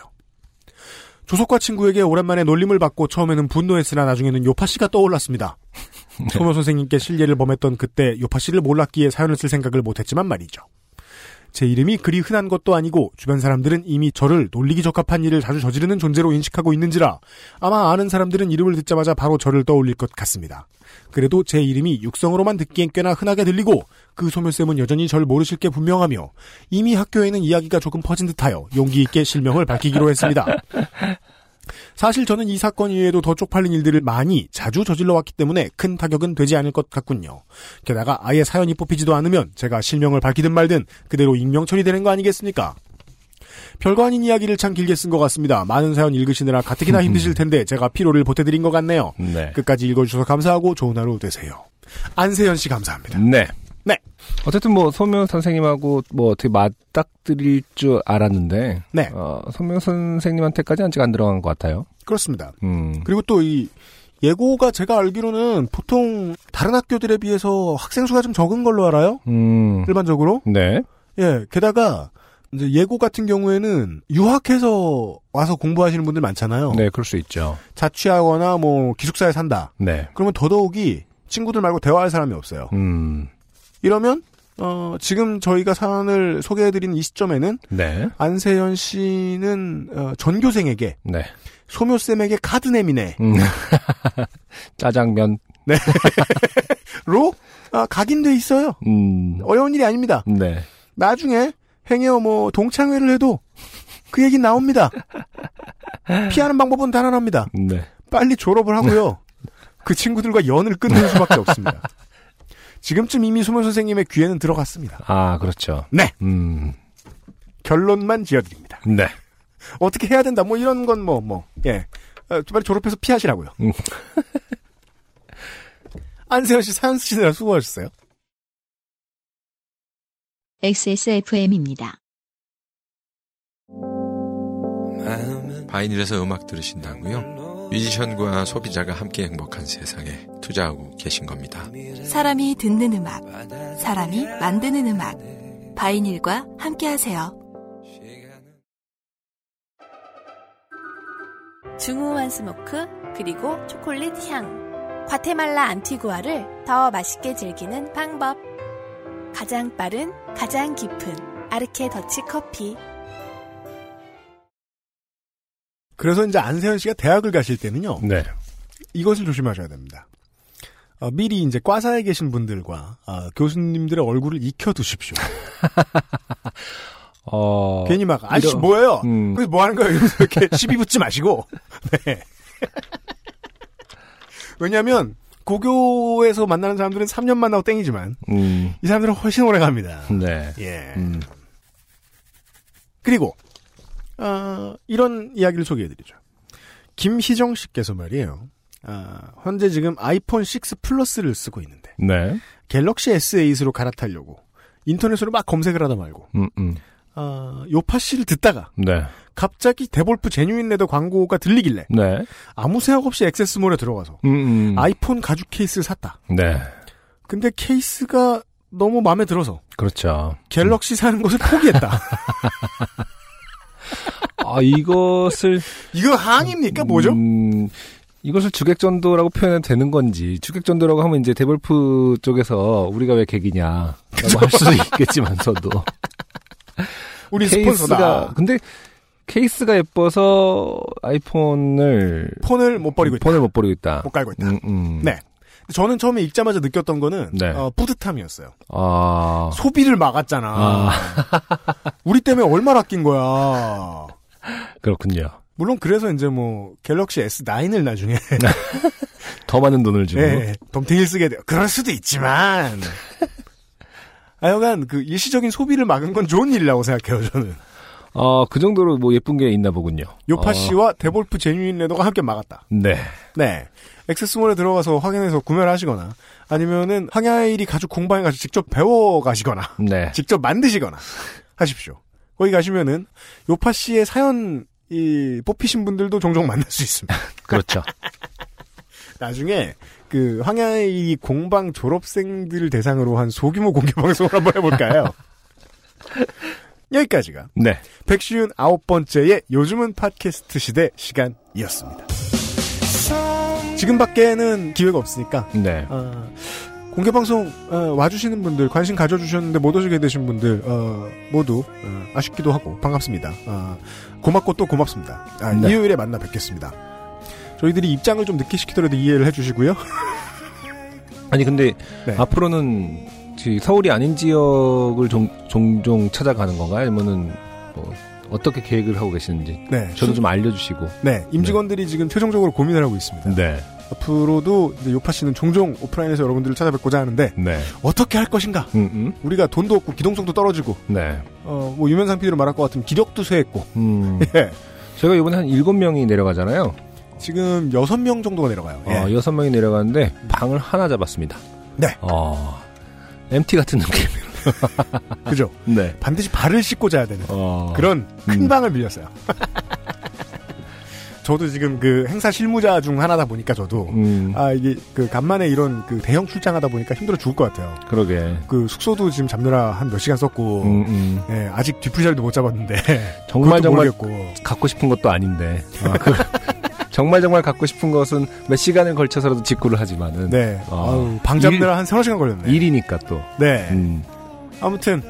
[SPEAKER 1] 조속과 친구에게 오랜만에 놀림을 받고 처음에는 분노했으나 나중에는 요파 씨가 떠올랐습니다. 소묘 선생님께 실례를 범했던 그때 요파 씨를 몰랐기에 사연을 쓸 생각을 못했지만 말이죠. 제 이름이 그리 흔한 것도 아니고 주변 사람들은 이미 저를 놀리기 적합한 일을 자주 저지르는 존재로 인식하고 있는지라 아마 아는 사람들은 이름을 듣자마자 바로 저를 떠올릴 것 같습니다. 그래도 제 이름이 육성으로만 듣기엔 꽤나 흔하게 들리고 그 소멸쌤은 여전히 절 모르실 게 분명하며 이미 학교에는 이야기가 조금 퍼진 듯하여 용기 있게 실명을 밝히기로 했습니다. 사실 저는 이 사건 이외에도 더 쪽팔린 일들을 많이 자주 저질러 왔기 때문에 큰 타격은 되지 않을 것 같군요. 게다가 아예 사연이 뽑히지도 않으면 제가 실명을 밝히든 말든 그대로 익명 처리되는 거 아니겠습니까? 별거 아닌 이야기를 참 길게 쓴 것 같습니다. 많은 사연 읽으시느라 가뜩이나 힘드실 텐데 제가 피로를 보태드린 것 같네요.
[SPEAKER 2] 네.
[SPEAKER 1] 끝까지 읽어주셔서 감사하고 좋은 하루 되세요. 안세현 씨 감사합니다.
[SPEAKER 2] 네.
[SPEAKER 1] 네.
[SPEAKER 2] 어쨌든 뭐 소명 선생님하고 뭐 어떻게 맞닥뜨릴 줄 알았는데
[SPEAKER 1] 네.
[SPEAKER 2] 어, 소명 선생님한테까지 아직 안 들어간 것 같아요.
[SPEAKER 1] 그렇습니다.
[SPEAKER 2] 음.
[SPEAKER 1] 그리고 또 이 예고가 제가 알기로는 보통 다른 학교들에 비해서 학생 수가 좀 적은 걸로 알아요.
[SPEAKER 2] 음.
[SPEAKER 1] 일반적으로.
[SPEAKER 2] 네.
[SPEAKER 1] 예. 게다가 이제 예고 같은 경우에는 유학해서 와서 공부하시는 분들 많잖아요.
[SPEAKER 2] 네, 그럴 수 있죠.
[SPEAKER 1] 자취하거나 뭐 기숙사에 산다.
[SPEAKER 2] 네.
[SPEAKER 1] 그러면 더더욱이 친구들 말고 대화할 사람이 없어요.
[SPEAKER 2] 음.
[SPEAKER 1] 이러면 어, 지금 저희가 사안을 소개해드린 이 시점에는
[SPEAKER 2] 네.
[SPEAKER 1] 안세현 씨는 어, 전교생에게
[SPEAKER 2] 네.
[SPEAKER 1] 소묘쌤에게 카드네미네로
[SPEAKER 2] 음. 짜장면.
[SPEAKER 1] 아, 각인돼 있어요.
[SPEAKER 2] 음.
[SPEAKER 1] 어려운 일이 아닙니다.
[SPEAKER 2] 네.
[SPEAKER 1] 나중에 행여 뭐 동창회를 해도 그 얘기 나옵니다. 피하는 방법은 단 하나입니다.
[SPEAKER 2] 네.
[SPEAKER 1] 빨리 졸업을 하고요. 그 친구들과 연을 끊는 수밖에 없습니다. 지금쯤 이미 소면 선생님의 귀에는 들어갔습니다.
[SPEAKER 2] 아, 그렇죠.
[SPEAKER 1] 네.
[SPEAKER 2] 음.
[SPEAKER 1] 결론만 지어드립니다.
[SPEAKER 2] 네.
[SPEAKER 1] 어떻게 해야 된다. 뭐 이런 건 뭐 뭐. 예. 어, 빨리 졸업해서 피하시라고요.
[SPEAKER 2] 음.
[SPEAKER 1] 안세현 씨 사연 쓰시느라 수고하셨어요.
[SPEAKER 3] XSFM입니다.
[SPEAKER 5] 바이닐에서 음악 들으신다고요? 뮤지션과 소비자가 함께 행복한 세상에 투자하고 계신 겁니다.
[SPEAKER 6] 사람이 듣는 음악, 사람이 만드는 음악. 바이닐과 함께 하세요. 중후한 스모크 그리고 초콜릿 향. 과테말라 안티구아를 더 맛있게 즐기는 방법. 가장 빠른, 가장 깊은 아르케 더치 커피.
[SPEAKER 1] 그래서 이제 안세현 씨가 대학을 가실 때는요.
[SPEAKER 2] 네.
[SPEAKER 1] 이것을 조심하셔야 됩니다. 어, 미리 이제 과사에 계신 분들과 어, 교수님들의 얼굴을 익혀 두십시오.
[SPEAKER 2] 어.
[SPEAKER 1] 괜히 막 아저씨
[SPEAKER 2] 이런-
[SPEAKER 1] 뭐예요?
[SPEAKER 2] 음.
[SPEAKER 1] 그래서 뭐 하는 거예요? 이렇게 시비 붙지 마시고. 네. 왜냐하면 고교에서 만나는 사람들은 3년 만나고 땡이지만
[SPEAKER 2] 음.
[SPEAKER 1] 이 사람들은 훨씬 오래 갑니다.
[SPEAKER 2] 네.
[SPEAKER 1] 예.
[SPEAKER 2] 음.
[SPEAKER 1] 그리고 어, 이런 이야기를 소개해드리죠. 김희정 씨께서 말이에요. 아, 현재 지금 아이폰 6 플러스를 쓰고 있는데
[SPEAKER 2] 네.
[SPEAKER 1] 갤럭시 S8으로 갈아타려고 인터넷으로 막 검색을 하다 말고
[SPEAKER 2] 음, 음.
[SPEAKER 1] 아, 요파시를 듣다가
[SPEAKER 2] 네.
[SPEAKER 1] 갑자기 데볼프 genuine leather 광고가 들리길래
[SPEAKER 2] 네.
[SPEAKER 1] 아무 생각 없이 액세스몰에 들어가서
[SPEAKER 2] 음, 음.
[SPEAKER 1] 아이폰 가죽 케이스를 샀다.
[SPEAKER 2] 네.
[SPEAKER 1] 근데 케이스가 너무 마음에 들어서
[SPEAKER 2] 그렇죠.
[SPEAKER 1] 갤럭시 사는 것을 포기했다.
[SPEAKER 2] 아, 이것을.
[SPEAKER 1] 이거 항입니까? 뭐죠?
[SPEAKER 2] 음, 이것을 주객전도라고 표현해도 되는 건지, 주객전도라고 하면 이제 데볼프 쪽에서 우리가 왜 객이냐, 라고 할 수도 있겠지만서도.
[SPEAKER 1] 우리
[SPEAKER 2] 케이스가,
[SPEAKER 1] 스폰서다.
[SPEAKER 2] 근데 케이스가 예뻐서 아이폰을,
[SPEAKER 1] 폰을 못 버리고 있다.
[SPEAKER 2] 폰을 못 버리고 있다.
[SPEAKER 1] 못 갈고 있다.
[SPEAKER 2] 음, 음.
[SPEAKER 1] 네. 저는 처음에 읽자마자 느꼈던 거는
[SPEAKER 2] 네.
[SPEAKER 1] 어, 뿌듯함이었어요.
[SPEAKER 2] 아,
[SPEAKER 1] 소비를 막았잖아.
[SPEAKER 2] 아.
[SPEAKER 1] 우리 때문에 얼마나 아낀 거야.
[SPEAKER 2] 그렇군요.
[SPEAKER 1] 물론 그래서 이제 뭐 갤럭시 S9을 나중에
[SPEAKER 2] 더 많은 돈을 주고.
[SPEAKER 1] 예, 덤탱이를 쓰게 돼요. 그럴 수도 있지만 하여간 그 일시적인 소비를 막은 건 좋은 일이라고 생각해요. 저는
[SPEAKER 2] 어, 그 정도로 뭐 예쁜 게 있나 보군요.
[SPEAKER 1] 요파
[SPEAKER 2] 어,
[SPEAKER 1] 씨와 데볼프 제뉴인 레더가 함께 막았다.
[SPEAKER 2] 네.
[SPEAKER 1] 네. 액세스몰에 들어가서 확인해서 구매를 하시거나 아니면은 항야일이 가죽 공방에 가서 직접 배워 가시거나
[SPEAKER 2] 네.
[SPEAKER 1] 직접 만드시거나 하십시오. 거기 가시면은 요파 씨의 사연 이 뽑히신 분들도 종종 만날 수 있습니다.
[SPEAKER 2] 그렇죠.
[SPEAKER 1] 나중에 그 황야이 공방 졸업생들을 대상으로 한 소규모 공개 방송을 한번 해볼까요? 여기까지가
[SPEAKER 2] 네.
[SPEAKER 1] 159번째의 요즘은 팟캐스트 시대 시간이었습니다. 지금 밖에는 기회가 없으니까
[SPEAKER 2] 네.
[SPEAKER 1] 어, 공개 방송 어, 와주시는 분들 관심 가져주셨는데 못 오시게 되신 분들 어, 모두 어, 아쉽기도 하고 반갑습니다. 어, 고맙고 또 고맙습니다. 아,
[SPEAKER 2] 네.
[SPEAKER 1] 일요일에 만나 뵙겠습니다. 저희들이 입장을 좀 늦게 시키더라도 이해를 해주시고요.
[SPEAKER 2] 아니 근데
[SPEAKER 1] 네.
[SPEAKER 2] 앞으로는 지- 서울이 아닌 지역을 종, 종종 찾아가는 건가요? 아니면은 뭐 어떻게 계획을 하고 계시는지
[SPEAKER 1] 네.
[SPEAKER 2] 저도 좀 알려주시고.
[SPEAKER 1] 네. 임직원들이 지금 최종적으로 고민을 하고 있습니다.
[SPEAKER 2] 네.
[SPEAKER 1] 앞으로도 요파 씨는 종종 오프라인에서 여러분들을 찾아뵙고자 하는데
[SPEAKER 2] 네.
[SPEAKER 1] 어떻게 할 것인가?
[SPEAKER 2] 음, 음.
[SPEAKER 1] 우리가 돈도 없고 기동성도 떨어지고
[SPEAKER 2] 네.
[SPEAKER 1] 어, 뭐 유명상 PD로 말할 것 같으면 기력도 쇠했고
[SPEAKER 2] 음.
[SPEAKER 1] 예.
[SPEAKER 2] 저희가 이번에 한 일곱 명이 내려가잖아요.
[SPEAKER 1] 지금 여섯 명 정도가 내려가요. 예.
[SPEAKER 2] 어, 여섯 명이 내려가는데 방을 하나 잡았습니다.
[SPEAKER 1] 네.
[SPEAKER 2] 어, MT 같은 느낌.
[SPEAKER 1] 그죠?
[SPEAKER 2] 네.
[SPEAKER 1] 반드시 발을 씻고 자야 되는
[SPEAKER 2] 어,
[SPEAKER 1] 그런 큰
[SPEAKER 2] 음.
[SPEAKER 1] 방을 빌렸어요. 저도 지금 그 행사 실무자 중 하나다 보니까 저도
[SPEAKER 2] 음,
[SPEAKER 1] 아 이게 그 간만에 이런 그 대형 출장하다 보니까 힘들어 죽을 것 같아요.
[SPEAKER 2] 그러게.
[SPEAKER 1] 그 숙소도 지금 잡느라 한 몇 시간 썼고
[SPEAKER 2] 음, 음.
[SPEAKER 1] 예, 아직 뒤풀이자리도 못 잡았는데
[SPEAKER 2] 정말 정말
[SPEAKER 1] 모르겠고
[SPEAKER 2] 갖고 싶은 것도 아닌데. 아, 그, 정말 정말 갖고 싶은 것은 몇 시간을 걸쳐서라도 직구를 하지만은.
[SPEAKER 1] 네
[SPEAKER 2] 어.
[SPEAKER 1] 방 잡느라 한 서너 시간 걸렸네.
[SPEAKER 2] 일이니까 또.
[SPEAKER 1] 네
[SPEAKER 2] 음,
[SPEAKER 1] 아무튼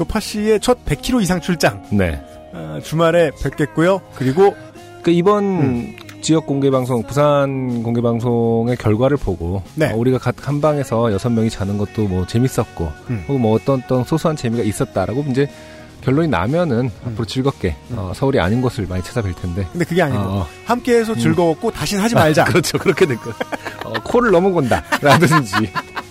[SPEAKER 1] 요파 씨의 첫 100km 이상 출장
[SPEAKER 2] 네.
[SPEAKER 1] 아, 주말에 뵙겠고요. 그리고
[SPEAKER 2] 그 이번
[SPEAKER 1] 음.
[SPEAKER 2] 지역 공개 방송, 부산 공개 방송의 결과를 보고
[SPEAKER 1] 네.
[SPEAKER 2] 어, 우리가 각 한 방에서 여섯 명이 자는 것도 뭐 재밌었고,
[SPEAKER 1] 음.
[SPEAKER 2] 혹은 뭐 어떤 어떤 소소한 재미가 있었다라고 이제 결론이 나면은 앞으로 즐겁게 어, 서울이 아닌 곳을 많이 찾아뵐 텐데.
[SPEAKER 1] 근데 그게 아니고
[SPEAKER 2] 어,
[SPEAKER 1] 함께해서 즐거웠고 다신 하지 말자.
[SPEAKER 2] 그렇죠. 그렇게 될 거. 어, 코를 넘어간다. 라든지.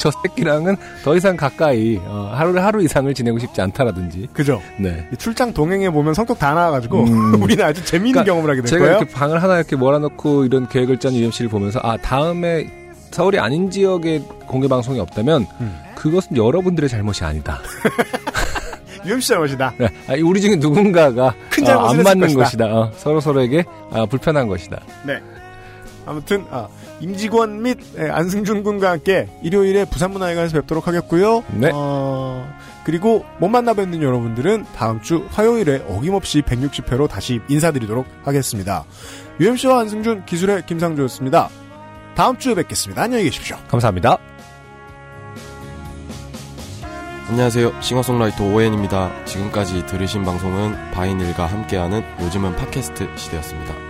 [SPEAKER 2] 저 새끼랑은 더 이상 가까이 어, 하루를 하루 이상을 지내고 싶지 않다라든지.
[SPEAKER 1] 그죠?
[SPEAKER 2] 네.
[SPEAKER 1] 이 출장 동행해 보면 성격 다 나와가지고
[SPEAKER 2] 음.
[SPEAKER 1] 우리는 아주 재미있는
[SPEAKER 2] 그러니까
[SPEAKER 1] 경험을 하게 될
[SPEAKER 2] 제가
[SPEAKER 1] 거예요.
[SPEAKER 2] 이렇게 방을 하나 이렇게 몰아놓고 이런 계획을 짠 UMC를 보면서 아 다음에 서울이 아닌 지역에 공개 방송이 없다면
[SPEAKER 1] 음.
[SPEAKER 2] 그것은 여러분들의 잘못이 아니다.
[SPEAKER 1] UMC 잘못이다.
[SPEAKER 2] 네, 아, 우리 중에 누군가가
[SPEAKER 1] 큰
[SPEAKER 2] 어, 안 맞는
[SPEAKER 1] 것이다.
[SPEAKER 2] 것이다. 어, 서로 서로에게 아, 불편한 것이다.
[SPEAKER 1] 아무튼 아, 임직원 및 예, 안승준 군과 함께 일요일에 부산문화회관에서 뵙도록 하겠고요.
[SPEAKER 2] 네.
[SPEAKER 1] 어, 그리고 못 만나 뵙는 여러분들은 다음 주 화요일에 어김없이 160회로 다시 인사드리도록 하겠습니다. UMC와 안승준 기술의 김상조였습니다. 다음 주에 뵙겠습니다. 안녕히 계십시오.
[SPEAKER 2] 감사합니다.
[SPEAKER 8] 안녕하세요. 싱어송라이터 오엔입니다. 지금까지 들으신 방송은 바이닐과 함께하는 요즘은 팟캐스트 시대였습니다.